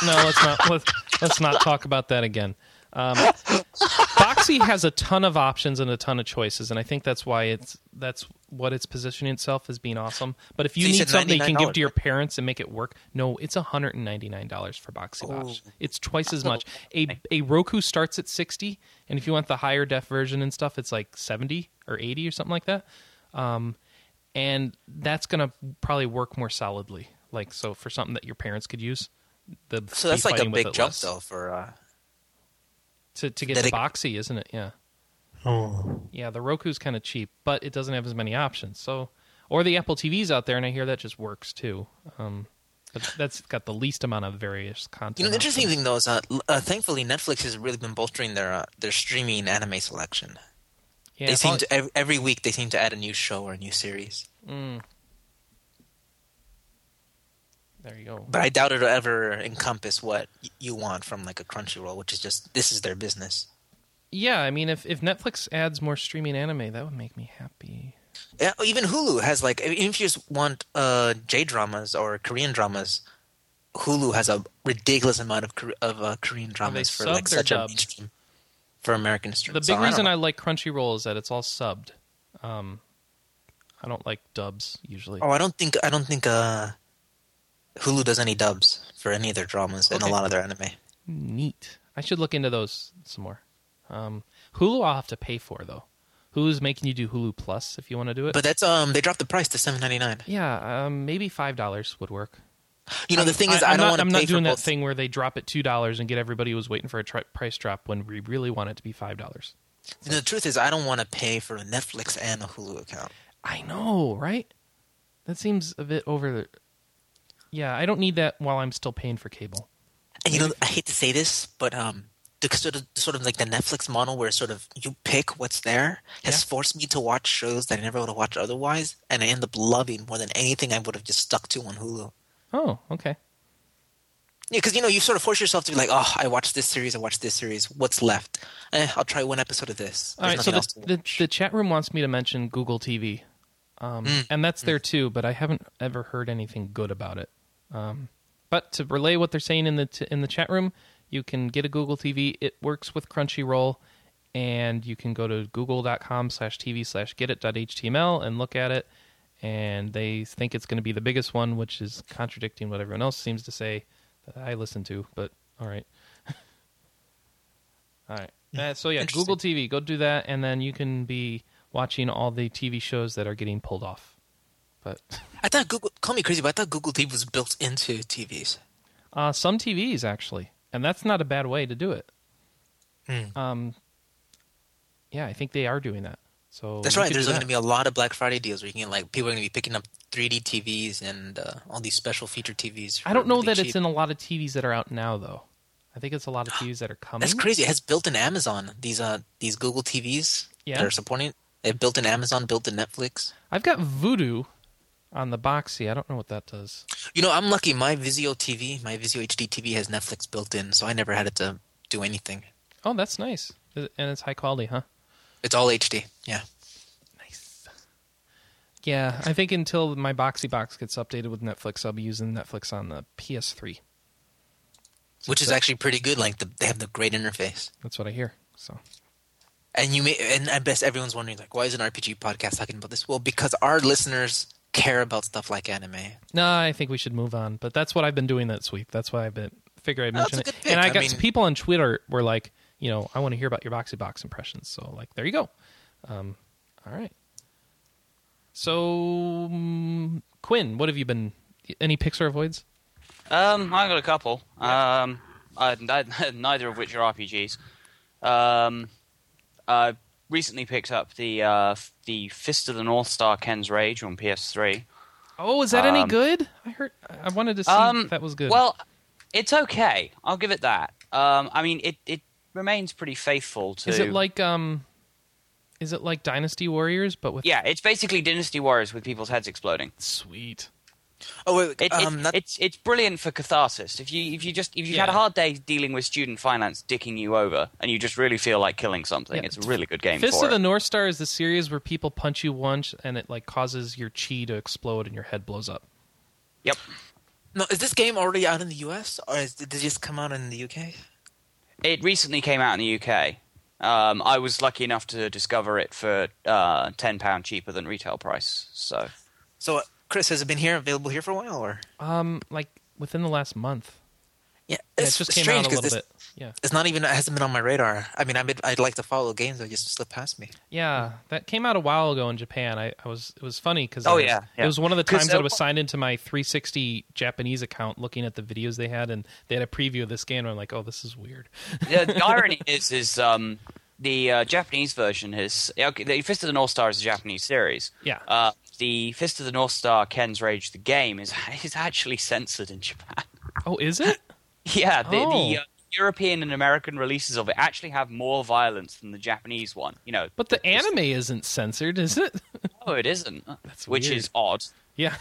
S1: No, let's not let's, let's not talk about that again. Um, Boxee has a ton of options and a ton of choices, and I think that's why it's that's what it's positioning itself as being awesome. But if you
S2: So
S1: need something you can give to your parents and make it work, no, it's hundred and ninety nine dollars for Boxee Box. It's twice as much. A a Roku starts at sixty, and if you want the higher def version and stuff, it's like seventy or eighty or something like that. Um, and that's gonna probably work more solidly. Like so, for something that your parents could use. The
S2: So that's like a big jump,
S1: less.
S2: though, for. Uh,
S1: to to get the
S2: it-
S1: Boxee, isn't it? Yeah,
S4: Oh,
S1: yeah. The Roku's kind of cheap, but it doesn't have as many options. So, or the Apple TV's out there, and I hear that just works too. Um, but that's got the least amount of various content.
S2: you know, the interesting
S1: options.
S2: thing though is, uh, uh, thankfully, Netflix has really been bolstering their uh, their streaming anime selection.
S1: yeah,
S2: they seem to every, every week they seem to add a new show or a new series.
S1: Mm. There you go.
S2: But I doubt it'll ever encompass what you want from like a Crunchyroll, which is just this is their business.
S1: Yeah, I mean, if if Netflix adds more streaming anime, that would make me happy.
S2: Yeah, even Hulu has like even if you just want uh, J dramas or Korean dramas, Hulu has a ridiculous amount of of uh, Korean dramas for like such a mainstream for American stream.
S1: The big
S2: I don't
S1: reason
S2: know.
S1: I like Crunchyroll is that it's all subbed. Um, I don't like dubs usually.
S2: oh I don't think I don't think uh, Hulu does any dubs for any of their dramas and a lot of their anime.
S1: Neat. I should look into those some more. Um, Hulu, I'll have to pay for though. Hulu's making you do Hulu Plus if you want to do it.
S2: But that's um they dropped the price to seven ninety nine.
S1: yeah, um, maybe five dollars would work.
S2: You know the thing is
S1: I,
S2: I, don't
S1: not,
S2: want to
S1: I'm
S2: pay
S1: not doing that
S2: both.
S1: thing where they drop it two dollars and get everybody who was waiting for a tri- price drop when we really want it to be five dollars.
S2: Know, the truth is I don't want to pay for a Netflix and a Hulu account.
S1: I know, right? That seems a bit over. the... Yeah, I don't need that while I'm still paying for cable.
S2: And you know I hate to say this, but um the sort of sort of like the Netflix model where sort of you pick what's there has
S1: Yeah.
S2: forced me to watch shows that I never would have watched otherwise, and I end up loving more than anything I would have just stuck to on Hulu.
S1: Oh, okay.
S2: Yeah, because you know you sort of force yourself to be like, oh, I watched this series, I watched this series. What's left? Eh, I'll try one episode of this.
S1: All right,
S2: There's
S1: so the, the the chat room wants me to mention Google TV, um,
S2: Mm.
S1: and that's there too. But I haven't ever heard anything good about it. Um, but to relay what they're saying in the t- in the chat room, you can get a Google TV. It works with Crunchyroll, and you can go to google.com/tv slash getit.html and look at it. And they think it's going to be the biggest one, which is contradicting what everyone else seems to say that I listen to. But all right. [LAUGHS] All right. Uh, so yeah, Google TV. Go do that, and then you can be watching all the TV shows that are getting pulled off. But
S2: I thought Google call me crazy, but I thought Google TV was built into TVs.
S1: uh, some TVs actually, and that's not a bad way to do it.
S2: Hmm.
S1: Um, yeah, I think they are doing that. So
S2: That's right. There's going to be a lot of Black Friday deals where you can like people are going to be picking up 3D TVs and uh, all these special feature TVs.
S1: I don't know
S2: really
S1: that
S2: cheap.
S1: it's in a lot of TVs that are out now, though. I think it's a lot of [GASPS] TVs that are coming.
S2: That's crazy. It has built in Amazon. These uh these Google TVs
S1: Yeah.
S2: that are supporting it. They have built in Amazon, built in Netflix.
S1: I've got Vudu on the Boxee. I don't know what that does.
S2: You know, I'm lucky. My Vizio TV, my Vizio HD TV has Netflix built in, so I never had it to do anything.
S1: Oh, that's nice, and it's high quality, huh?
S2: It's all HD. Yeah.
S1: Nice. Yeah, I think until my Boxee box gets updated with Netflix, I'll be using Netflix on the PS3. So
S2: Which is
S1: that-
S2: actually pretty good. Like the, they have the great interface.
S1: that's what I hear. So
S2: And you may, and I bet everyone's wondering like, why is an RPG podcast talking about this? Well, because our listeners care about stuff like anime.
S1: no, I think we should move on. But that's what I've been doing this week. That's why I've been figure I'd
S2: Oh, that's
S1: mention
S2: a
S1: it.
S2: good pick.
S1: And I
S2: I
S1: got
S2: mean-
S1: people on Twitter were like, you know, I want to hear about your Boxee box impressions. So like, there you go. Um, all right. So mm, Quinn, what have you been? Any Pixar avoids?
S3: Um, I got a couple. Um, I, I- [LAUGHS] neither of which are RPGs. Um, I recently picked up the uh, the Fist of the North Star Ken's Rage on PS3.
S1: Oh, is that any
S3: Um,
S1: good? I heard. I wanted to see
S3: Um,
S1: if that was good.
S3: Well, it's okay. I'll give it that. Um, I mean, it, it remains pretty faithful to.
S1: Is it like um is it like Dynasty Warriors but with
S3: Yeah, it's basically Dynasty Warriors with people's heads exploding.
S1: sweet.
S2: Oh wait,
S3: It,
S2: um,
S3: it,
S2: not,
S3: it's it's brilliant for catharsis. If you if you just if you had a hard day dealing with student finance dicking you over, and you just really feel like killing something,
S1: Yeah.
S3: it's a really good game
S1: Fist
S3: for
S1: of the. North Star is the series where people punch you once and it like causes your chi to explode and your head blows up.
S3: Yep.
S2: no, is this game already out in the U.S. or is, did it just come out in the U.K.?
S3: It recently came out in the UK. Um, I was lucky enough to discover it for uh, ten pound cheaper than retail price. So
S2: So, uh, Chris, has it been here available here for a while, or
S1: Um like within the last month.
S2: yeah,
S1: Yeah,
S2: it's
S1: it just came
S2: strange
S1: out a
S2: 'cause
S1: little
S2: this,
S1: bit. Yeah.
S2: It's not even. It hasn't been on my radar. I mean, I'd, I'd like to follow games that just slip past me.
S1: Yeah, that came out a while ago in Japan. I, I was it was funny because
S3: Oh,
S1: was,
S3: yeah, yeah.
S1: it was one of the times that I
S3: uh,
S1: was signed into my 360 Japanese account, looking at the videos they had, and they had a preview of this game. And I'm like, oh, this is weird.
S3: the, the [LAUGHS] irony is, is um, the uh, Japanese version is okay, the Fist of the North Star is a Japanese series.
S1: Yeah.
S3: Uh, the Fist of the North Star Ken's Rage the game is [LAUGHS] is actually censored in Japan.
S1: Oh, is it? [LAUGHS]
S3: yeah, the,
S1: Oh.
S3: the uh, European and American releases of it actually have more violence than the Japanese one. You know,
S1: But the anime isn't censored, is it? [LAUGHS]
S3: oh, it isn't,
S1: That's
S3: which
S1: weird.
S3: is odd.
S1: yeah.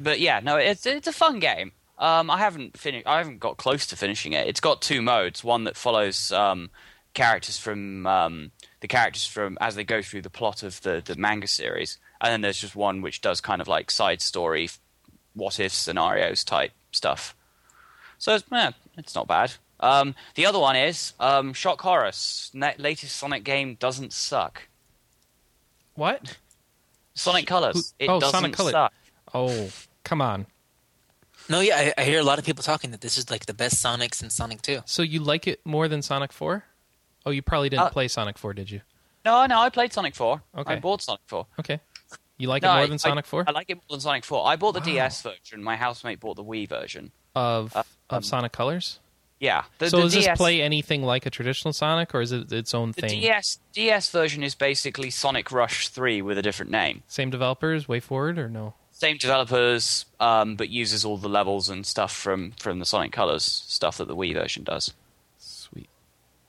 S3: but yeah, no, it's it's a fun game. Um, I haven't finished. I haven't got close to finishing it. It's got two modes. One that follows um, characters from um, the characters from as they go through the plot of the the manga series, and then there's just one which does kind of like side story, what if scenarios type stuff. So it's, yeah, it's not bad. Um, the other one is um, Shock Horus. Na- latest Sonic game doesn't suck.
S1: What?
S3: Sonic Colors.
S1: Who-
S3: It
S1: oh,
S3: doesn't
S1: Sonic Color-
S3: suck.
S1: Oh, come on.
S2: No, yeah, I, I hear a lot of people talking that this is like the best Sonic since Sonic Two.
S1: So you like it more than Sonic 4? Oh, you probably didn't
S3: Uh,
S1: play Sonic 4, did you?
S3: No, no, I played Sonic 4.
S1: Okay.
S3: I bought Sonic 4.
S1: Okay. You like
S3: No,
S1: it more
S3: I-
S1: than Sonic 4?
S3: I like it more than Sonic 4. I bought the
S1: Wow.
S3: DS version. My housemate bought the Wii version.
S1: of
S3: uh,
S1: of
S3: um,
S1: Sonic Colors?
S3: Yeah. The,
S1: so
S3: the
S1: does this play anything like a traditional Sonic, or is it its own
S3: The
S1: thing?
S3: DS DS version is basically Sonic Rush 3 with a different name.
S1: Same developers, WayForward, or no?
S3: Same developers, um, but uses all the levels and stuff from, from the Sonic Colors stuff that the Wii version does.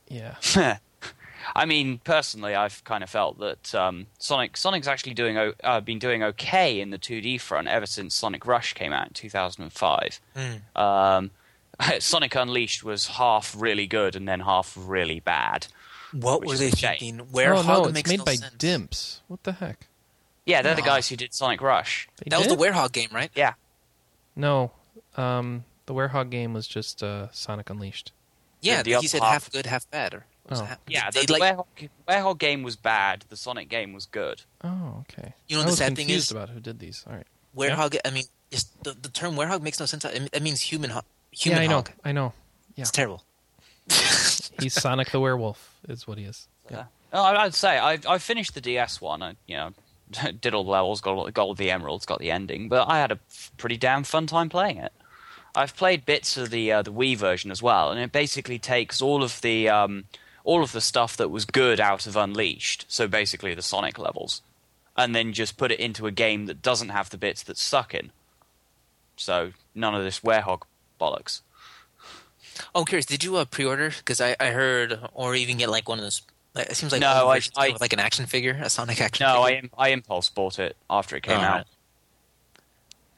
S1: Sweet. Yeah. [LAUGHS]
S3: I mean, personally, I've kind of felt that um, Sonic Sonic's actually doing o- uh, been doing okay in the 2D front ever since Sonic Rush came out in 2005.
S2: Hmm.
S3: Um, [LAUGHS] Sonic Unleashed was half really good and then half really bad.
S2: What were they
S3: a shame.
S2: thinking? Where
S1: oh no, it's
S2: makes
S1: made
S2: no
S1: by
S2: sense.
S1: Dimps. What the heck?
S3: Yeah, they're the guys who did Sonic Rush.
S1: They
S2: That was the
S1: did?
S2: Werehog game, right?
S3: Yeah,
S1: No, um, the Werehog game was just uh, Sonic Unleashed.
S2: Yeah,
S3: the
S2: he said
S3: half-
S2: half good, half bad. Or was
S1: Oh.
S2: half-
S3: yeah. The, the
S2: like,
S3: Werehog, Werehog game was bad. The Sonic game was good.
S1: Oh, okay.
S2: You know
S1: I
S2: the
S1: was
S2: sad thing is-
S1: about who did these. All right.
S2: Werehog. I mean, just the, the term Werehog makes no sense. It, it means human. ho- Human
S1: yeah, I know.
S2: hog.
S1: I know. Yeah.
S2: It's terrible. [LAUGHS]
S1: He's Sonic the Werewolf, is what he is. Yeah.
S3: Oh, I- I'd say I I finished the DS one. I you know [LAUGHS] did all the levels, got all, got all the emeralds, got the ending, but I had a pretty damn fun time playing it. I've played bits of the uh, the Wii version as well, and it basically takes all of the um, all of the stuff that was good out of Unleashed, so basically the Sonic levels, and then just put it into a game that doesn't have the bits that suck in. So none of this werehog bollocks.
S2: Oh, I'm curious. Did you uh, pre-order? Because I, I heard, or even get like one of those. Like, it seems like
S3: No, I- I-
S2: like an action figure, a Sonic action.
S3: No, I
S2: figure.
S3: im- I impulse bought it after it came
S2: Oh,
S3: out.
S2: right.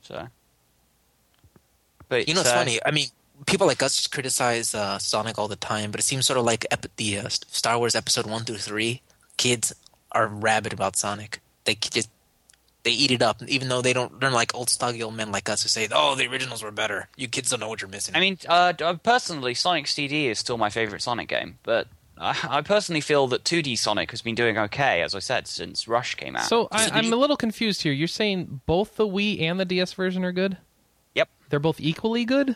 S3: So, but
S2: You know, it's
S3: uh,
S2: funny. I mean, people like us criticize uh, Sonic all the time, but it seems sort of like ep- the uh, Star Wars Episode One through Three. Kids are rabid about Sonic. They just they eat it up, even though they don't. They're like old stoggy old men like us who say, "Oh, the originals were better." You kids don't know what you're missing.
S3: I mean, uh, uh, personally, Sonic CD is still my favorite Sonic game, but I, I personally feel that 2D Sonic has been doing okay, as I said, since Rush came out.
S1: So I, I'm a little confused here. You're saying both the Wii and the DS version are good? They're both equally good?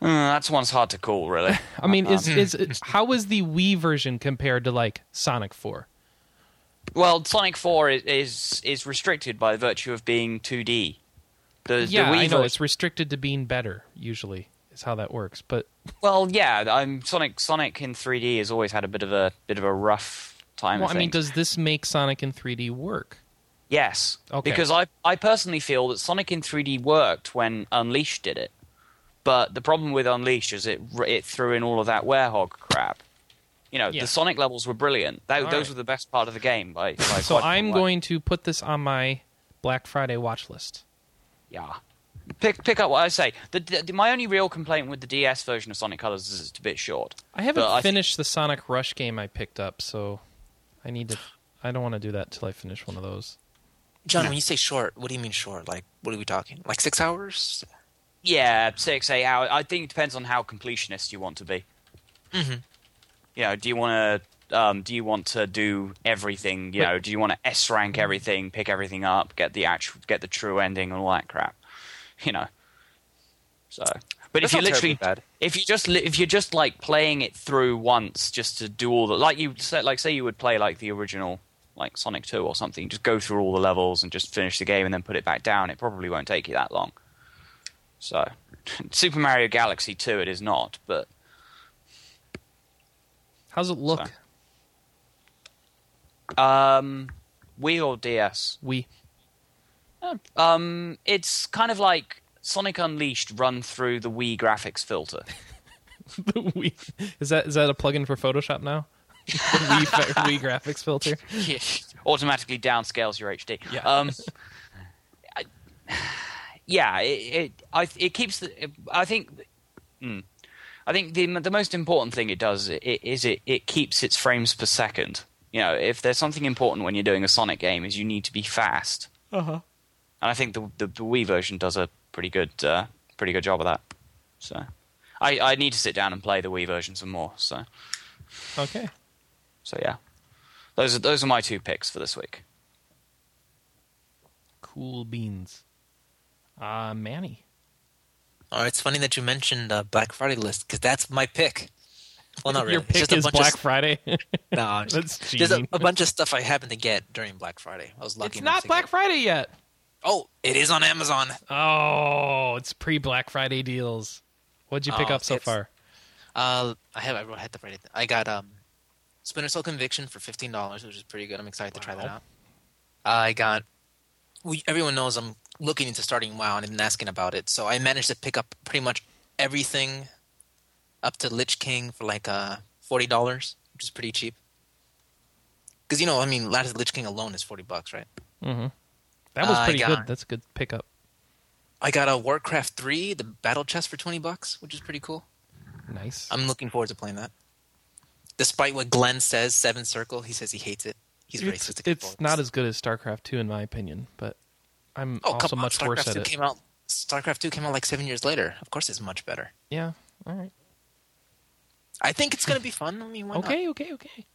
S3: Uh, that's one's hard to call, really. [LAUGHS]
S1: I mean, is
S3: Um,
S1: is how is the Wii version compared to like Sonic 4?
S3: well, Sonic 4 is, is is restricted by virtue of being 2D. The,
S1: yeah,
S3: the Wii
S1: I know it's restricted to being better. Usually, is how that works. But
S3: Well, yeah, I'm Sonic. Sonic in 3D has always had a bit of a bit of a rough time.
S1: well,
S3: I
S1: mean, does this make Sonic in 3D work?
S3: Yes.
S1: Okay.
S3: Because I, I personally feel that Sonic in 3D worked when Unleashed did it. But the problem with Unleashed is it it threw in all of that werehog crap. You know,
S1: Yeah.
S3: the Sonic levels were brilliant. That, those
S1: right.
S3: were the best part of the game. By, by
S1: So I'm going to put this on my Black Friday watch list.
S3: Yeah. Pick pick up what I say. The, the, my only real complaint with the DS version of Sonic Colors is it's a bit short.
S1: I haven't
S3: But I think-
S1: finished the Sonic Rush game I picked up, so I need to. I don't want to do that till I finish one of those.
S2: John,
S3: Yeah.
S2: when you say short, what do you mean short? Like, what are we talking? Like six hours?
S3: Yeah, six, eight hours. I think it depends on how completionist you want to be.
S2: Mhm.
S3: You know, do you want to um, do you want to do everything? You
S1: Wait.
S3: know, do you want to S rank everything, pick everything up, get the actual, get the true ending, and all that crap? [LAUGHS] You know. So, but if
S2: That's
S3: you
S2: not terribly
S3: literally,
S2: bad.
S3: if you just if you're just like playing it through once, just to do all the like you like say you would play like the original like Sonic Two or something, just go through all the levels and just finish the game and then put it back down. It probably won't take you that long. So, [LAUGHS] Super Mario Galaxy 2 it is not, but
S1: How's it look?
S3: So- um Wii or DS?
S1: Wii.
S3: Um it's kind of like Sonic Unleashed run through the Wii graphics filter. [LAUGHS]
S1: the Wii. Is that is that a plugin for Photoshop now? The Wii, Wii graphics filter.
S3: Automatically downscales your HD.
S1: Yeah.
S3: Um I, yeah, it, it I it keeps the I think hmm. I think the the most important thing it does i- is it it keeps its frames per second. You know, if there's something important when you're doing a Sonic game, is you need to be fast.
S1: Uh huh.
S3: and I think the, the the Wii version does a pretty good uh, pretty good job of that. So I I need to sit down and play the Wii version some more. So
S1: Okay.
S3: So yeah, those are those are my two picks for this week.
S1: Cool beans. Uh, Manny.
S2: Oh, it's funny that you mentioned uh, Black Friday list because that's my pick. Well, not [LAUGHS] really.
S1: Your
S2: It's
S1: pick
S2: just a
S1: is
S2: bunch
S1: Black
S2: of,
S1: Friday. [LAUGHS] [LAUGHS]
S2: no, I'm just-
S1: That's
S2: there's a,
S1: cheating.
S2: a bunch of stuff I happened to get during Black Friday. I was lucky.
S1: it's not Black
S2: get-
S1: Friday yet.
S2: Oh, it is on Amazon.
S1: Oh, it's pre Black Friday deals. What'd you pick
S2: Oh,
S1: up so far?
S2: Uh, I have. I wrote- I had to write it. I got um, Splinter Cell Conviction for fifteen dollars, which is pretty good. I'm excited to try that out. I got. We, everyone knows I'm looking into starting WoW and I've been asking about it, so I managed to pick up pretty much everything up to Lich King for like uh forty dollars, which is pretty cheap. Because you know, I mean, Last Lich King alone is forty bucks, right?
S1: Mm-hmm. That was pretty
S2: got-
S1: good. That's a good pickup.
S2: I got a Warcraft three, the battle chest for twenty bucks, which is pretty cool.
S1: Nice.
S2: I'm looking forward to playing that. Despite what Glenn says, Seven Circle, he says he hates it. He's
S1: it's
S2: racist.
S1: it's not as good as StarCraft 2 in my opinion, but I'm
S2: oh,
S1: also much
S2: StarCraft
S1: worse at
S2: 2
S1: it.
S2: came out. StarCraft two came out like seven years later. Of course, it's much better.
S1: Yeah. All right.
S2: I think it's gonna be fun. I mean, why not?
S1: Okay. Okay. Okay.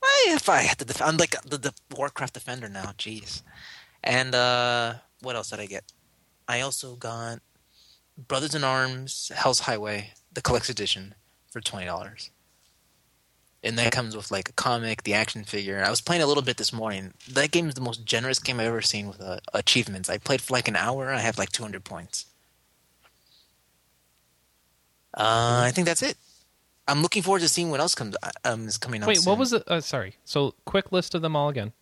S2: Well, if I had to defend, I'm like the, the Warcraft defender now. Jeez. And uh, what else did I get? I also got Brothers in Arms, Hell's Highway, the collector's edition for twenty dollars. And that comes with like a comic, the action figure. I was playing a little bit this morning. That game is the most generous game I've ever seen with uh, achievements. I played for like an hour. I have like two hundred points. Uh, I think that's it. I'm looking forward to seeing what else comes um, is coming out.
S1: Wait,
S2: soon.
S1: what was it? Uh, sorry. So, quick list of them all again.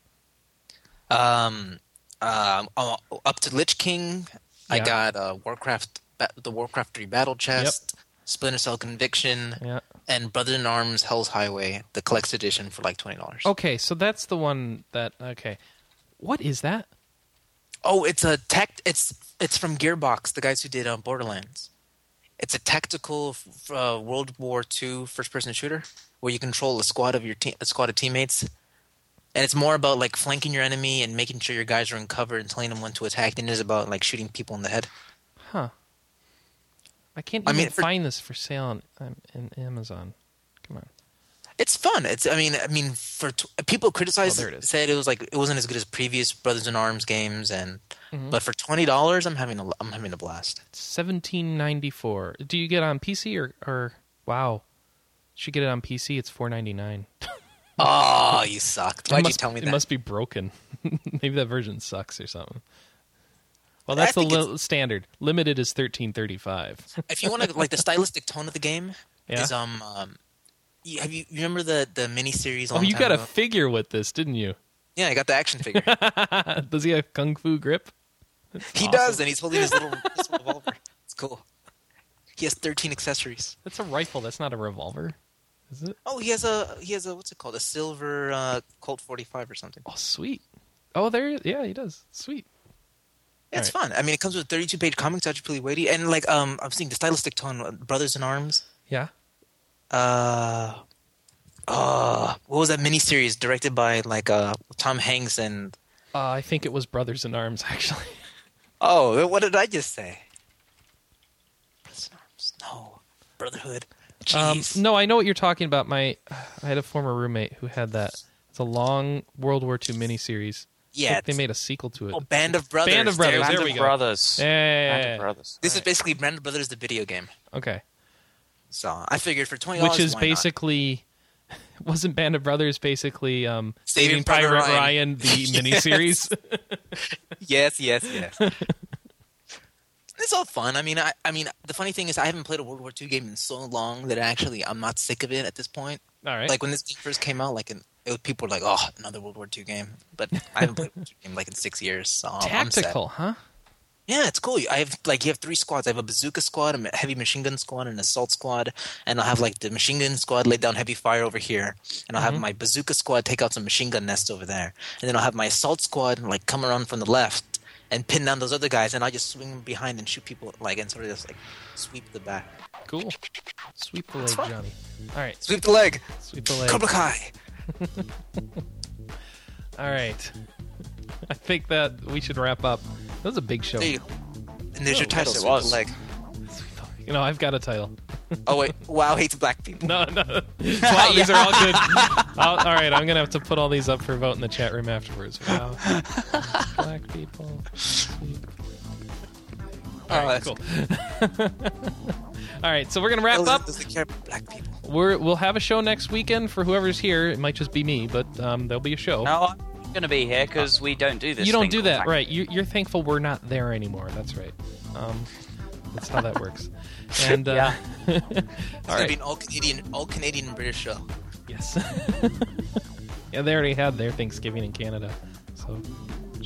S2: Um, um, uh, up to Lich King. I got uh, Warcraft, the Warcraft Three Battle Chest, Splinter Cell Conviction,
S1: Yeah.
S2: and Brother in Arms Hell's Highway, the collector's edition for like twenty dollars.
S1: Okay, so that's the one that. Okay, what is that?
S2: Oh, it's a tech. It's it's from Gearbox, the guys who did uh, Borderlands. It's a tactical f- uh, World War II first-person shooter where you control a squad of your team, a squad of teammates, and it's more about like flanking your enemy and making sure your guys are in cover and telling them when to attack than it is about like shooting people in the head.
S1: Huh. I can't
S2: I mean, for-
S1: find this for sale on, in Amazon. Come on.
S2: It's fun. It's I mean I mean for t- people criticized
S1: Oh, it
S2: said it was like it wasn't as good as previous Brothers in Arms games and
S1: Mhm.
S2: but for twenty dollars I'm having a I'm having a blast.
S1: Seventeen ninety four. Do you get on PC or or wow? Should get it on PC. It's four ninety nine.
S2: Oh, [LAUGHS] you sucked. Why'd you tell me that?
S1: It must be broken. [LAUGHS] Maybe that version sucks or something. Well, that's the li- standard. Limited is thirteen thirty five.
S2: if you want to like the stylistic tone of the game
S1: Yeah.
S2: is um um you, have you you remember the the mini series?
S1: Oh, you got a figure with this, didn't you?
S2: yeah, I got the action figure. [LAUGHS]
S1: Does he have kung fu grip?
S2: he
S1: awesome.
S2: does, and he's holding his little his revolver. It's cool. He has thirteen accessories.
S1: That's a rifle. That's not a revolver, is it?
S2: Oh, he has a he has a what's it called? A silver uh, Colt forty five or something.
S1: Oh, sweet. Oh, there. Yeah, he does. Sweet.
S2: Yeah, it's fun. I mean, it comes with a 32 page comic, so it's pretty weighty. And like, um, I'm seeing the stylistic tone, uh, Brothers in Arms.
S1: Yeah.
S2: Uh, uh, what was that miniseries directed by like uh Tom Hanks and?
S1: Uh, I think it was Brothers in Arms, [LAUGHS] actually.
S2: Oh, what did I just say? Brothers in Arms. No, Brotherhood.
S1: Um, no, I know what you're talking about. My, [SIGHS] I had a former roommate who had that. It's a long World War II miniseries. I
S2: yeah,
S1: think they made a sequel to it.
S2: oh, Band of Brothers.
S1: Band of Brothers,
S2: There-
S1: there
S3: Band
S1: we
S3: of
S1: go.
S3: Brothers.
S1: Yeah, yeah,
S3: Band
S1: yeah,
S3: of. Brothers.
S2: This is basically Band of Brothers, the video game.
S1: Okay.
S2: So I figured for twenty
S1: Which
S2: dollars,
S1: is basically, [LAUGHS] wasn't Band of Brothers basically um,
S2: Saving
S1: Saving
S2: Private
S1: Private
S2: Ryan.
S1: Ryan, the [LAUGHS]
S2: Yes.
S1: miniseries? [LAUGHS]
S2: yes, yes, yes. it's all fun. I mean, I, I mean, the funny thing is, I haven't played a World War II game in so long that actually I'm not sick of it at this point.
S1: All right.
S2: Like when this game first came out, like in, it was, people were like, "Oh, another World War II game," but I haven't played a World War II game like in six years. So I'm- I'm.
S1: Tactical, huh?
S2: Yeah, it's cool. I have like you have three squads. I have a bazooka squad, a heavy machine gun squad, and an assault squad. And I'll have like the machine gun squad lay down heavy fire over here, and I'll
S1: Mhm.
S2: have my bazooka squad take out some machine gun nests over there, and then I'll have my assault squad like come around from the left and pin down those other guys, and I'll just swing behind and shoot people like and sort of just like sweep the back,
S1: Cool. Sweep the leg. Johnny. All right.
S2: sweep the leg,
S1: Sweep the leg.
S2: Cobra Kai. [LAUGHS]
S1: All right. I think that we should wrap up. That was a big show.
S2: There you go. And there's oh, your
S3: Oh,
S2: title,
S3: yes, it was.
S2: the leg.
S1: You know, I've got a title.
S2: Oh wait, WoW hates black people.
S1: No, no. [LAUGHS] Wow, these are all good. I'll, all right, I'm gonna have to put all these up for vote in the chat room afterwards. Wow. [LAUGHS] Black people.
S2: Oh,
S1: All right,
S2: that's
S1: cool. All right, so we're gonna wrap up.
S2: Doesn't care about black people.
S1: we're we'll have a show next weekend for whoever's here. It might just be me, but um, there'll be a show.
S3: No, I'm going to be here because we don't do this.
S1: you don't
S3: thing
S1: do that,
S3: Tac-
S1: right? You, you're thankful we're not there anymore. That's right. Um, that's how that [LAUGHS] works. And uh, [LAUGHS] all
S2: It's gonna
S1: right.
S2: be an all Canadian, all Canadian British show.
S1: Yes. [LAUGHS] yeah, they already had their Thanksgiving in Canada, so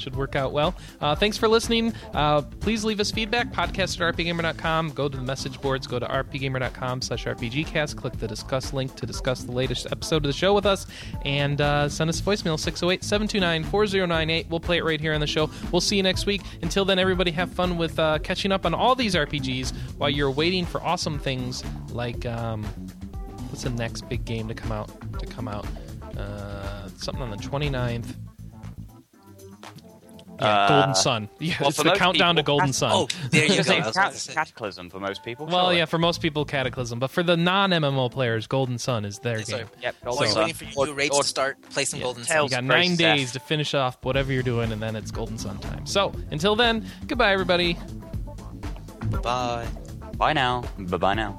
S1: should work out well. Uh, thanks for listening. Uh, please leave us feedback. Podcast at rpgamer.com. Go to the message boards. Go to rpgamer.com slash rpgcast. Click the discuss link to discuss the latest episode of the show with us. And uh, send us a voicemail, 608-729-4098. We'll play it right here on the show. We'll see you next week. Until then, everybody have fun with uh, catching up on all these RPGs while you're waiting for awesome things like... Um, what's the next big game to come out to come out uh, something on the 29th yeah,
S3: Uh,
S1: Golden Sun. [LAUGHS] Yeah,
S3: well,
S1: it's the
S3: most
S1: countdown to Golden Sun.
S2: Oh, there you [LAUGHS] go.
S3: It's
S2: was
S3: cat- cataclysm for most people.
S1: well,
S3: surely.
S1: yeah, for most people, Cataclysm, but for the non-MMO players, Golden Sun is their
S2: Yeah, sorry.
S1: game.
S3: Yep,
S2: While
S3: Golden
S2: you're
S3: Sun.
S2: waiting for your new raids
S3: Or-
S2: to start, play some
S1: Yeah.
S2: Golden
S3: Sun.
S1: You got nine
S3: Death.
S1: days to finish off whatever you're doing, and then it's Golden Sun time. So until then, goodbye, everybody.
S2: Bye.
S3: Bye now. Bye bye now.